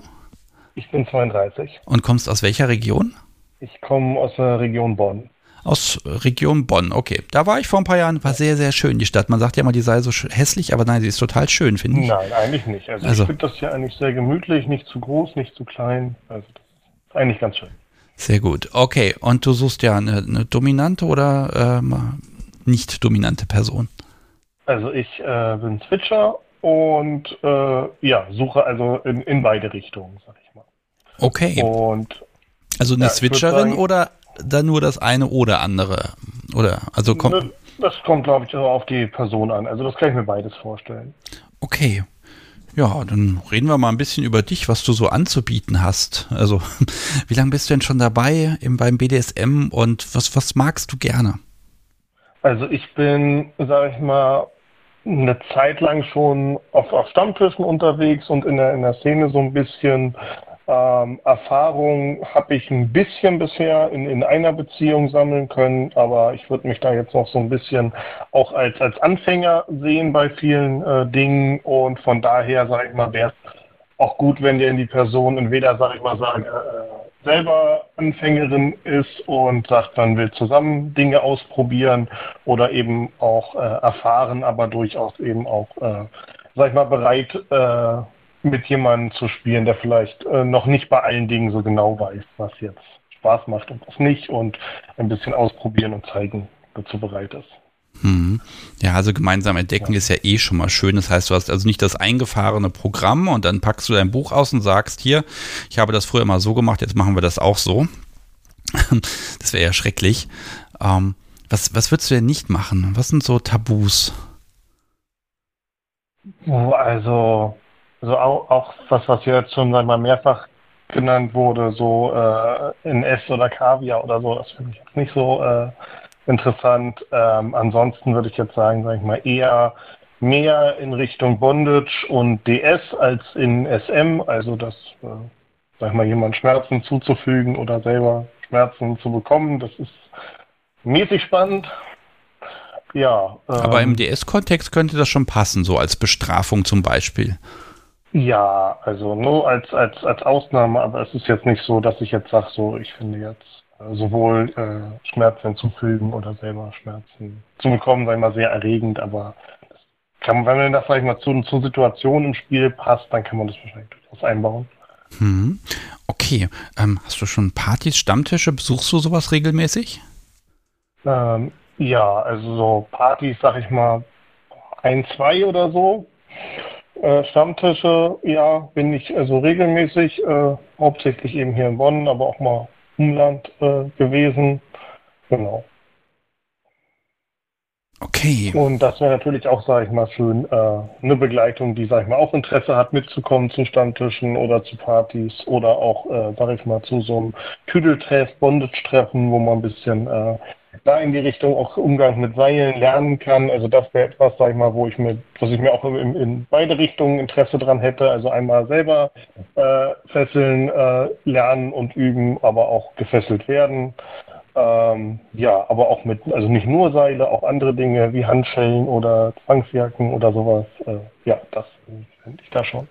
Ich bin 32. Und kommst aus welcher Region? Ich komme aus der Region Bonn. Aus äh, Region Bonn, okay. Da war ich vor ein paar Jahren, war sehr, sehr schön, die Stadt. Man sagt ja immer, die sei so hässlich, aber nein, sie ist total schön, finde ich. Nein, eigentlich nicht. Also, Also- ich finde das hier eigentlich sehr gemütlich, nicht zu groß, nicht zu klein. Also das ist eigentlich ganz schön. Sehr gut. Okay, und du suchst ja eine, eine dominante oder ähm, nicht dominante Person? Also ich äh, bin Switcher und äh, ja, suche also in, in beide Richtungen, sag ich mal. Okay. Und Also eine Ja, Switcherin sagen- oder dann nur das eine oder andere? Oder, also kommt, Ne, Das kommt, glaube ich, auch auf die Person an. Also das kann ich mir beides vorstellen. okay. Ja, dann reden wir mal ein bisschen über dich, was du so anzubieten hast. Also, wie lange bist du denn schon dabei im, beim BDSM und was, was magst du gerne? Also ich bin, sage ich mal, eine Zeit lang schon auf, auf Stammtischen unterwegs und in der, in der Szene so ein bisschen ähm, Erfahrung habe ich ein bisschen bisher in, in einer Beziehung sammeln können, aber ich würde mich da jetzt noch so ein bisschen auch als, als Anfänger sehen bei vielen äh, Dingen. Und von daher, sage ich mal, wäre es auch gut, wenn dir die Person entweder, sage ich mal, sagen, äh, selber Anfängerin ist und sagt, man will zusammen Dinge ausprobieren oder eben auch äh, erfahren, aber durchaus eben auch, äh, sag ich mal, bereit, äh, mit jemandem zu spielen, der vielleicht äh, noch nicht bei allen Dingen so genau weiß, was jetzt Spaß macht und was nicht und ein bisschen ausprobieren und zeigen dazu bereit ist. Hm. Ja, also gemeinsam entdecken ist ja eh schon mal schön. Das heißt, du hast also nicht das eingefahrene Programm und dann packst du dein Buch aus und sagst, hier, ich habe das früher mal so gemacht, jetzt machen wir das auch so. Das wäre ja schrecklich. Ähm, was, was würdest du denn nicht machen? Was sind so Tabus? Also, also auch, auch was, was jetzt schon sag mal mehrfach genannt wurde, so äh, NS oder Kaviar oder so, das finde ich jetzt nicht so äh, interessant. Ähm, ansonsten würde ich jetzt sagen, sage ich mal, eher mehr in Richtung Bondage und DS als in SM, also das, äh, sag ich mal, jemand Schmerzen zuzufügen oder selber Schmerzen zu bekommen, das ist mäßig spannend. Ja. Aber ähm, im DS-Kontext könnte das schon passen, so als Bestrafung zum Beispiel. Ja, also nur als, als, als Ausnahme, aber es ist jetzt nicht so, dass ich jetzt sage, so, ich finde jetzt äh, sowohl äh, Schmerzen hinzufügen oder selber Schmerzen zu bekommen, ich mal, sehr erregend, aber kann man, wenn das, sag ich mal, zu, zur Situation im Spiel passt, dann kann man das wahrscheinlich durchaus einbauen. Hm. Okay, ähm, hast du schon Partys, Stammtische? Besuchst du sowas regelmäßig? Ähm, ja, also so Partys, sag ich mal, ein, zwei oder so. Äh, Stammtische, ja, bin ich also regelmäßig, äh, hauptsächlich eben hier in Bonn, aber auch mal Umland äh, gewesen. Genau. Okay. Und das wäre natürlich auch, sage ich mal, schön, äh, eine Begleitung, die, sage ich mal, auch Interesse hat, mitzukommen zu Stammtischen oder zu Partys oder auch, äh, sage ich mal, zu so einem Tüdeltreff, Bondage-Treffen, wo man ein bisschen da in die Richtung auch Umgang mit Seilen lernen kann. Also das wäre etwas, sag ich mal, wo ich mir, was ich mir auch in, in beide Richtungen Interesse dran hätte. Also einmal selber äh, fesseln, äh, lernen und üben, aber auch gefesselt werden. Ähm, ja, aber auch mit, also nicht nur Seile, auch andere Dinge wie Handschellen oder Zwangsjacken oder sowas. Äh, ja, das finde ich da schon.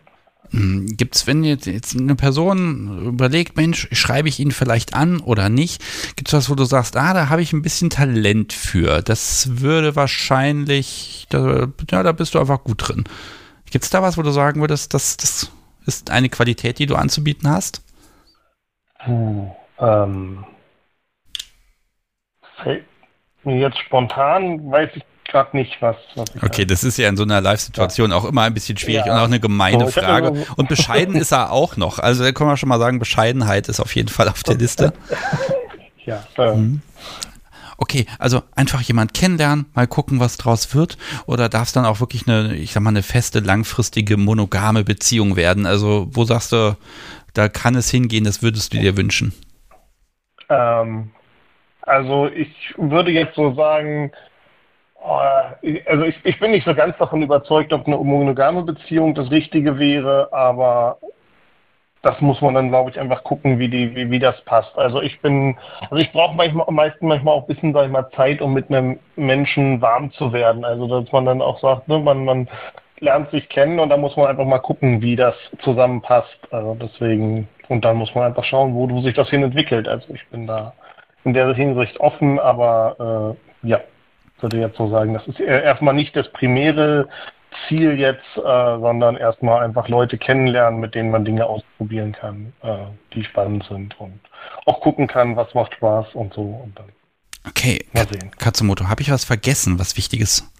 Gibt es, wenn jetzt, jetzt eine Person überlegt, Mensch, schreibe ich ihn vielleicht an oder nicht, gibt es was, wo du sagst, ah, da habe ich ein bisschen Talent für. Das würde wahrscheinlich, da, ja, da bist du einfach gut drin. Gibt es da was, wo du sagen würdest, das, das ist eine Qualität, die du anzubieten hast? Puh, ähm, jetzt spontan, weiß ich gerade nicht, was, was Okay, das ist ja in so einer Live-Situation auch immer ein bisschen schwierig Ja. und auch eine gemeine hab Frage. immer Und bescheiden ist er auch noch. Also da kann man schon mal sagen, Bescheidenheit ist auf jeden Fall auf der Liste. Ja, ähm, Okay, also einfach jemand kennenlernen, mal gucken, was draus wird. Oder darf es dann auch wirklich eine, ich sag mal, eine feste, langfristige, monogame Beziehung werden? Also, wo sagst du, da kann es hingehen, das würdest du dir wünschen? Ähm, also ich würde jetzt so sagen, äh, also ich, ich bin nicht so ganz davon überzeugt, ob eine monogame Beziehung das Richtige wäre, aber das muss man dann, glaube ich, einfach gucken, wie die, wie, wie das passt. Also ich bin, also ich brauche manchmal, meistens manchmal auch ein bisschen, sag ich mal, Zeit, um mit einem Menschen warm zu werden. Also dass man dann auch sagt, ne, man, man lernt sich kennen und da muss man einfach mal gucken, wie das zusammenpasst. Also deswegen, und dann muss man einfach schauen, wo, wo sich das hin entwickelt. Also ich bin da in der Hinsicht offen, aber äh, ja, würde jetzt so sagen, das ist erstmal nicht das primäre Ziel jetzt, äh, sondern erstmal einfach Leute kennenlernen, mit denen man Dinge ausprobieren kann, äh, die spannend sind und auch gucken kann, was macht Spaß und so. Und dann Okay, mal sehen. Katsumoto, habe ich was vergessen, was Wichtiges?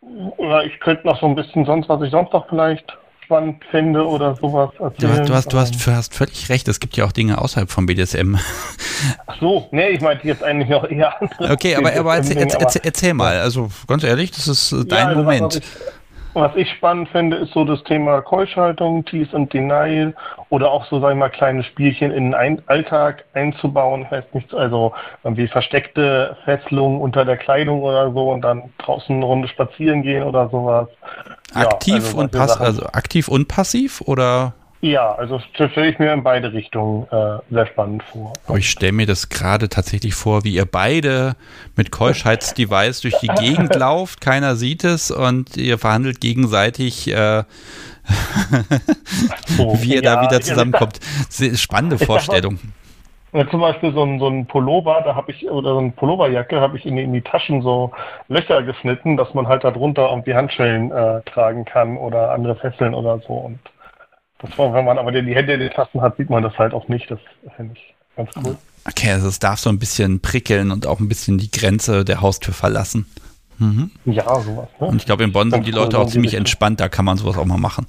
Oder ich könnte noch so ein bisschen sonst, was ich sonst noch vielleicht spannend finde oder sowas Du hast, du, hast, du hast, du hast völlig recht, es gibt ja auch Dinge außerhalb vom BDSM. Ach so, nee, ich meinte jetzt eigentlich noch eher andere. Okay, aber, aber erzähl, erzähl, erzähl, erzähl mal, also ganz ehrlich, das ist dein also Moment. Was was ich spannend finde, ist so das Thema Keuschhaltung, Tease and Denial oder auch so, sag ich mal, kleine Spielchen in den Alltag einzubauen. Ich weiß nicht, also irgendwie versteckte Fesselungen unter der Kleidung oder so und dann draußen eine Runde spazieren gehen oder sowas. Ja, Aktiv also und pass, Sachen. also aktiv und passiv oder? Ja, also stelle ich mir in beide Richtungen äh, sehr spannend vor. Oh, ich stelle mir das gerade tatsächlich vor, wie ihr beide mit Keuschheitsdevice durch die Gegend lauft, keiner sieht es und ihr verhandelt gegenseitig, äh, wie ihr da ja, wieder ich- zusammenkommt. Spannende Vorstellung. Ja, zum Beispiel so ein, so ein Pullover, da habe ich, oder so eine Pulloverjacke, habe ich in die, in die Taschen so Löcher geschnitten, dass man halt darunter irgendwie Handschellen äh, tragen kann oder andere Fesseln oder so. Und das war, wenn man aber die Hände in den Tasten hat, sieht man das halt auch nicht. Das finde ich ganz cool. Okay, also es darf so ein bisschen prickeln und auch ein bisschen die Grenze der Haustür verlassen. Mhm. Ja, sowas. Ne? Und ich glaube, in Bonn sind die Leute auch ziemlich entspannt, da kann man sowas auch mal machen.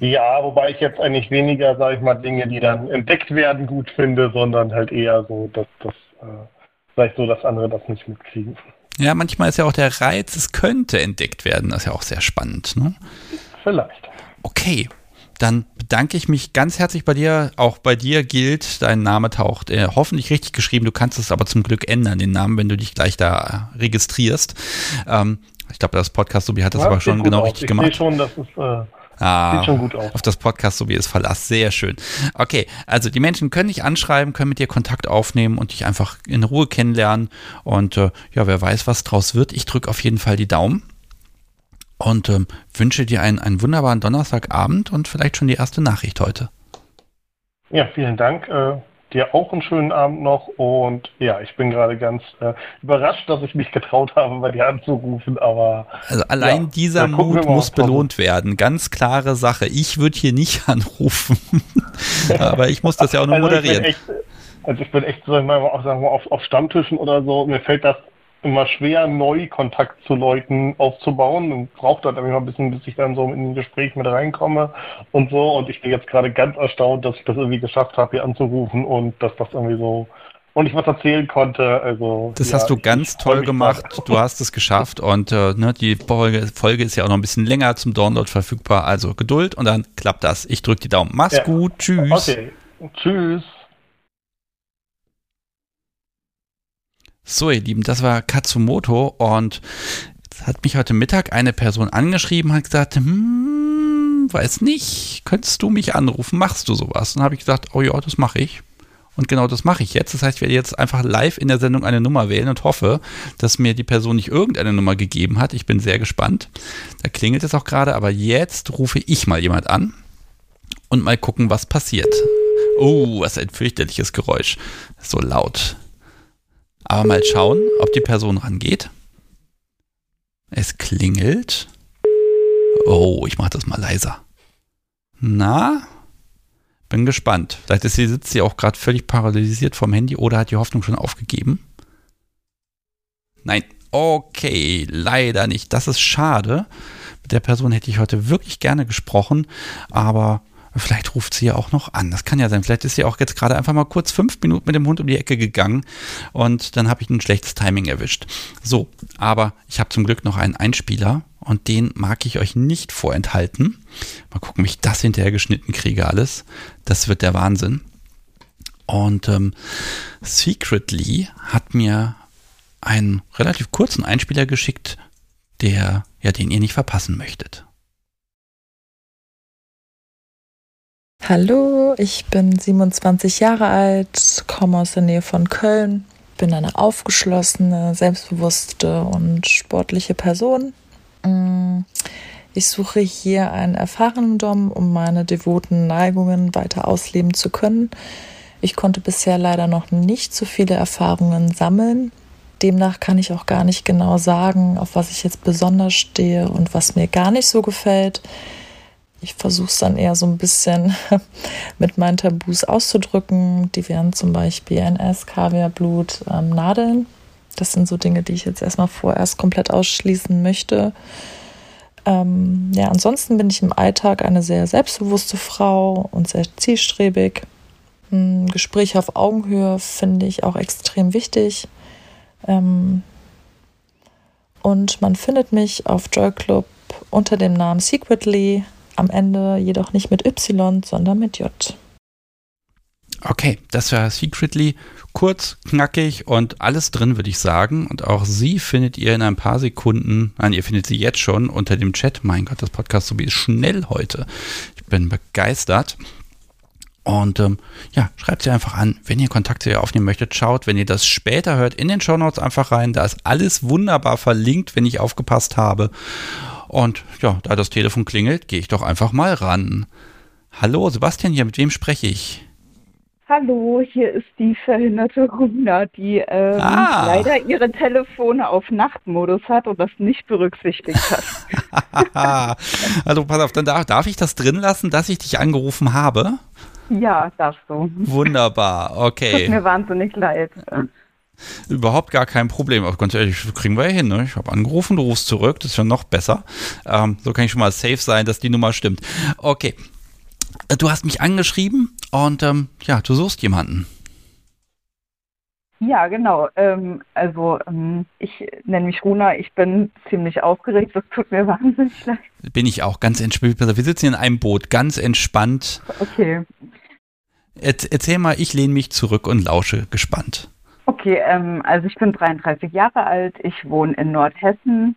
Ja, wobei ich jetzt eigentlich weniger, sage ich mal, Dinge, die dann entdeckt werden, gut finde, sondern halt eher so, dass das, äh, vielleicht so, dass andere das nicht mitkriegen. Ja, manchmal ist ja auch der Reiz, es könnte entdeckt werden, das ist ja auch sehr spannend. Ne? Vielleicht. Okay, dann bedanke ich mich ganz herzlich bei dir. Auch bei dir gilt, dein Name taucht äh, hoffentlich richtig geschrieben. Du kannst es aber zum Glück ändern, den Namen, wenn du dich gleich da registrierst. Ähm, ich glaube, das Podcast Sobi hat das Ja, aber schon genau aus. richtig ich gemacht. sehe schon, dass es äh, Ah, sieht schon gut aus. Auf das Podcast wie es Verlass. Sehr schön. Okay, also die Menschen können dich anschreiben, können mit dir Kontakt aufnehmen und dich einfach in Ruhe kennenlernen. Und äh, ja, wer weiß, was draus wird. Ich drücke auf jeden Fall die Daumen und ähm, wünsche dir einen, einen wunderbaren Donnerstagabend und vielleicht schon die erste Nachricht heute. Ja, vielen Dank. Äh, dir auch einen schönen Abend noch und ja, ich bin gerade ganz äh, überrascht, dass ich mich getraut habe, bei dir anzurufen, aber Also allein ja, dieser wir Mut muss belohnt werden. Ganz klare Sache. Ich würde hier nicht anrufen. Aber ich muss das ja auch nur also moderieren. Ich echt, also ich bin echt, sag ich mal, auch sagen wir, auf, auf Stammtischen oder so, mir fällt das immer schwer, neu Kontakt zu Leuten aufzubauen und braucht dann immer ein bisschen, bis ich dann so in ein Gespräch mit reinkomme und so. Und ich bin jetzt gerade ganz erstaunt, dass ich das irgendwie geschafft habe, hier anzurufen und dass das irgendwie so und ich was erzählen konnte. Also Das ja, hast du ganz toll gemacht. Du hast es geschafft und äh, ne, die Folge, Folge ist ja auch noch ein bisschen länger zum Download verfügbar. Also Geduld und dann klappt das. Ich drücke die Daumen. Mach's Ja. gut. Tschüss. Okay, tschüss. So, ihr Lieben, das war Katsumoto und hat mich heute Mittag eine Person angeschrieben, hat gesagt, hm, weiß nicht, könntest du mich anrufen, machst du sowas? Und habe ich gesagt, oh ja, das mache ich. Und genau das mache ich jetzt. Das heißt, ich werde jetzt einfach live in der Sendung eine Nummer wählen und hoffe, dass mir die Person nicht irgendeine Nummer gegeben hat. Ich bin sehr gespannt. Da klingelt es auch gerade, aber jetzt rufe ich mal jemand an und mal gucken, was passiert. Oh, was ein fürchterliches Geräusch. So laut. Aber mal schauen, ob die Person rangeht. Es klingelt. Oh, ich mache das mal leiser. Na? Bin gespannt. Vielleicht ist sie, sitzt sie auch gerade völlig paralysiert vom Handy oder hat die Hoffnung schon aufgegeben. Nein. Okay, leider nicht. Das ist schade. Mit der Person hätte ich heute wirklich gerne gesprochen, aber Vielleicht ruft sie ja auch noch an. Das kann ja sein. Vielleicht ist sie auch jetzt gerade einfach mal kurz fünf Minuten mit dem Hund um die Ecke gegangen und dann habe ich ein schlechtes Timing erwischt. So, aber ich habe zum Glück noch einen Einspieler und den mag ich euch nicht vorenthalten. Mal gucken, wie ich das hinterher geschnitten kriege alles. Das wird der Wahnsinn. Und ähm, Secretly hat mir einen relativ kurzen Einspieler geschickt, der ja den ihr nicht verpassen möchtet. Hallo, ich bin 27 Jahre alt, komme aus der Nähe von Köln, bin eine aufgeschlossene, selbstbewusste und sportliche Person. Mm, ich suche hier einen erfahrenen Dom, um meine devoten Neigungen weiter ausleben zu können. Ich konnte bisher leider noch nicht so viele Erfahrungen sammeln. Demnach kann ich auch gar nicht genau sagen, auf was ich jetzt besonders stehe und was mir gar nicht so gefällt ich versuche es dann eher so ein bisschen mit meinen Tabus auszudrücken. Die wären zum Beispiel NS, Kaviarblut, ähm, Nadeln. Das sind so Dinge, die ich jetzt erstmal vorerst komplett ausschließen möchte. Ähm, ja, ansonsten bin ich im Alltag eine sehr selbstbewusste Frau und sehr zielstrebig. Ein Gespräch auf Augenhöhe finde ich auch extrem wichtig. Ähm, und man findet mich auf Joy Club unter dem Namen Secretly am Ende jedoch nicht mit Y, sondern mit J. Okay, das war Secretly kurz, knackig und alles drin, würde ich sagen. Und auch sie findet ihr in ein paar Sekunden, nein, ihr findet sie jetzt schon unter dem Chat. Mein Gott, das Podcast so wie ist schnell heute. Ich bin begeistert. Und ähm, ja, schreibt sie einfach an, wenn ihr Kontakt zu ihr aufnehmen möchtet. Schaut, wenn ihr das später hört, in den Show Notes einfach rein. Da ist alles wunderbar verlinkt, wenn ich aufgepasst habe. Und ja, da das Telefon klingelt, gehe ich doch einfach mal ran. Hallo, Sebastian hier, mit wem spreche ich? Hallo, hier ist die verhinderte Runa, die ähm, Ah. leider ihre Telefone auf Nachtmodus hat und das nicht berücksichtigt hat. also pass auf, dann darf, darf ich das drin lassen, dass ich dich angerufen habe? ja, darfst du. Wunderbar, Tut okay. mir wahnsinnig leid. Überhaupt gar kein Problem. Aber ganz ehrlich, kriegen wir ja hin. Ne? Ich habe angerufen, du rufst zurück, das ist ja noch besser. Ähm, so kann ich schon mal safe sein, dass die Nummer stimmt. Okay. Äh, Du hast mich angeschrieben und ähm, ja, du suchst jemanden. Ja, genau. Ähm, also ähm, ich nenne mich Runa, ich bin ziemlich aufgeregt, das tut mir wahnsinnig leid. Bin ich auch ganz entspannt. Wir sitzen in einem Boot, ganz entspannt. Okay. Erz- Erzähl mal, ich lehne mich zurück und lausche gespannt. Okay, ähm, also ich bin 33 Jahre alt, ich wohne in Nordhessen,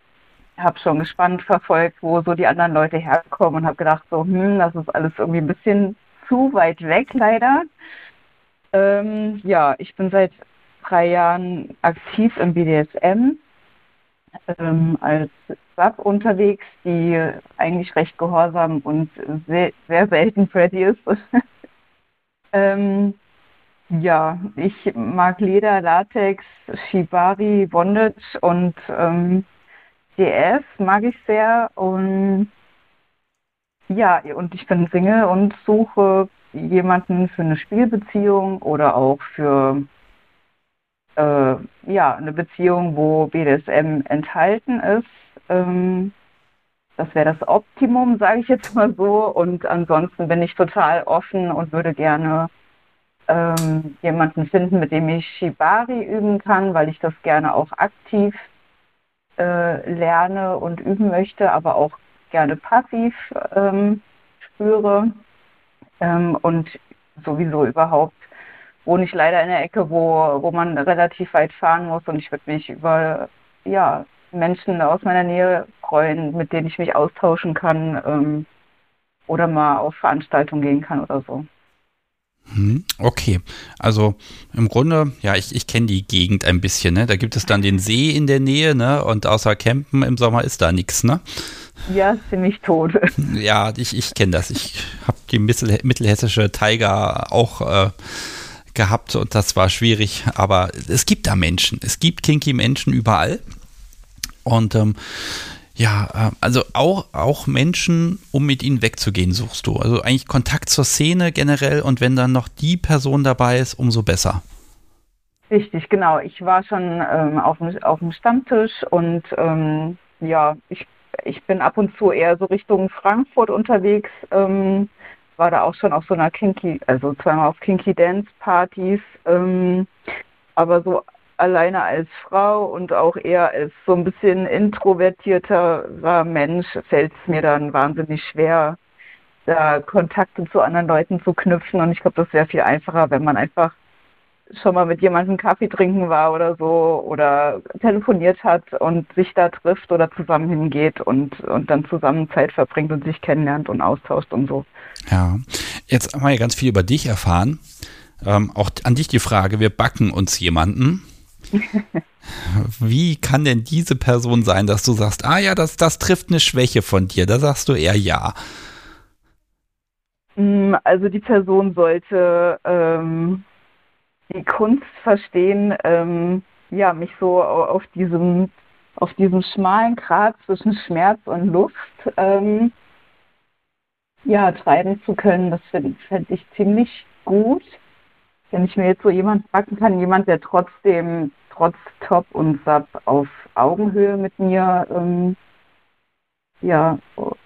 habe schon gespannt verfolgt, wo so die anderen Leute herkommen und habe gedacht, so, hm, das ist alles irgendwie ein bisschen zu weit weg leider. Ähm, ja, ich bin seit drei Jahren aktiv im BDSM ähm, als Sub unterwegs, die eigentlich recht gehorsam und sehr, sehr selten Freddy ist. ähm, ja, ich mag Leder, Latex, Shibari, Bondage und ähm, DF mag ich sehr. Und ja, und ich bin Single und suche jemanden für eine Spielbeziehung oder auch für äh, ja, eine Beziehung, wo BDSM enthalten ist. Ähm, das wäre das Optimum, sage ich jetzt mal so. Und ansonsten bin ich total offen und würde gerne ähm, jemanden finden, mit dem ich Shibari üben kann, weil ich das gerne auch aktiv äh, lerne und üben möchte, aber auch gerne passiv ähm, spüre. Ähm, und sowieso überhaupt wohne ich leider in der Ecke, wo, wo man relativ weit fahren muss und ich würde mich über ja, Menschen aus meiner Nähe freuen, mit denen ich mich austauschen kann ähm, oder mal auf Veranstaltungen gehen kann oder so. Hm, Okay, also im Grunde, ja, ich, ich kenne die Gegend ein bisschen, ne? Da gibt es dann den See in der Nähe, ne? Und außer Campen im Sommer ist da nichts, ne? Ja, ziemlich tot. Ja, ich, ich kenne das. Ich habe die mittel, mittelhessische Taiga auch äh, gehabt und das war schwierig, aber es gibt da Menschen. Es gibt kinky Menschen überall. Und ähm, ja, äh, also auch, auch Menschen, um mit ihnen wegzugehen, suchst du. Also eigentlich Kontakt zur Szene generell und wenn dann noch die Person dabei ist, umso besser. Richtig, genau. Ich war schon ähm, auf, dem, auf dem Stammtisch und ähm, ja, ich, ich bin ab und zu eher so Richtung Frankfurt unterwegs. Ähm, war da auch schon auf so einer Kinky, also zweimal auf Kinky Dance Partys. Ähm, aber so alleine als Frau und auch eher als so ein bisschen introvertierter Mensch fällt es mir dann wahnsinnig schwer, da Kontakte zu anderen Leuten zu knüpfen. Und ich glaube, das wäre viel einfacher, wenn man einfach schon mal mit jemandem Kaffee trinken war oder so oder telefoniert hat und sich da trifft oder zusammen hingeht und, und dann zusammen Zeit verbringt und sich kennenlernt und austauscht und so. Ja, jetzt haben wir ja ganz viel über dich erfahren. Ähm, auch an dich die Frage, wir backen uns jemanden. Wie kann denn diese Person sein, dass du sagst, ah ja, das, das trifft eine Schwäche von dir? Da sagst du eher ja. Mm, Also die Person sollte ähm, die Kunst verstehen, ähm, ja, mich so au- auf diesem, auf diesem schmalen Grat zwischen Schmerz und Luft ähm, ja, treiben zu können. Das finde fänd ich ziemlich gut. Wenn ich mir jetzt so jemand backen kann, jemand, der trotzdem trotz Top und Sub auf Augenhöhe mit mir ähm, ja,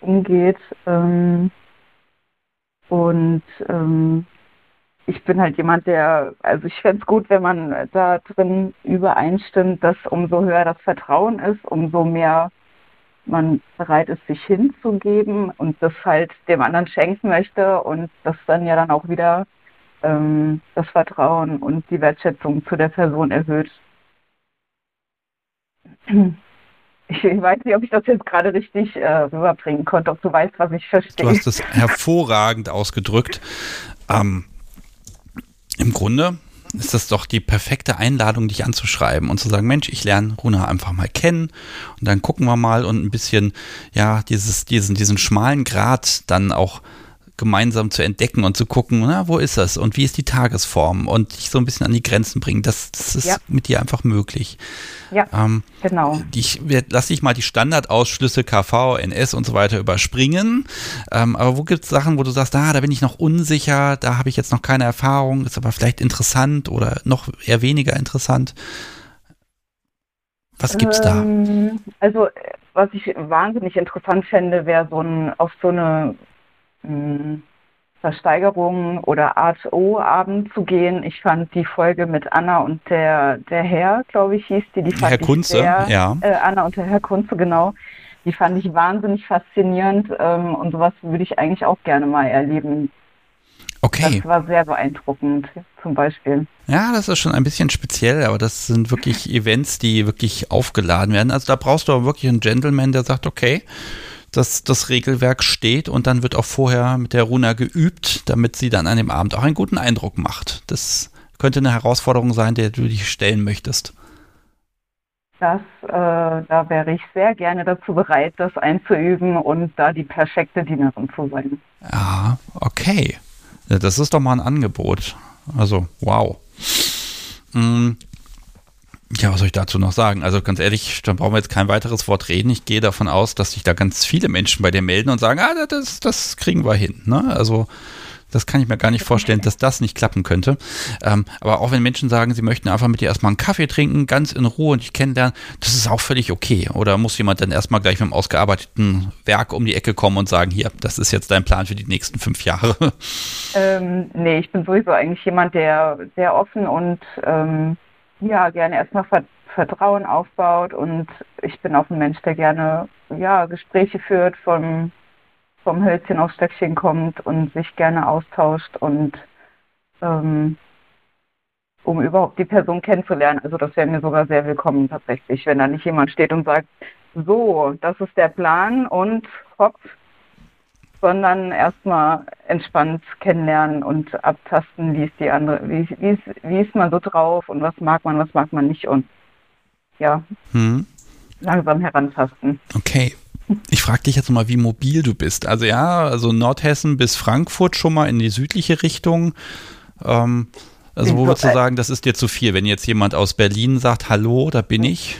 umgeht. Ähm, und ähm, ich bin halt jemand, der, also ich fände es gut, wenn man da drin übereinstimmt, dass umso höher das Vertrauen ist, umso mehr man bereit ist, sich hinzugeben und das halt dem anderen schenken möchte und das dann ja dann auch wieder ähm, das Vertrauen und die Wertschätzung zu der Person erhöht. Ich, weiß nicht, ob ich das jetzt gerade richtig äh, rüberbringen konnte, ob du weißt, was ich verstehe. Du hast es hervorragend ausgedrückt. Ähm, Im Grunde ist das doch die perfekte Einladung, dich anzuschreiben und zu sagen, Mensch, ich lerne Runa einfach mal kennen und dann gucken wir mal und ein bisschen, ja, dieses, diesen, diesen schmalen Grat dann auch gemeinsam zu entdecken und zu gucken, na, wo ist das und wie ist die Tagesform und dich so ein bisschen an die Grenzen bringen. Das, das ist Ja. mit dir einfach möglich. Ja, Ähm, genau. ich werd- lass dich mal die Standardausschlüsse KV, NS und so weiter überspringen. Ähm, aber wo gibt es Sachen, wo du sagst, ah, da bin ich noch unsicher, da habe ich jetzt noch keine Erfahrung, ist aber vielleicht interessant oder noch eher weniger interessant? Was gibt's da? Ähm, Also, was ich wahnsinnig interessant fände, wäre so ein, auf so eine Versteigerung oder Art O-Abend zu gehen. Ich fand die Folge mit Anna und der, der Herr, glaube ich, hieß die, die fand Herr ich Kunze, sehr, ja. Äh, Anna und der Herr Kunze, genau. Die fand ich wahnsinnig faszinierend ähm, und sowas würde ich eigentlich auch gerne mal erleben. Okay. Das war sehr beeindruckend, zum Beispiel. Ja, das ist schon ein bisschen speziell, aber das sind wirklich Events, die wirklich aufgeladen werden. Also da brauchst du aber wirklich einen Gentleman, der sagt, okay, dass das Regelwerk steht und dann wird auch vorher mit der Runa geübt, damit sie dann an dem Abend auch einen guten Eindruck macht. Das könnte eine Herausforderung sein, der du dich stellen möchtest. Das, äh, da wäre ich sehr gerne dazu bereit, das einzuüben und da die perfekte Dienerin zu sein. Ja, okay. Das ist doch mal ein Angebot. Also, wow. Ja, was soll ich dazu noch sagen? Also ganz ehrlich, dann brauchen wir jetzt kein weiteres Wort reden. Ich gehe davon aus, dass sich da ganz viele Menschen bei dir melden und sagen, ah, das, das kriegen wir hin. Ne? Also das kann ich mir gar nicht vorstellen, dass das nicht klappen könnte. Ähm, aber auch wenn Menschen sagen, sie möchten einfach mit dir erstmal einen Kaffee trinken, ganz in Ruhe und dich kennenlernen, das ist auch völlig okay. Oder muss jemand dann erstmal gleich mit einem ausgearbeiteten Werk um die Ecke kommen und sagen, hier, das ist jetzt dein Plan für die nächsten fünf Jahre. Ähm, nee, ich bin sowieso eigentlich jemand, der sehr offen und ähm, ja, gerne erstmal Ver Vertrauen aufbaut und ich bin auch ein Mensch, der gerne ja, Gespräche führt, vom, vom Hölzchen aufs Stöckchen kommt und sich gerne austauscht und ähm, um überhaupt die Person kennenzulernen. Also das wäre mir sogar sehr willkommen tatsächlich, wenn da nicht jemand steht und sagt, so, das ist der Plan und hopp, sondern erstmal entspannt kennenlernen und abtasten, wie ist die andere, wie, wie, ist, wie ist man so drauf und was mag man, was mag man nicht und ja, Hm. langsam herantasten. Okay. Ich frage dich jetzt mal, wie mobil du bist. Also ja, also Nordhessen bis Frankfurt schon mal in die südliche Richtung. Ähm, also wo würdest du sagen, das ist dir zu viel? Wenn jetzt jemand aus Berlin sagt, hallo, da bin ich.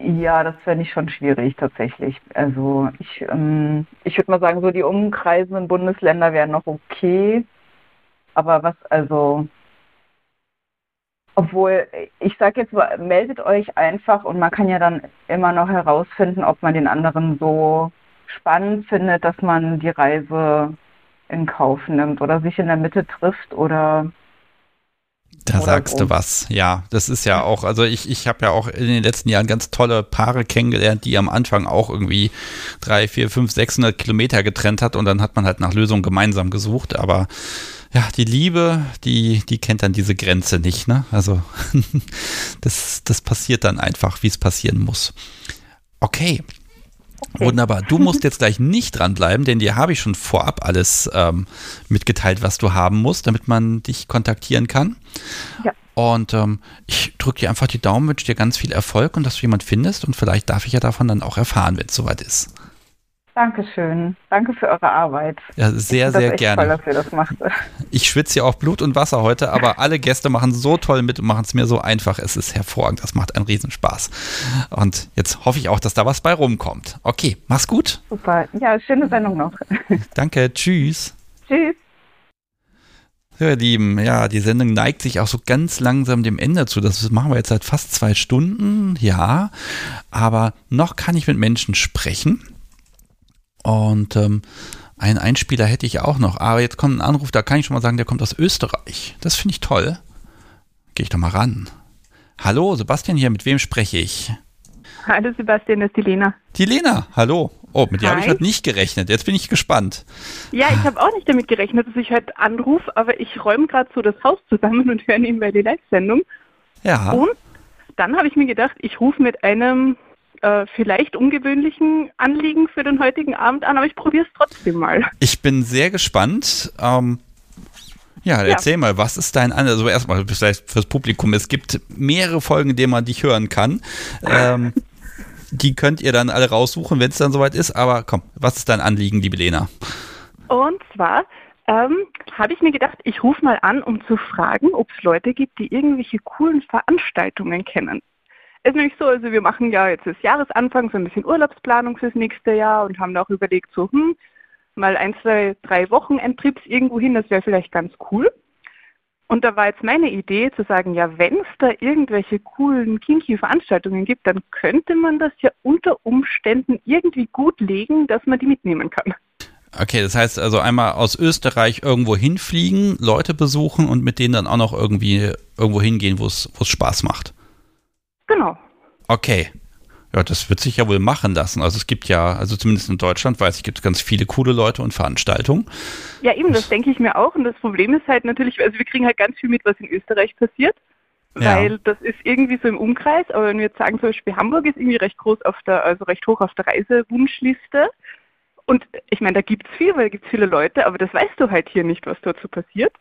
Ja, das fände ich schon schwierig tatsächlich. Also ich, ähm, ich würde mal sagen, so die umkreisenden Bundesländer wären noch okay. Aber was, also, obwohl, ich sage jetzt, mal, meldet euch einfach und man kann ja dann immer noch herausfinden, ob man den anderen so spannend findet, dass man die Reise in Kauf nimmt oder sich in der Mitte trifft oder Da Oder sagst du was. Ja, das ist ja auch, also ich, ich habe ja auch in den letzten Jahren ganz tolle Paare kennengelernt, die am Anfang auch irgendwie drei, vier, fünf, 600 Kilometer getrennt hat und dann hat man halt nach Lösungen gemeinsam gesucht. Aber ja, die Liebe, die, die kennt dann diese Grenze nicht, ne? Also das, das passiert dann einfach, wie es passieren muss. Okay. Wunderbar. Du musst jetzt gleich nicht dranbleiben, denn dir habe ich schon vorab alles ähm, mitgeteilt, was du haben musst, damit man dich kontaktieren kann. Ja. Und ähm, ich drücke dir einfach die Daumen, wünsche dir ganz viel Erfolg und dass du jemand findest und vielleicht darf ich ja davon dann auch erfahren, wenn es soweit ist. Dankeschön. Danke für eure Arbeit. Ja, sehr, sehr gerne. Toll, dass ihr das macht. Ich schwitze ja auch Blut und Wasser heute, aber alle Gäste machen so toll mit und machen es mir so einfach. Es ist hervorragend. Das macht einen Riesenspaß. Und jetzt hoffe ich auch, dass da was bei rumkommt. Okay, mach's gut. Super. Ja, schöne Sendung noch. Danke. Tschüss. Tschüss. So, ihr Lieben, ja, die Sendung neigt sich auch so ganz langsam dem Ende zu. Das machen wir jetzt seit fast zwei Stunden, ja. Aber noch kann ich mit Menschen sprechen. Und ähm, einen Einspieler hätte ich auch noch. Aber jetzt kommt ein Anruf, da kann ich schon mal sagen, der kommt aus Österreich. Das finde ich toll. Gehe ich doch mal ran. Hallo, Sebastian hier, mit wem spreche ich? Hallo Sebastian, das ist die Lena. Die Lena, hallo. Oh, mit dir habe ich heute nicht gerechnet. Jetzt bin ich gespannt. Ja, ich habe auch nicht damit gerechnet, dass ich heute anrufe, aber ich räume gerade so das Haus zusammen und höre nebenbei die Live-Sendung. Ja. Und dann habe ich mir gedacht, ich rufe mit einem äh, vielleicht ungewöhnlichen Anliegen für den heutigen Abend an, aber ich probiere es trotzdem mal. Ich bin sehr gespannt. Ähm, ja, Ja. erzähl mal, was ist dein An Also erstmal vielleicht fürs Publikum. Es gibt mehrere Folgen, in denen man dich hören kann. Ähm, die könnt ihr dann alle raussuchen, wenn es dann soweit ist. Aber komm, was ist dein Anliegen, liebe Lena? Und zwar ähm, habe ich mir gedacht, ich rufe mal an, um zu fragen, ob es Leute gibt, die irgendwelche coolen Veranstaltungen kennen. Es ist nämlich so, also wir machen ja jetzt das Jahresanfang so ein bisschen Urlaubsplanung fürs nächste Jahr und haben da auch überlegt, so, hm, mal ein, zwei, drei Wochenendtrips irgendwo hin, das wäre vielleicht ganz cool. Und da war jetzt meine Idee zu sagen, ja, wenn es da irgendwelche coolen, kinky Veranstaltungen gibt, dann könnte man das ja unter Umständen irgendwie gut legen, dass man die mitnehmen kann. Okay, das heißt also einmal aus Österreich irgendwo hinfliegen, Leute besuchen und mit denen dann auch noch irgendwie irgendwo hingehen, wo es Spaß macht. Genau. Okay. Ja, das wird sich ja wohl machen lassen. Also es gibt ja, also zumindest in Deutschland weiß ich, gibt es ganz viele coole Leute und Veranstaltungen. Ja, eben, das denke ich mir auch. Und das Problem ist halt natürlich, also wir kriegen halt ganz viel mit, was in Österreich passiert. Ja. Weil das ist irgendwie so im Umkreis, aber wenn wir jetzt sagen, zum Beispiel Hamburg ist irgendwie recht groß auf der, also recht hoch auf der Reisewunschliste. Und ich meine, da gibt es viel, weil da gibt es viele Leute, aber das weißt du halt hier nicht, was dort so passiert.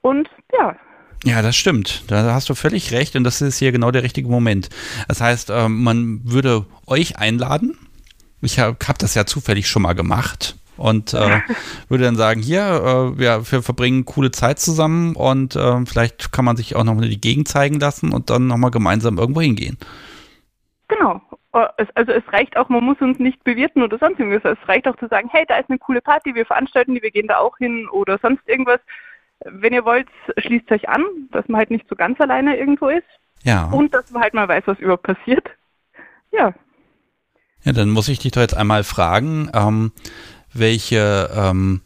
Und ja, Ja, das stimmt. Da hast du völlig recht und das ist hier genau der richtige Moment. Das heißt, ähm, man würde euch einladen. Ich habe hab das ja zufällig schon mal gemacht und äh, würde dann sagen, hier, äh, wir, wir verbringen coole Zeit zusammen und äh, vielleicht kann man sich auch noch mal die Gegend zeigen lassen und dann nochmal gemeinsam irgendwo hingehen. genau. Äh, also es reicht auch, man muss uns nicht bewirten oder sonst irgendwas. Es reicht auch zu sagen, hey, da ist eine coole Party, wir veranstalten die, wir gehen da auch hin oder sonst irgendwas. Wenn ihr wollt, schließt euch an, dass man halt nicht so ganz alleine irgendwo ist. Ja. Und dass man halt mal weiß, was überhaupt passiert. Ja. Ja, dann muss ich dich doch jetzt einmal fragen, ähm, welche, ähm,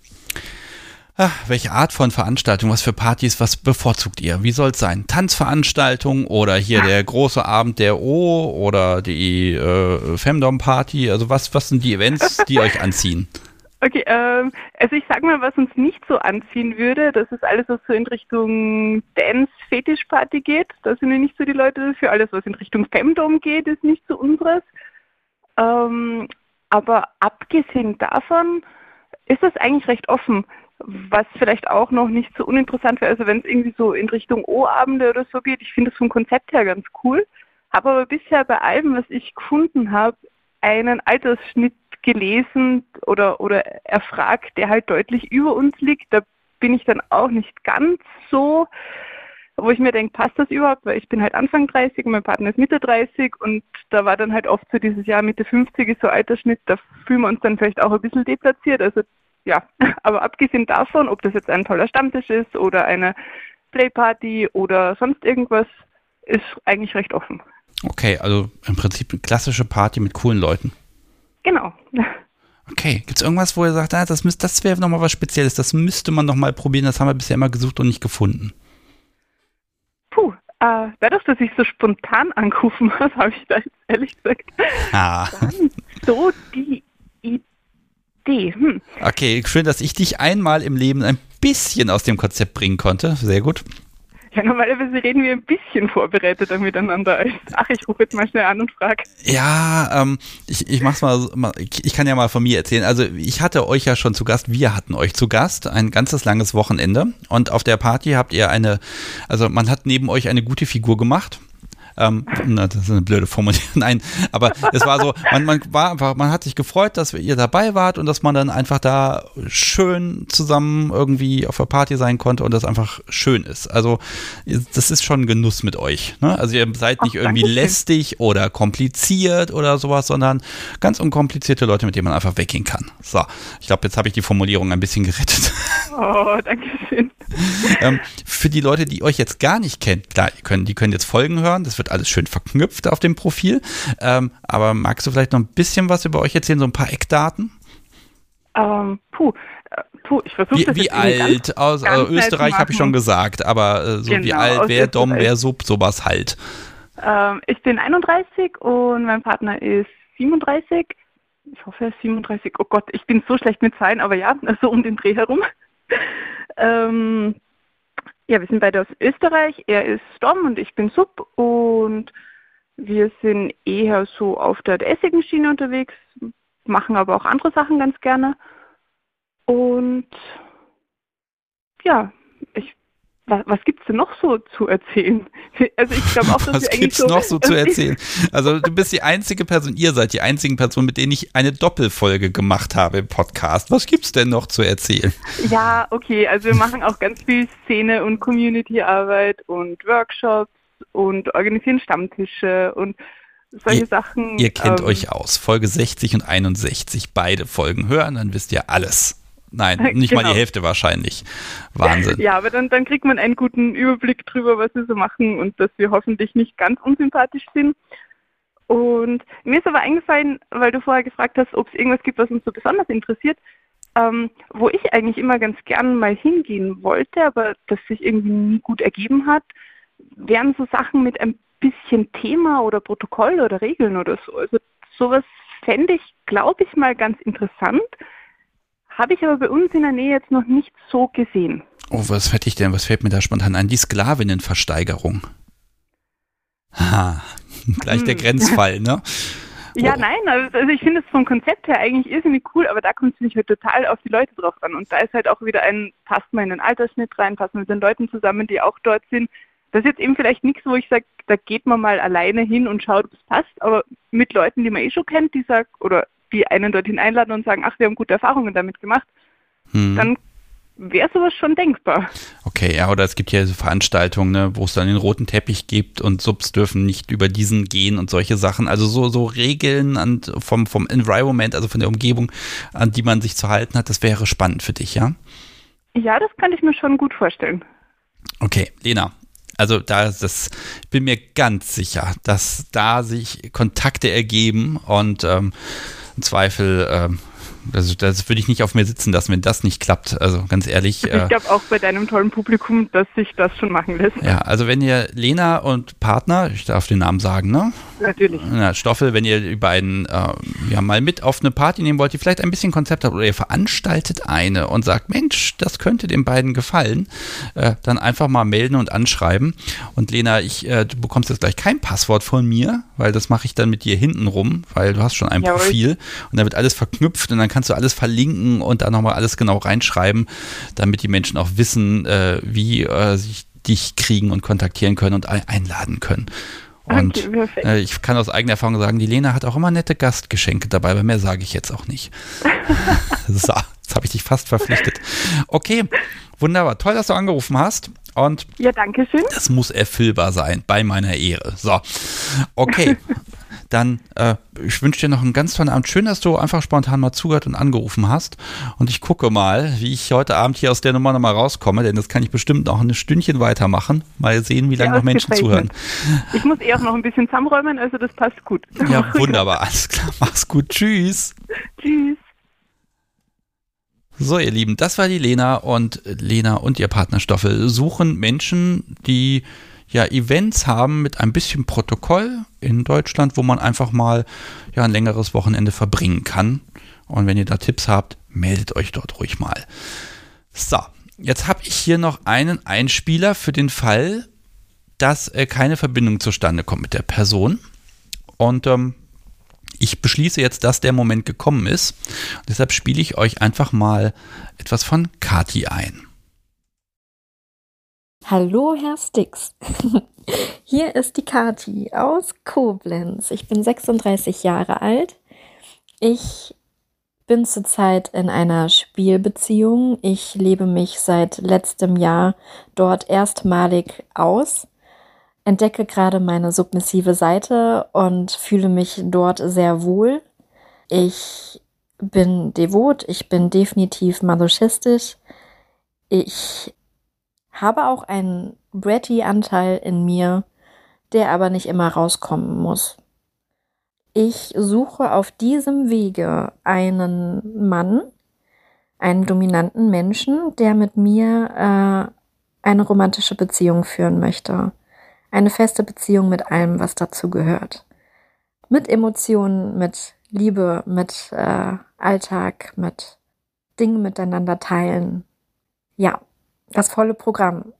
ah, welche Art von Veranstaltung, was für Partys, was bevorzugt ihr? Wie soll es sein? Tanzveranstaltung oder hier der große Abend der O oder die äh, Femdom-Party? Also was, was sind die Events, die euch anziehen? Okay, ähm, also ich sag mal, was uns nicht so anziehen würde, das ist alles, was so in Richtung Dance-Fetisch-Party geht. Da sind wir nicht so die Leute dafür. Alles, was in Richtung Femdom geht, ist nicht so unseres. Ähm, aber abgesehen davon ist das eigentlich recht offen. Was vielleicht auch noch nicht so uninteressant wäre, also wenn es irgendwie so in Richtung O-Abende oder so geht, ich finde das vom Konzept her ganz cool, habe aber bisher bei allem, was ich gefunden habe, einen Altersschnitt gelesen oder, oder erfragt, der halt deutlich über uns liegt. Da bin ich dann auch nicht ganz so, wo ich mir denke, passt das überhaupt? Weil ich bin halt Anfang 30 und mein Partner ist Mitte 30 und da war dann halt oft so dieses Jahr Mitte 50 ist so Altersschnitt, da fühlen wir uns dann vielleicht auch ein bisschen deplatziert. Also ja, aber abgesehen davon, ob das jetzt ein toller Stammtisch ist oder eine Playparty oder sonst irgendwas, ist eigentlich recht offen. Okay, also im Prinzip eine klassische Party mit coolen Leuten. Genau. Okay, gibt es irgendwas, wo ihr sagt, ah, das, müsst- das wäre nochmal was Spezielles, das müsste man nochmal probieren, das haben wir bisher immer gesucht und nicht gefunden? Puh, äh, dadurch, dass ich so spontan angerufen habe, habe ich da jetzt ehrlich gesagt Ah, so die Idee. Hm. okay, schön, dass ich dich einmal im Leben ein bisschen aus dem Konzept bringen konnte. Sehr gut. Ja, normalerweise reden wir ein bisschen vorbereiteter miteinander. Ach, ich rufe jetzt mal schnell an und frage. Ja, ähm, ich, ich mach's mal, ich kann ja mal von mir erzählen. Also ich hatte euch ja schon zu Gast, wir hatten euch zu Gast, ein ganzes langes Wochenende. Und auf der Party habt ihr eine, also man hat neben euch eine gute Figur gemacht. Ähm, na, das ist eine blöde Formulierung. Nein, aber es war so, man, man war einfach, man hat sich gefreut, dass ihr dabei wart und dass man dann einfach da schön zusammen irgendwie auf der Party sein konnte und das einfach schön ist. Also das ist schon ein Genuss mit euch. Ne? Also ihr seid nicht irgendwie Dankeschön. lästig oder kompliziert oder sowas, sondern ganz unkomplizierte Leute, mit denen man einfach weggehen kann. So, ich glaube, jetzt habe ich die Formulierung ein bisschen gerettet. Oh, danke schön. ähm, für die Leute, die euch jetzt gar nicht kennt, klar, die können, die können jetzt Folgen hören, das wird alles schön verknüpft auf dem Profil. Ähm, aber magst du vielleicht noch ein bisschen was über euch erzählen, so ein paar Eckdaten? Ähm, puh, äh, puh, ich versuche Wie, das wie irgendwie alt? ganz, aus ganz äh, Österreich habe ich schon gesagt, aber äh, so wie Genau, alt, aus wer Dom, wer Sub, sowas halt. Ähm, ich bin 31 und mein Partner ist 37. Ich hoffe, er ist 37. Oh Gott, ich bin so schlecht mit Zahlen, aber ja, so um den Dreh herum. Ähm, ja, wir sind beide aus Österreich. Er ist Dom und ich bin Sub und wir sind eher so auf der essigen Schiene unterwegs, machen aber auch andere Sachen ganz gerne. Und ja, ich, was, was gibt es denn noch so zu erzählen? Also ich glaube auch, dass Was wir eigentlich gibt's so, noch so zu wir- erzählen? Also du bist die einzige Person, ihr seid die einzigen Person, mit denen ich eine Doppelfolge gemacht habe im Podcast. Was gibt's denn noch zu erzählen? Ja, okay, also wir machen auch ganz viel Szene- und Community-Arbeit und Workshops und organisieren Stammtische und solche ihr, Sachen. Ihr kennt ähm, euch aus. Folge 60 und 61. Beide Folgen hören, dann wisst ihr alles. Nein, nicht mal Genau. die Hälfte wahrscheinlich. Wahnsinn. Ja, aber dann, dann kriegt man einen guten Überblick drüber, was wir so machen und dass wir hoffentlich nicht ganz unsympathisch sind. Und mir ist aber eingefallen, weil du vorher gefragt hast, ob es irgendwas gibt, was uns so besonders interessiert, ähm, wo ich eigentlich immer ganz gern mal hingehen wollte, aber das sich irgendwie nie gut ergeben hat, wären so Sachen mit ein bisschen Thema oder Protokoll oder Regeln oder so. Also sowas fände ich, glaube ich, mal ganz interessant. Habe ich aber bei uns in der Nähe jetzt noch nicht so gesehen. Oh, was hätte ich denn? Was fällt mir da spontan ein? Die Sklavinnenversteigerung. Ha, gleich der Hm. Grenzfall, ne? Ja, Oh. nein, also also ich finde es vom Konzept her eigentlich irrsinnig cool, aber da kommt es mich halt total auf die Leute drauf an. Und da ist halt auch wieder ein, passt man in den Altersschnitt rein, passen mit den Leuten zusammen, die auch dort sind. Das ist jetzt eben vielleicht nichts, wo ich sage, da geht man mal alleine hin und schaut, ob es passt, aber mit Leuten, die man eh schon kennt, die sagen, oder die einen dorthin einladen und sagen, ach, wir haben gute Erfahrungen damit gemacht, Hm. dann wäre sowas schon denkbar. Okay, ja, oder es gibt ja so Veranstaltungen, ne, wo es dann den roten Teppich gibt und Subs dürfen nicht über diesen gehen und solche Sachen. Also so, so Regeln an, vom, vom Environment, also von der Umgebung, an die man sich zu halten hat, das wäre spannend für dich, ja? Ja, das kann ich mir schon gut vorstellen. Okay, Lena. Also da ist das, ich bin mir ganz sicher, dass da sich Kontakte ergeben und ähm, im Zweifel, ähm, das, würde ich nicht auf mir sitzen lassen, wenn das nicht klappt. Also ganz ehrlich. Ich Äh, glaube auch bei deinem tollen Publikum, dass sich das schon machen lässt. ja, also wenn ihr Lena und Partner, ich darf den Namen sagen, ne? Natürlich. Na, Stoffel, wenn ihr die beiden äh, ja, mal mit auf eine Party nehmen wollt, die vielleicht ein bisschen Konzept habt oder ihr veranstaltet eine und sagt, Mensch, das könnte den beiden gefallen, äh, dann einfach mal melden und anschreiben. Und Lena, ich, äh, du bekommst jetzt gleich kein Passwort von mir, weil das mache ich dann mit dir hinten rum, weil du hast schon ein Jawohl. Profil und dann wird alles verknüpft und dann kann kannst du alles verlinken und da nochmal alles genau reinschreiben, damit die Menschen auch wissen, äh, wie äh, sich dich kriegen und kontaktieren können und ein einladen können. Und Okay, äh, ich kann aus eigener Erfahrung sagen, die Lena hat auch immer nette Gastgeschenke dabei, aber mehr sage ich jetzt auch nicht. so, jetzt habe ich dich fast verpflichtet. Okay, wunderbar. Toll, dass du angerufen hast. Und Ja, danke schön. das muss erfüllbar sein, bei meiner Ehre. So, okay. Dann, äh, ich wünsche dir noch einen ganz tollen Abend. Schön, dass du einfach spontan mal zugehört und angerufen hast. Und ich gucke mal, wie ich heute Abend hier aus der Nummer nochmal rauskomme, denn das kann ich bestimmt noch ein Stündchen weitermachen. Mal sehen, wie lange noch Menschen zuhören. ausgezeichnet. Ich muss eh auch noch ein bisschen zusammenräumen, also das passt gut. Ja, wunderbar. Alles klar. Mach's gut. Tschüss. Tschüss. So, ihr Lieben, das war die Lena und Lena und ihr Partner Stoffel suchen Menschen, die ja Events haben mit ein bisschen Protokoll in Deutschland, wo man einfach mal ja ein längeres Wochenende verbringen kann. Und wenn ihr da Tipps habt, meldet euch dort ruhig mal. So, jetzt habe ich hier noch einen Einspieler für den Fall, dass äh, keine Verbindung zustande kommt mit der Person. Und ähm, ich beschließe jetzt, dass der Moment gekommen ist. Und deshalb spiele ich euch einfach mal etwas von Kati ein. Hallo, Herr Stix. Hier ist die Kati aus Koblenz. Ich bin 36 Jahre alt. Ich bin zurzeit in einer Spielbeziehung. Ich lebe mich seit letztem Jahr dort erstmalig aus, entdecke gerade meine submissive Seite und fühle mich dort sehr wohl. Ich bin devot, ich bin definitiv masochistisch. Ich habe auch einen Bratty-Anteil in mir, der aber nicht immer rauskommen muss. Ich suche auf diesem Wege einen Mann, einen dominanten Menschen, der mit mir äh, eine romantische Beziehung führen möchte. Eine feste Beziehung mit allem, was dazu gehört. Mit Emotionen, mit Liebe, mit äh, Alltag, mit Dingen miteinander teilen. Ja, das volle Programm.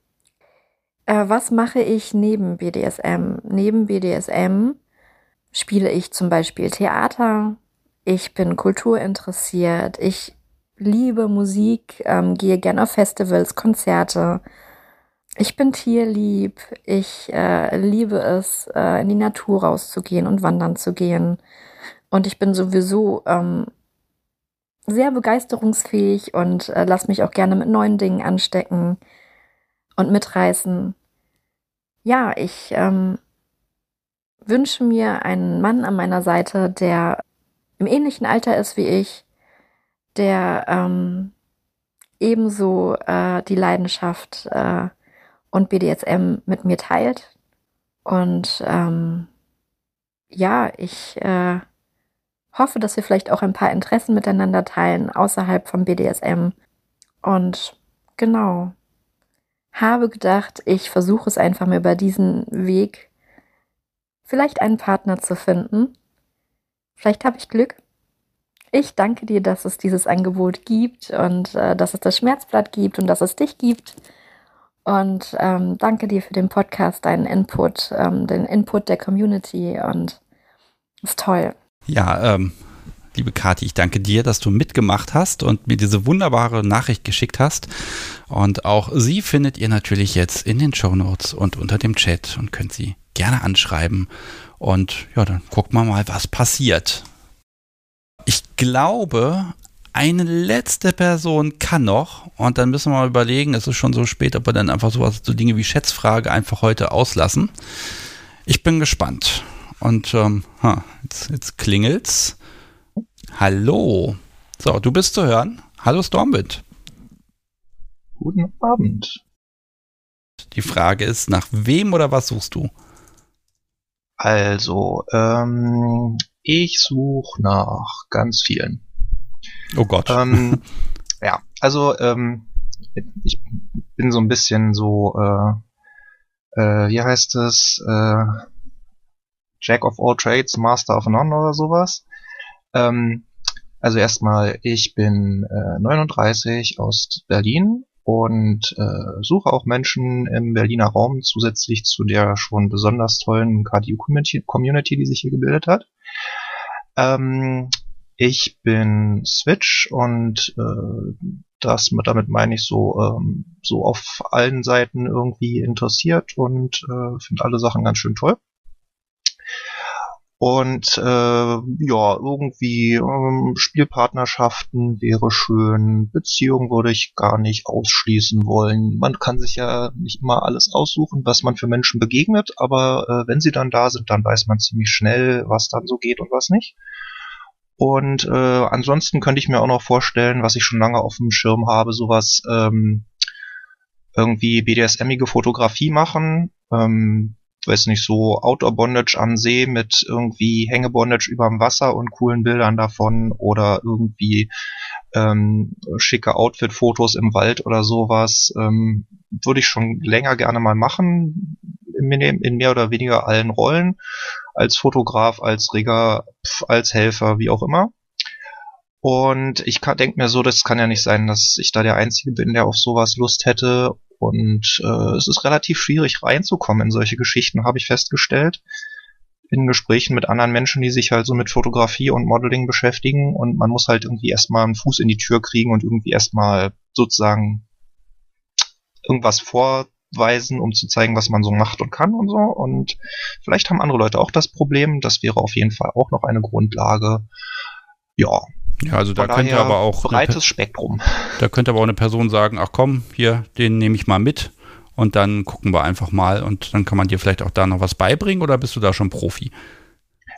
Äh, was mache ich neben BDSM? Neben BDSM spiele ich zum Beispiel Theater. Ich bin kulturinteressiert. Ich liebe Musik, ähm, gehe gerne auf Festivals, Konzerte. Ich bin tierlieb. Ich äh, liebe es, äh, in die Natur rauszugehen und wandern zu gehen. Und ich bin sowieso ähm, sehr begeisterungsfähig und äh, lass mich auch gerne mit neuen Dingen anstecken und mitreißen. Ja, ich ähm, wünsche mir einen Mann an meiner Seite, der im ähnlichen Alter ist wie ich, der ähm, ebenso äh, die Leidenschaft äh, und BDSM mit mir teilt. Und ähm, ja, ich äh, hoffe, dass wir vielleicht auch ein paar Interessen miteinander teilen außerhalb vom BDSM. Und genau, habe gedacht, ich versuche es einfach mal über diesen Weg, vielleicht einen Partner zu finden. Vielleicht habe ich Glück. Ich danke dir, dass es dieses Angebot gibt und äh, dass es das Schmerzblatt gibt und dass es dich gibt. Und ähm, danke dir für den Podcast, deinen Input, ähm, den Input der Community und ist toll. Ja, ähm, liebe Kathi, ich danke dir, dass du mitgemacht hast und mir diese wunderbare Nachricht geschickt hast. Und auch sie findet ihr natürlich jetzt in den Show Notes und unter dem Chat und könnt sie gerne anschreiben. Und ja, dann gucken wir mal, was passiert. Ich glaube, eine letzte Person kann noch und dann müssen wir mal überlegen, es ist schon so spät, ob wir dann einfach sowas, so Dinge wie Schätzfrage einfach heute auslassen. Ich bin gespannt. Und ähm, ha, jetzt, jetzt klingelt's. Hallo. So, du bist zu hören. Hallo Stormwind. Guten Abend. Die Frage ist, nach wem oder was suchst du? Also, ähm, ich suche nach ganz vielen. Oh Gott. Ähm, ja, also ähm, ich bin so ein bisschen so, äh, äh, wie heißt es, äh, Jack of all trades, Master of none oder sowas. Ähm, also erstmal, ich bin äh, 39 aus Berlin und äh, suche auch Menschen im Berliner Raum zusätzlich zu der schon besonders tollen KDU-Community, die sich hier gebildet hat. Ähm, Ich bin Switch und äh, das damit meine ich so ähm, so auf allen Seiten irgendwie interessiert und äh, finde alle Sachen ganz schön toll. Und äh, ja, irgendwie ähm, Spielpartnerschaften wäre schön, Beziehungen würde ich gar nicht ausschließen wollen. Man kann sich ja nicht immer alles aussuchen, was man für Menschen begegnet, aber äh, wenn sie dann da sind, dann weiß man ziemlich schnell, was dann so geht und was nicht. Und äh, ansonsten könnte ich mir auch noch vorstellen, was ich schon lange auf dem Schirm habe, sowas ähm, irgendwie BDSMige Fotografie machen. Ähm, weiß nicht, so Outdoor-Bondage am See mit irgendwie Hängebondage überm Wasser und coolen Bildern davon oder irgendwie ähm, schicke Outfit-Fotos im Wald oder sowas. Ähm, würde ich schon länger gerne mal machen, in, mehr oder weniger allen Rollen. Als Fotograf, als Rigger, als Helfer, wie auch immer. Und ich denke mir so, das kann ja nicht sein, dass ich da der Einzige bin, der auf sowas Lust hätte. Und äh, es ist relativ schwierig reinzukommen in solche Geschichten, habe ich festgestellt. In Gesprächen mit anderen Menschen, die sich halt so mit Fotografie und Modeling beschäftigen. Und man muss halt irgendwie erstmal einen Fuß in die Tür kriegen und irgendwie erstmal sozusagen irgendwas vorweisen, um zu zeigen, was man so macht und kann und so. Und vielleicht haben andere Leute auch das Problem. Das wäre auf jeden Fall auch noch eine Grundlage. Ja, ja, also da Von könnte daher aber auch. eine breites Pe- Spektrum. Da könnte aber auch eine Person sagen, ach komm, hier, den nehme ich mal mit und dann gucken wir einfach mal und dann kann man dir vielleicht auch da noch was beibringen oder bist du da schon Profi?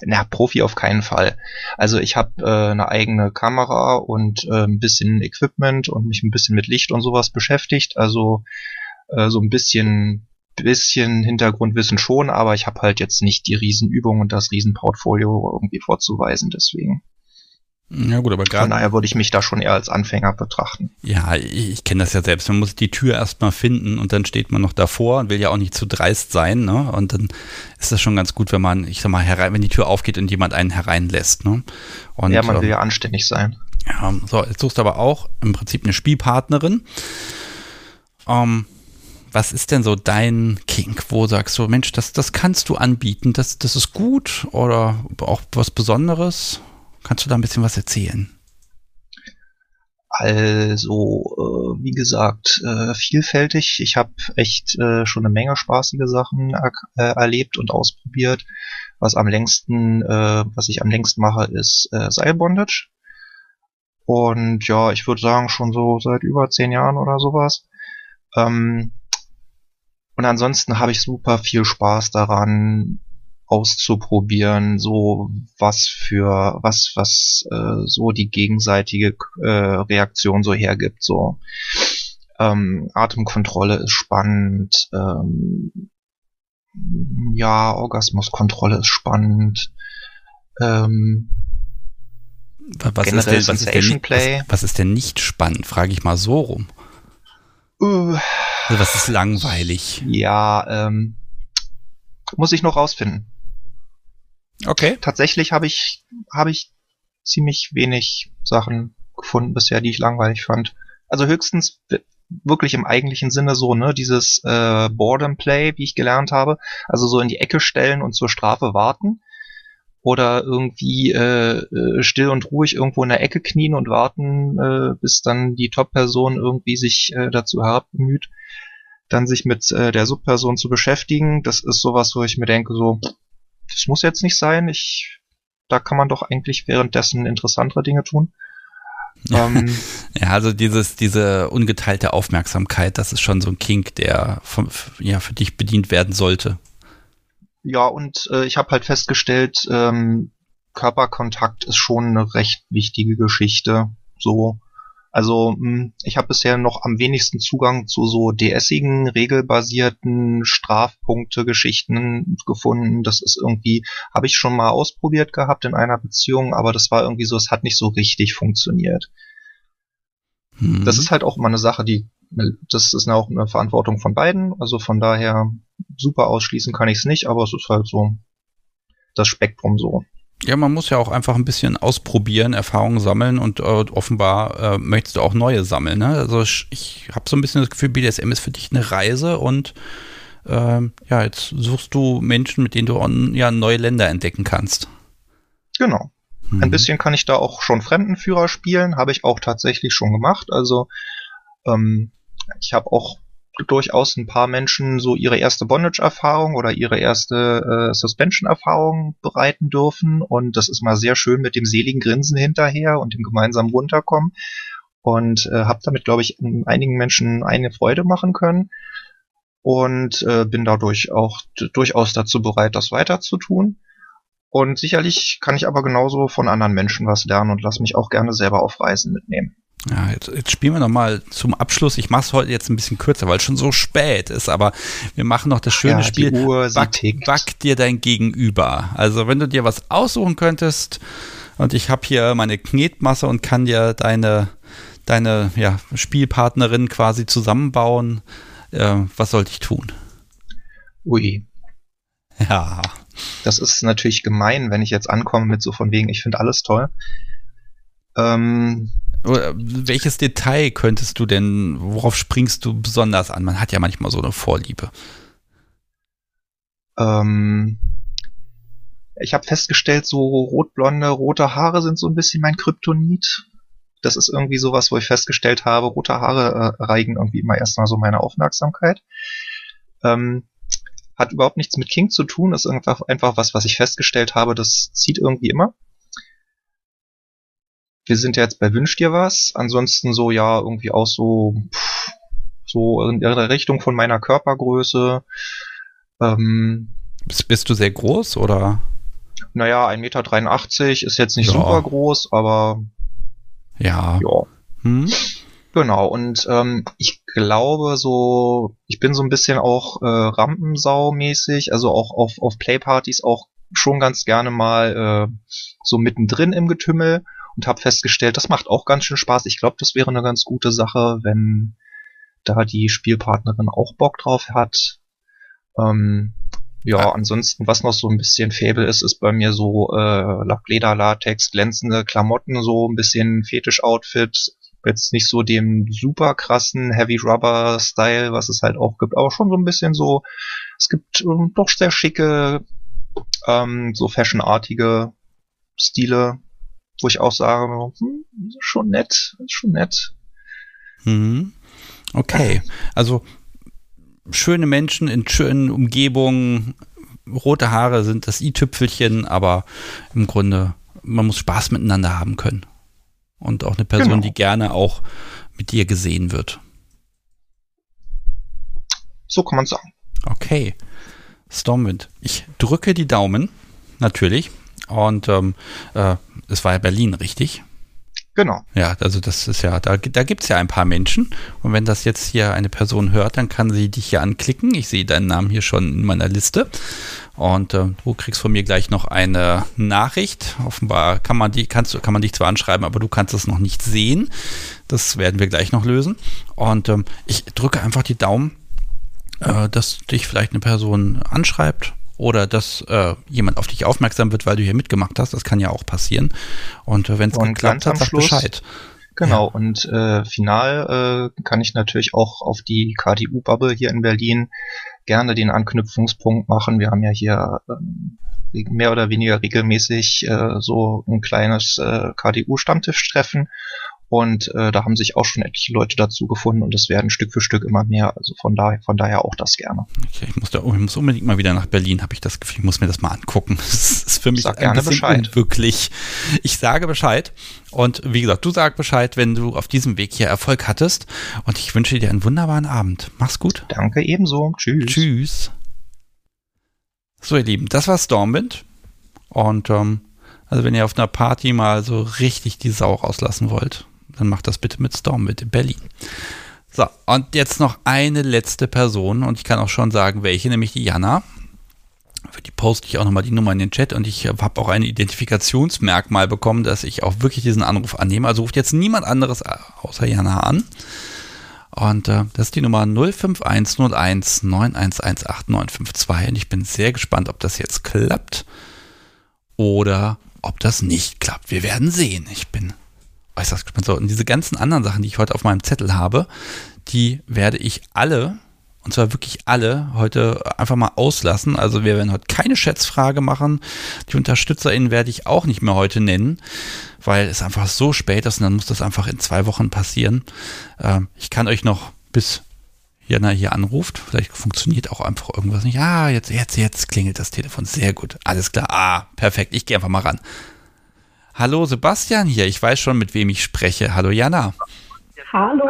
Na, Profi auf keinen Fall. Also ich habe äh, eine eigene Kamera und äh, ein bisschen Equipment und mich ein bisschen mit Licht und sowas beschäftigt. Also äh, so ein bisschen bisschen Hintergrundwissen schon, aber ich habe halt jetzt nicht die Riesenübung und das Riesenportfolio irgendwie vorzuweisen, deswegen. Ja gut, aber Von gerade. daher würde ich mich da schon eher als Anfänger betrachten. Ja, ich, ich kenne das ja selbst. Man muss die Tür erstmal finden und dann steht man noch davor und will ja auch nicht zu dreist sein, ne? Und dann ist das schon ganz gut, wenn man, ich sag mal, herein, wenn die Tür aufgeht und jemand einen hereinlässt, ne? Und, ja, man will ähm, ja anständig sein. Ja, so, jetzt suchst du aber auch im Prinzip eine Spielpartnerin. Ähm, was ist denn so dein Kink? Wo sagst du, Mensch, das, das kannst du anbieten, das, das ist gut oder auch was Besonderes? Kannst du da ein bisschen was erzählen? Also, äh, wie gesagt, äh, vielfältig. Ich habe echt äh, schon eine Menge spaßige Sachen äh, erlebt und ausprobiert. Was am längsten, äh, was ich am längsten mache, ist äh, Seilbondage. Und ja, ich würde sagen, schon so seit über zehn Jahren oder sowas. Ähm, und ansonsten habe ich super viel Spaß daran, auszuprobieren, so was für was was äh, so die gegenseitige äh, Reaktion so hergibt. So ähm, Atemkontrolle ist spannend, ähm, ja Orgasmuskontrolle ist spannend. Ähm, Wa- Was ist, generell denn, was, ist denn, Sensation nicht- Play. was, was ist denn nicht spannend? Frage ich mal so rum. Äh, Also was ist langweilig? Ja, ähm, muss ich noch rausfinden. Okay. Tatsächlich habe ich habe ich ziemlich wenig Sachen gefunden bisher, die ich langweilig fand. Also höchstens wirklich im eigentlichen Sinne so, ne, dieses äh, Boredom Play, wie ich gelernt habe, also so in die Ecke stellen und zur Strafe warten oder irgendwie äh, äh, still und ruhig irgendwo in der Ecke knien und warten, äh, bis dann die Top-Person irgendwie sich äh, dazu herabbemüht, dann sich mit äh, der Subperson zu beschäftigen. Das ist sowas, wo ich mir denke, so, das muss jetzt nicht sein. Ich, da kann man doch eigentlich währenddessen interessantere Dinge tun. Ähm, Ja, also dieses, diese ungeteilte Aufmerksamkeit, das ist schon so ein Kink, der vom, ja, für dich bedient werden sollte. ja, und äh, ich habe halt festgestellt, ähm, Körperkontakt ist schon eine recht wichtige Geschichte. So, also mh, ich habe bisher noch am wenigsten Zugang zu so DS-igen, regelbasierten Strafpunkte-Geschichten gefunden. Das ist irgendwie, habe ich schon mal ausprobiert gehabt in einer Beziehung, aber das war irgendwie so, es hat nicht so richtig funktioniert. Mhm. Das ist halt auch immer eine Sache, die, das ist auch eine Verantwortung von beiden. Also von daher super ausschließen kann ich es nicht, aber es ist halt so das Spektrum so. Ja, man muss ja auch einfach ein bisschen ausprobieren, Erfahrungen sammeln und äh, offenbar äh, möchtest du auch neue sammeln. Ne? Also ich, ich habe so ein bisschen das Gefühl, BDSM ist für dich eine Reise und ähm, ja, jetzt suchst du Menschen, mit denen du on, ja, neue Länder entdecken kannst. Genau. Mhm. Ein bisschen kann ich da auch schon Fremdenführer spielen, habe ich auch tatsächlich schon gemacht. Also ähm, ich habe auch durchaus ein paar Menschen so ihre erste Bondage-Erfahrung oder ihre erste äh, Suspension-Erfahrung bereiten dürfen. Und das ist mal sehr schön mit dem seligen Grinsen hinterher und dem gemeinsamen Runterkommen. Und äh, habe damit, glaube ich, einigen Menschen eine Freude machen können. Und äh, bin dadurch auch durchaus dazu bereit, das weiter. Und sicherlich kann ich aber genauso von anderen Menschen was lernen und lasse mich auch gerne selber auf Reisen mitnehmen. Ja, jetzt, jetzt spielen wir nochmal zum Abschluss. Ich mache es heute jetzt ein bisschen kürzer, weil es schon so spät ist, aber wir machen noch das schöne Ja, Spiel. Uhr, back, back dir dein Gegenüber. Also wenn du dir was aussuchen könntest und ich habe hier meine Knetmasse und kann dir deine, deine ja, Spielpartnerin quasi zusammenbauen, äh, was sollte ich tun? Ui. Ja. Das ist natürlich gemein, wenn ich jetzt ankomme mit so von wegen, ich finde alles toll. Ähm, Welches Detail könntest du denn, worauf springst du besonders an? Man hat ja manchmal so eine Vorliebe. ähm, ich habe festgestellt, so rotblonde, rote Haare sind so ein bisschen mein Kryptonit. Das ist irgendwie sowas, wo ich festgestellt habe, rote Haare äh, reigen irgendwie immer erstmal so meine Aufmerksamkeit. Ähm, hat überhaupt nichts mit King zu tun, ist einfach, einfach was, was ich festgestellt habe, das zieht irgendwie immer. Wir sind ja jetzt bei Wünsch dir was, ansonsten so ja irgendwie auch so, pff, so in der Richtung von meiner Körpergröße. Ähm, bist, bist du sehr groß oder? Naja, 1,83 Meter ist jetzt nicht Ja. super groß, aber Ja. ja. Hm? Genau, und ähm, ich glaube so, ich bin so ein bisschen auch äh, Rampensau-mäßig, also auch auf, auf Playpartys auch schon ganz gerne mal äh, so mittendrin im Getümmel und habe festgestellt, das macht auch ganz schön Spaß. Ich glaube, das wäre eine ganz gute Sache, wenn da die Spielpartnerin auch Bock drauf hat. Ähm, ja, ansonsten, was noch so ein bisschen Faible ist, ist bei mir so äh, Lackleder, Latex, glänzende Klamotten, so ein bisschen Fetisch-Outfit. Jetzt nicht so dem super krassen Heavy Rubber Style, was es halt auch gibt, aber schon so ein bisschen so, es gibt ähm, doch sehr schicke, ähm, so fashionartige Stile, wo ich auch sage, hm, ist schon nett, ist schon nett. Mhm. Okay, also schöne Menschen in schönen Umgebungen, rote Haare sind das i-Tüpfelchen, aber im Grunde, man muss Spaß miteinander haben können. Und auch eine Person, Genau. die gerne auch mit dir gesehen wird. So kann man sagen. Okay. Stormwind. Ich drücke die Daumen, natürlich. Und ähm, äh, es war ja Berlin, richtig? Genau. Ja, also das ist ja, da, da gibt es ja ein paar Menschen. Und wenn das jetzt hier eine Person hört, dann kann sie dich hier anklicken. Ich sehe deinen Namen hier schon in meiner Liste. Und äh, du kriegst von mir gleich noch eine Nachricht. Offenbar kann man, die, kannst, kann man dich zwar anschreiben, aber du kannst es noch nicht sehen. Das werden wir gleich noch lösen. Und ähm, ich drücke einfach die Daumen, äh, dass dich vielleicht eine Person anschreibt oder dass äh, jemand auf dich aufmerksam wird, weil du hier mitgemacht hast. Das kann ja auch passieren. Und äh, wenn es geklappt hat, sag Schluss, Bescheid. Genau, und äh, final äh, kann ich natürlich auch auf die KDU-Bubble hier in Berlin gerne den Anknüpfungspunkt machen. Wir haben ja hier ähm, mehr oder weniger regelmäßig äh, so ein kleines äh, KDU-Stammtischtreffen. Und äh, da haben sich auch schon etliche Leute dazu gefunden und es werden Stück für Stück immer mehr. Also von daher, von daher auch das gerne. Okay, ich muss, da, ich muss unbedingt mal wieder nach Berlin, habe ich das Gefühl, ich muss mir das mal angucken. Das ist für mich Sag ein gerne bisschen Bescheid. unwirklich. Ich sage Bescheid und wie gesagt, du sag Bescheid, wenn du auf diesem Weg hier Erfolg hattest und ich wünsche dir einen wunderbaren Abend. Mach's gut. Danke ebenso. Tschüss. Tschüss. So, ihr Lieben, das war Stormwind und ähm, also wenn ihr auf einer Party mal so richtig die Sau rauslassen wollt, dann macht das bitte mit Stormwind in Berlin. So, und jetzt noch eine letzte Person und ich kann auch schon sagen, welche, nämlich die Jana. Für die poste ich auch nochmal die Nummer in den Chat und ich habe auch ein Identifikationsmerkmal bekommen, dass ich auch wirklich diesen Anruf annehme. Also ruft jetzt niemand anderes außer Jana an. Und äh, das ist die Nummer 05101 9118952 und ich bin sehr gespannt, ob das jetzt klappt oder ob das nicht klappt. Wir werden sehen. Ich bin So, und diese ganzen anderen Sachen, die ich heute auf meinem Zettel habe, die werde ich alle, und zwar wirklich alle, heute einfach mal auslassen. Also wir werden heute keine Schätzfrage machen. Die UnterstützerInnen werde ich auch nicht mehr heute nennen, weil es einfach so spät ist und dann muss das einfach in zwei Wochen passieren. Ähm, ich kann euch noch bis Jana hier anruft. Vielleicht funktioniert auch einfach irgendwas nicht. Ah, jetzt, jetzt, jetzt klingelt das Telefon. Sehr gut. Alles klar. Ah, perfekt. Ich gehe einfach mal ran. Hallo Sebastian hier. Ich weiß schon, mit wem ich spreche. Hallo Jana. Hallo.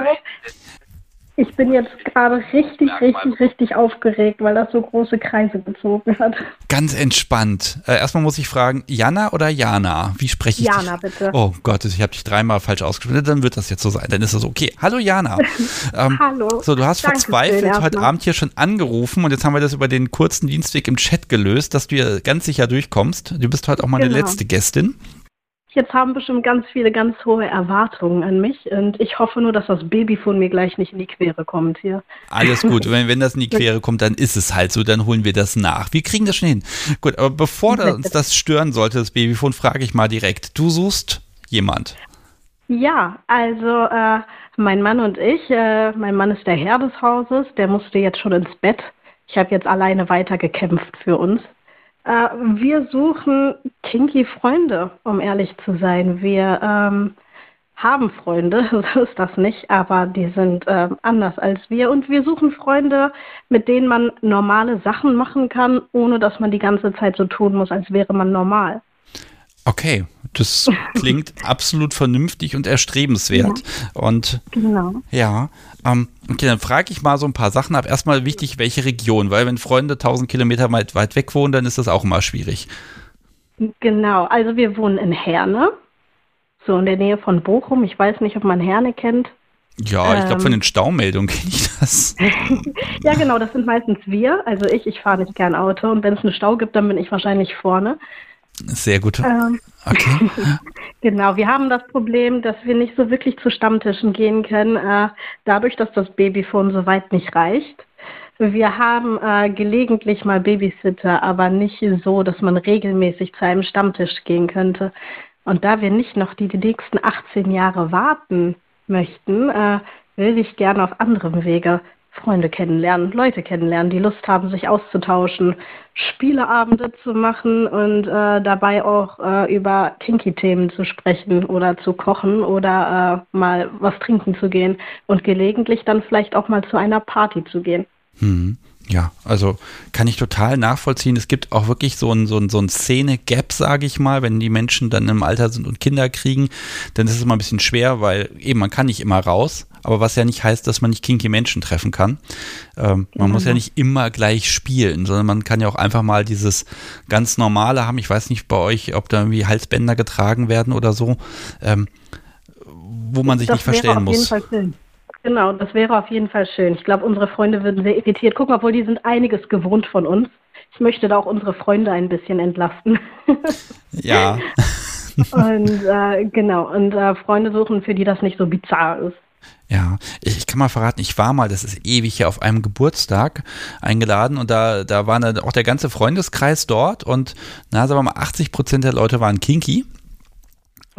Ich bin jetzt gerade richtig, richtig, richtig aufgeregt, weil das so große Kreise gezogen hat. Ganz entspannt. Äh, erstmal muss ich fragen, Jana oder Jana? Wie spreche ich Jana, dich? bitte. Oh Gott, ich habe dich dreimal falsch ausgesprochen. Dann wird das jetzt so sein. Dann ist das okay. Hallo Jana. Ähm, Hallo. So, du hast Dankeschön, verzweifelt heute. Abend hier schon angerufen und jetzt haben wir das über den kurzen Dienstweg im Chat gelöst, dass du hier ganz sicher durchkommst. Du bist heute auch meine Genau. letzte Gästin. Jetzt haben bestimmt ganz viele ganz hohe Erwartungen an mich und ich hoffe nur, dass das Babyfon mir gleich nicht in die Quere kommt hier. Alles gut. Wenn, wenn das in die Quere kommt, dann ist es halt so, dann holen wir das nach. Wir kriegen das schon hin. Gut, aber bevor da uns das stören sollte, das Babyfon, frage ich mal direkt. Du suchst jemand. Ja, also äh, mein Mann und ich, äh, mein Mann ist der Herr des Hauses, der musste jetzt schon ins Bett. Ich habe jetzt alleine weitergekämpft für uns. Äh, wir suchen kinky Freunde, um ehrlich zu sein. Wir ähm, haben Freunde, so ist das nicht, aber die sind ähm, anders als wir. Und wir suchen Freunde, mit denen man normale Sachen machen kann, ohne dass man die ganze Zeit so tun muss, als wäre man normal. Okay, das klingt absolut vernünftig und erstrebenswert. Und Genau. ja, ähm, okay, dann frage ich mal so ein paar Sachen ab. Erstmal wichtig, welche Region, weil wenn Freunde 1000 Kilometer weit, weit weg wohnen, dann ist das auch immer schwierig. Genau, also wir wohnen in Herne, so in der Nähe von Bochum. Ich weiß nicht, ob man Herne kennt. Ja, ich glaube, Ähm. von den Staumeldungen kenne ich das. Ja, genau, das sind meistens wir. Also ich, ich fahre nicht gern Auto und wenn es einen Stau gibt, dann bin ich wahrscheinlich vorne. Sehr gut. Ähm, Okay. genau, wir haben das Problem, dass wir nicht so wirklich zu Stammtischen gehen können, äh, dadurch, dass das Babyphone so weit nicht reicht. Wir haben äh, gelegentlich mal Babysitter, aber nicht so, dass man regelmäßig zu einem Stammtisch gehen könnte. Und da wir nicht noch die, die nächsten 18 Jahre warten möchten, äh, will ich gerne auf anderem Wege Freunde kennenlernen, Leute kennenlernen, die Lust haben, sich auszutauschen, Spieleabende zu machen und äh, dabei auch äh, über Kinky-Themen zu sprechen oder zu kochen oder äh, mal was trinken zu gehen und gelegentlich dann vielleicht auch mal zu einer Party zu gehen. Hm. Ja, also kann ich total nachvollziehen. Es gibt auch wirklich so ein, so ein, so ein Szene-Gap, sage ich mal, wenn die Menschen dann im Alter sind und Kinder kriegen, dann ist es immer ein bisschen schwer, weil eben man kann nicht immer raus, aber was ja nicht heißt, dass man nicht kinky Menschen treffen kann. Ähm, man muss ja nicht immer gleich spielen, sondern man kann ja auch einfach mal dieses ganz normale haben. Ich weiß nicht bei euch, ob da irgendwie Halsbänder getragen werden oder so, ähm, wo man sich das nicht verstellen wäre auf jeden muss. Fall schön. Genau, das wäre auf jeden Fall schön. Ich glaube, unsere Freunde würden sehr irritiert gucken, obwohl die sind einiges gewohnt von uns. Ich möchte da auch unsere Freunde ein bisschen entlasten. Ja. und äh, genau, und äh, Freunde suchen, für die das nicht so bizarr ist. Ja, ich, ich kann mal verraten, ich war mal, das ist ewig hier, auf einem Geburtstag eingeladen und da, da war dann auch der ganze Freundeskreis dort und na, sagen wir mal, 80 Prozent der Leute waren kinky.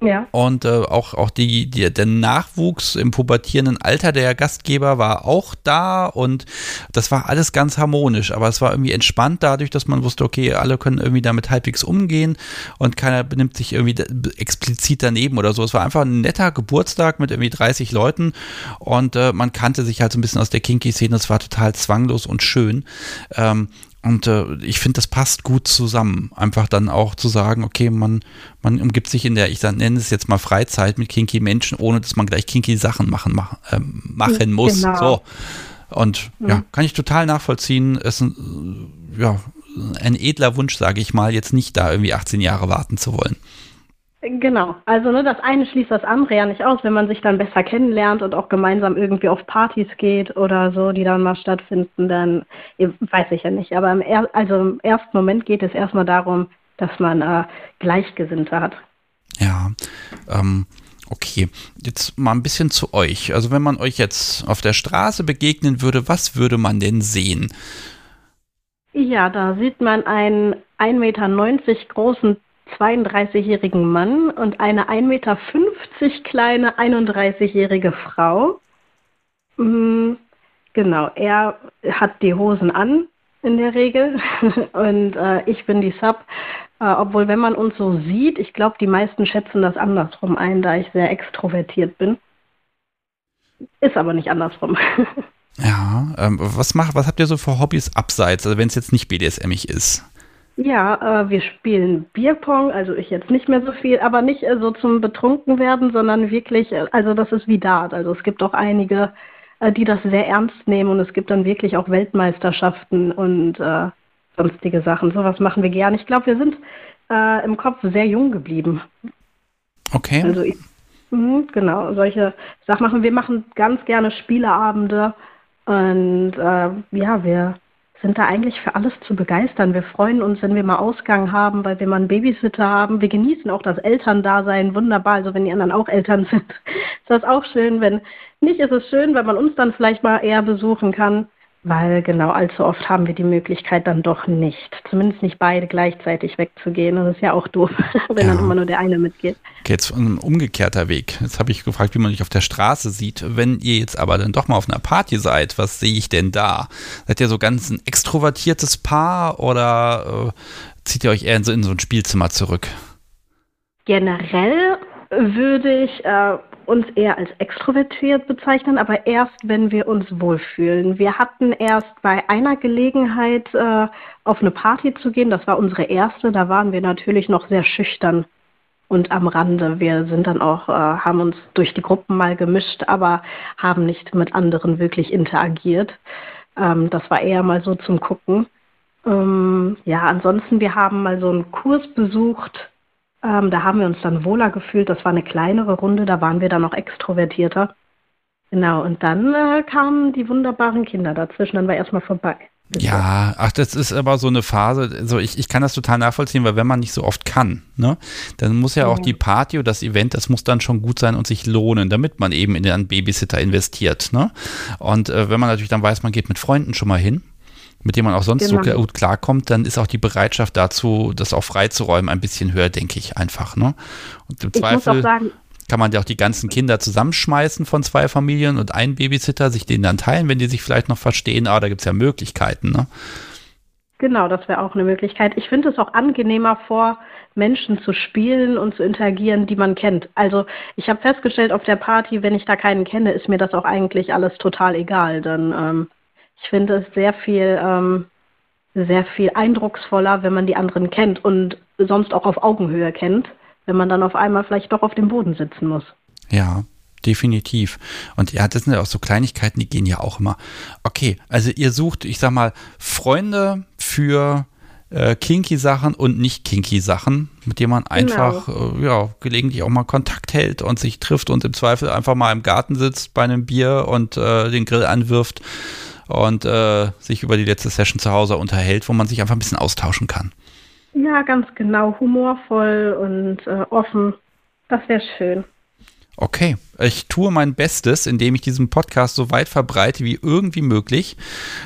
Ja. Und äh, auch, auch die, die, der Nachwuchs im pubertierenden Alter der Gastgeber war auch da und das war alles ganz harmonisch, aber es war irgendwie entspannt dadurch, dass man wusste, okay, alle können irgendwie damit halbwegs umgehen und keiner benimmt sich irgendwie explizit daneben oder so. Es war einfach ein netter Geburtstag mit irgendwie 30 Leuten und äh, man kannte sich halt so ein bisschen aus der Kinky-Szene, es war total zwanglos und schön. Ähm, und äh, ich finde, das passt gut zusammen. Einfach dann auch zu sagen, okay, man, man umgibt sich in der, ich nenne es jetzt mal Freizeit mit kinky Menschen, ohne dass man gleich kinky Sachen machen, machen, ähm, machen muss. Genau. So. Und ja, Mhm. kann ich total nachvollziehen. Ist ein, äh, ja, ein edler Wunsch, sage ich mal, jetzt nicht da irgendwie 18 Jahre warten zu wollen. Genau, also ne, das eine schließt das andere ja nicht aus, wenn man sich dann besser kennenlernt und auch gemeinsam irgendwie auf Partys geht oder so, die dann mal stattfinden, dann weiß ich ja nicht. Aber im, er also im ersten Moment geht es erstmal darum, dass man äh, Gleichgesinnte hat. Ja, ähm, okay. Jetzt mal ein bisschen zu euch. Also wenn man euch jetzt auf der Straße begegnen würde, was würde man denn sehen? Ja, da sieht man einen 1,90 Meter großen 32-jährigen Mann und eine 1,50 Meter kleine 31-jährige Frau. Mm, Genau, er hat die Hosen an in der Regel und äh, ich bin die Sub. Äh, obwohl, wenn man uns so sieht, ich glaube, die meisten schätzen das andersrum ein, da ich sehr extrovertiert bin. Ist aber nicht andersrum. Ja, ähm, was macht, was habt ihr so für Hobbys abseits, also wenn es jetzt nicht BDSMig ist? Ja, äh, wir spielen Bierpong, also ich jetzt nicht mehr so viel, aber nicht äh, so zum Betrunkenwerden, sondern wirklich, äh, also das ist wie Dart. Also es gibt auch einige, äh, die das sehr ernst nehmen und es gibt dann wirklich auch Weltmeisterschaften und äh, sonstige Sachen. Sowas machen wir gerne. Ich glaube, wir sind im Kopf sehr jung geblieben. Okay. Also ich, mh, genau, solche Sachen machen wir. machen ganz gerne Spieleabende und ja, wir sind da eigentlich für alles zu begeistern. Wir freuen uns, wenn wir mal Ausgang haben, weil wir mal einen Babysitter haben. Wir genießen auch das Elterndasein wunderbar. Also wenn die anderen auch Eltern sind, ist das auch schön. Wenn nicht, ist es schön, weil man uns dann vielleicht mal eher besuchen kann. Weil genau allzu oft haben wir die Möglichkeit dann doch nicht. Zumindest nicht beide gleichzeitig wegzugehen. Und das ist ja auch doof, wenn Ja. dann immer nur der eine mitgeht. Okay, jetzt ein umgekehrter Weg. Jetzt habe ich gefragt, wie man dich auf der Straße sieht. Wenn ihr jetzt aber dann doch mal auf einer Party seid, was sehe ich denn da? Seid ihr so ganz ein extrovertiertes Paar oder äh, zieht ihr euch eher in so, in so ein Spielzimmer zurück? Generell würde ich äh, uns eher als extrovertiert bezeichnen, aber erst, wenn wir uns wohlfühlen. Wir hatten erst bei einer Gelegenheit äh, auf eine Party zu gehen, das war unsere erste, da waren wir natürlich noch sehr schüchtern und am Rande. Wir sind dann auch, äh, haben uns durch die Gruppen mal gemischt, aber haben nicht mit anderen wirklich interagiert. Ähm, das war eher mal so zum Gucken. Ähm, ja, ansonsten, wir haben mal so einen Kurs besucht. Ähm, da haben wir uns dann wohler gefühlt. Das war eine kleinere Runde, da waren wir dann noch extrovertierter. Genau, und dann äh, kamen die wunderbaren Kinder dazwischen, dann war erstmal vorbei. Ja, ach, das ist aber so eine Phase, also ich, ich kann das total nachvollziehen, weil wenn man nicht so oft kann, ne, dann muss ja auch die Party oder das Event, das muss dann schon gut sein und sich lohnen, damit man eben in den Babysitter investiert, ne? Und äh, wenn man natürlich dann weiß, man geht mit Freunden schon mal hin, mit denen man auch sonst so Genau. gut klarkommt, dann ist auch die Bereitschaft dazu, das auch freizuräumen, ein bisschen höher, denke ich einfach, ne? Und im Ich Zweifel sagen, kann man ja auch die ganzen Kinder zusammenschmeißen von zwei Familien und einen Babysitter, sich den dann teilen, wenn die sich vielleicht noch verstehen. Aber da gibt es ja Möglichkeiten, ne? Genau, das wäre auch eine Möglichkeit. Ich finde es auch angenehmer, vor Menschen zu spielen und zu interagieren, die man kennt. Also ich habe festgestellt, auf der Party, wenn ich da keinen kenne, ist mir das auch eigentlich alles total egal. Dann ähm, ich finde es sehr viel, ähm, sehr viel eindrucksvoller, wenn man die anderen kennt und sonst auch auf Augenhöhe kennt, wenn man dann auf einmal vielleicht doch auf dem Boden sitzen muss. Ja, definitiv. Und ja, das sind ja auch so Kleinigkeiten, die gehen ja auch immer. Okay, also ihr sucht, ich sag mal, Freunde für äh, kinky Sachen und nicht kinky Sachen, mit denen man einfach äh, ja gelegentlich auch mal Kontakt hält und sich trifft und im Zweifel einfach mal im Garten sitzt bei einem Bier und äh, den Grill anwirft und äh, sich über die letzte Session zu Hause unterhält, wo man sich einfach ein bisschen austauschen kann. Ja, ganz genau, humorvoll und äh, offen. Das wäre schön. Okay, ich tue mein Bestes, indem ich diesen Podcast so weit verbreite wie irgendwie möglich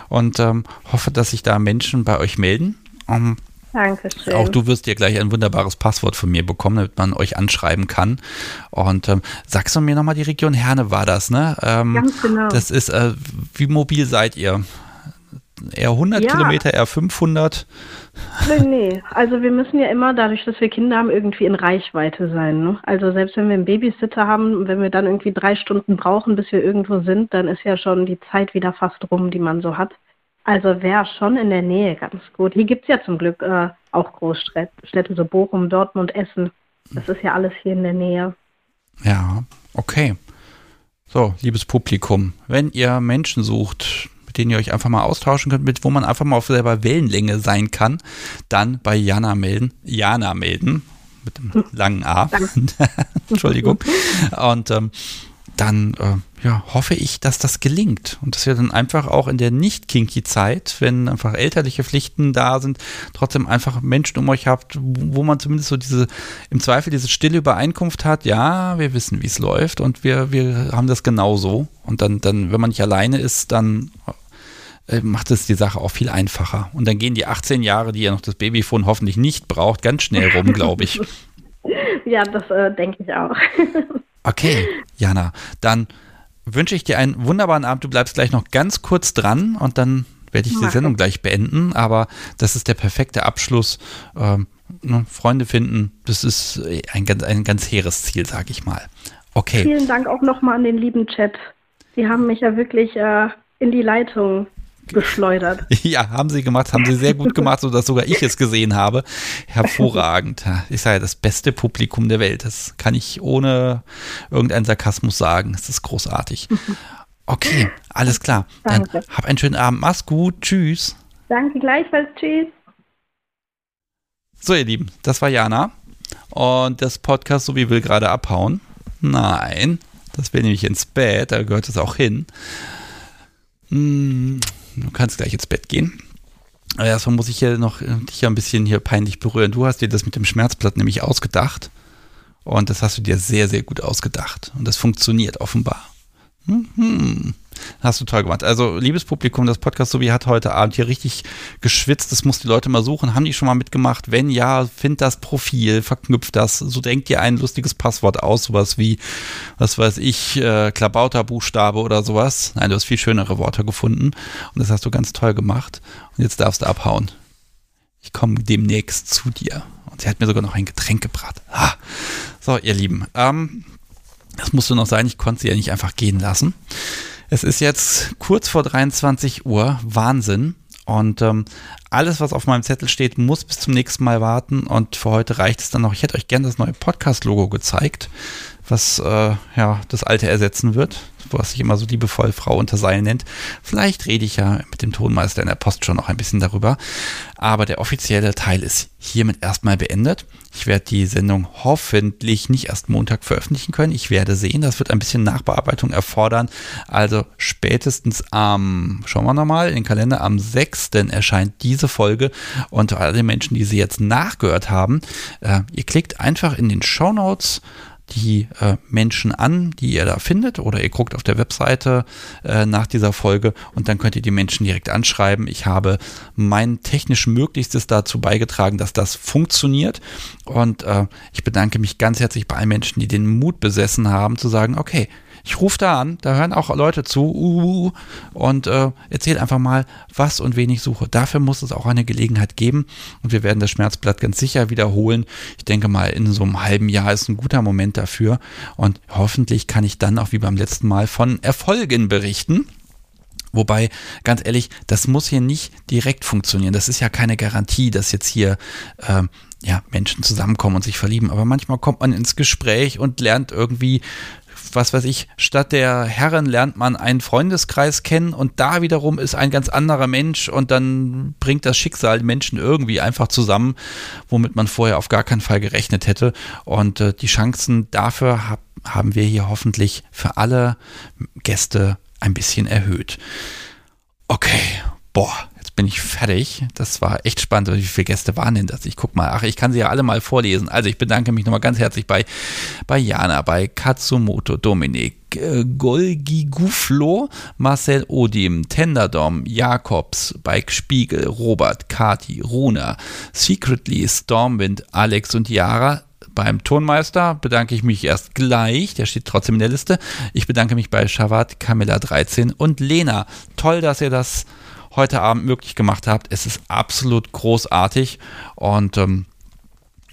und ähm, hoffe, dass sich da Menschen bei euch melden. Ähm, Dankeschön. auch du wirst dir gleich ein wunderbares Passwort von mir bekommen, damit man euch anschreiben kann. Und ähm, sagst du mir nochmal, die Region Herne war das, ne? Ähm, Ganz genau. Das ist, äh, wie mobil seid ihr? Eher 100 Ja. Kilometer, eher 500? Nee, nee. Also wir müssen ja immer, dadurch, dass wir Kinder haben, irgendwie in Reichweite sein. Ne? Also selbst wenn wir einen Babysitter haben, und wenn wir dann irgendwie drei Stunden brauchen, bis wir irgendwo sind, dann ist ja schon die Zeit wieder fast rum, die man so hat. Also wäre schon in der Nähe ganz gut. Hier gibt's ja zum Glück äh, auch Großstädte, Städte, so Bochum, Dortmund, Essen. Das ist ja alles hier in der Nähe. Ja, okay. So, liebes Publikum, wenn ihr Menschen sucht, mit denen ihr euch einfach mal austauschen könnt, mit wo man einfach mal auf selber Wellenlänge sein kann, dann bei Jana melden. Jana melden. Mit dem langen A. Entschuldigung. Und ähm, dann äh, ja, hoffe ich, dass das gelingt und dass wir dann einfach auch in der nicht kinky Zeit, wenn einfach elterliche Pflichten da sind, trotzdem einfach Menschen um euch habt, wo man zumindest so diese im Zweifel diese stille Übereinkunft hat. Ja, wir wissen, wie es läuft und wir wir haben das genauso und dann dann, wenn man nicht alleine ist, dann äh, macht es die Sache auch viel einfacher. Und dann gehen die 18 Jahre, die ihr noch das Babyphone hoffentlich nicht braucht, ganz schnell rum, glaube ich. Ja, das äh, denke ich auch. Okay, Jana, dann wünsche ich dir einen wunderbaren Abend. Du bleibst gleich noch ganz kurz dran und dann werde ich die Sendung ich. gleich beenden. Aber das ist der perfekte Abschluss. Ähm, ne, Freunde finden, das ist äh, ein ganz, ein ganz hehres Ziel, sage ich mal. Okay. Vielen Dank auch nochmal an den lieben Chat. Sie haben mich ja wirklich äh, in die Leitung geschleudert. Ja, haben sie gemacht, haben sie sehr gut gemacht, sodass sogar ich es gesehen habe. Hervorragend. Ich sage das beste Publikum der Welt. Das kann ich ohne irgendeinen Sarkasmus sagen. Es ist großartig. Okay, alles klar. Dann Danke. hab einen schönen Abend. Mach's gut. Tschüss. Danke gleichfalls. Tschüss. So, ihr Lieben, das war Jana. Und das Podcast, so wie will, gerade abhauen. Nein, das will nämlich ins Bett, da gehört es auch hin. Hm, du kannst gleich ins Bett gehen. Aber erstmal muss ich hier noch äh, dich ja ein bisschen hier peinlich berühren. Du hast dir das mit dem Schmerzblatt nämlich ausgedacht. Und das hast du dir sehr, sehr gut ausgedacht. Und das funktioniert offenbar. Mhm. Hast du toll gemacht. Also, liebes Publikum, das Podcast Sobi hat heute Abend hier richtig geschwitzt. Das muss die Leute mal suchen. Haben die schon mal mitgemacht? Wenn ja, find das Profil, verknüpft das. So denkt ihr ein lustiges Passwort aus, sowas wie, was weiß ich, äh, Klabauterbuchstabe oder sowas. Nein, du hast viel schönere Worte gefunden. Und das hast du ganz toll gemacht. Und jetzt darfst du abhauen. Ich komme demnächst zu dir. Und sie hat mir sogar noch ein Getränk gebracht. Ah. So, ihr Lieben. Ähm, das musste noch sein, ich konnte sie ja nicht einfach gehen lassen. Es ist jetzt kurz vor 23 Uhr, Wahnsinn. Und ähm, alles, was auf meinem Zettel steht, muss bis zum nächsten Mal warten. Und für heute reicht es dann noch. Ich hätte euch gerne das neue Podcast-Logo gezeigt, was äh, ja das alte ersetzen wird, was sich immer so liebevoll Frau unter Seil nennt. Vielleicht rede ich ja mit dem Tonmeister in der Post schon noch ein bisschen darüber. Aber der offizielle Teil ist hiermit erstmal beendet. Ich werde die Sendung hoffentlich nicht erst Montag veröffentlichen können. Ich werde sehen, das wird ein bisschen Nachbearbeitung erfordern. Also spätestens am, schauen wir nochmal, in den Kalender, am 6. erscheint diese Folge. Und alle Menschen, die sie jetzt nachgehört haben, äh, ihr klickt einfach in den Show Notes die äh, Menschen an, die ihr da findet, oder ihr guckt auf der Webseite äh, nach dieser Folge und dann könnt ihr die Menschen direkt anschreiben. Ich habe mein technisch Möglichstes dazu beigetragen, dass das funktioniert. Und äh, ich bedanke mich ganz herzlich bei allen Menschen, die den Mut besessen haben, zu sagen, okay, ich rufe da an, da hören auch Leute zu uh, und äh, erzähle einfach mal, was und wen ich suche. Dafür muss es auch eine Gelegenheit geben und wir werden das Schmerzblatt ganz sicher wiederholen. Ich denke mal, in so einem halben Jahr ist ein guter Moment dafür und hoffentlich kann ich dann auch wie beim letzten Mal von Erfolgen berichten. Wobei, ganz ehrlich, das muss hier nicht direkt funktionieren. Das ist ja keine Garantie, dass jetzt hier ähm, ja, Menschen zusammenkommen und sich verlieben. Aber manchmal kommt man ins Gespräch und lernt irgendwie was weiß ich, statt der Herren lernt man einen Freundeskreis kennen und da wiederum ist ein ganz anderer Mensch und dann bringt das Schicksal Menschen irgendwie einfach zusammen, womit man vorher auf gar keinen Fall gerechnet hätte. Und äh, die Chancen dafür hab, haben wir hier hoffentlich für alle Gäste ein bisschen erhöht. Okay, boah, bin ich fertig. Das war echt spannend. Wie viele Gäste waren denn das? Ich guck mal. Ach, ich kann sie ja alle mal vorlesen. Also ich bedanke mich nochmal ganz herzlich bei, bei Jana, bei Katsumoto, Dominik, äh, Golgi Guflo, Marcel Odim, Tenderdom, Jakobs, Bike Spiegel, Robert, Kati, Runa, Secretly, Stormwind, Alex und Yara. Beim Tonmeister bedanke ich mich erst gleich, der steht trotzdem in der Liste. Ich bedanke mich bei Shavat, Camilla 13 und Lena. Toll, dass ihr das heute Abend möglich gemacht habt. Es ist absolut großartig und ähm,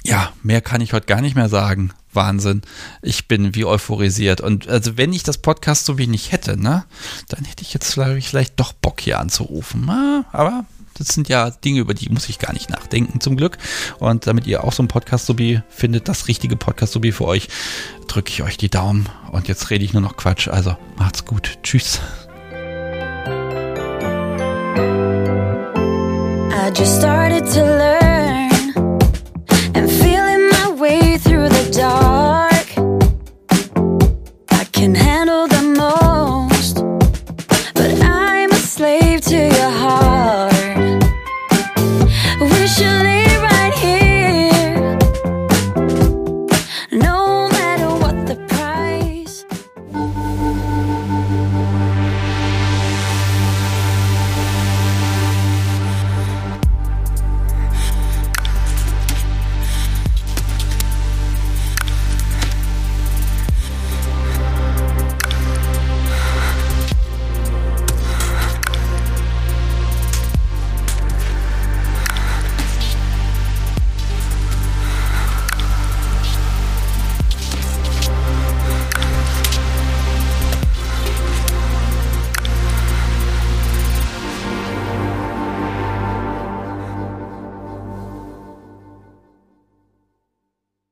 ja, mehr kann ich heute gar nicht mehr sagen. Wahnsinn. Ich bin wie euphorisiert. Und also wenn ich das Podcast so wie nicht hätte, ne, dann hätte ich jetzt vielleicht, vielleicht doch Bock hier anzurufen. Na, aber das sind ja Dinge, über die muss ich gar nicht nachdenken, zum Glück. Und damit ihr auch so ein Podcast-Subi findet, das richtige Podcast-Subi für euch, drücke ich euch die Daumen. Und jetzt rede ich nur noch Quatsch. Also macht's gut. Tschüss. Just started to learn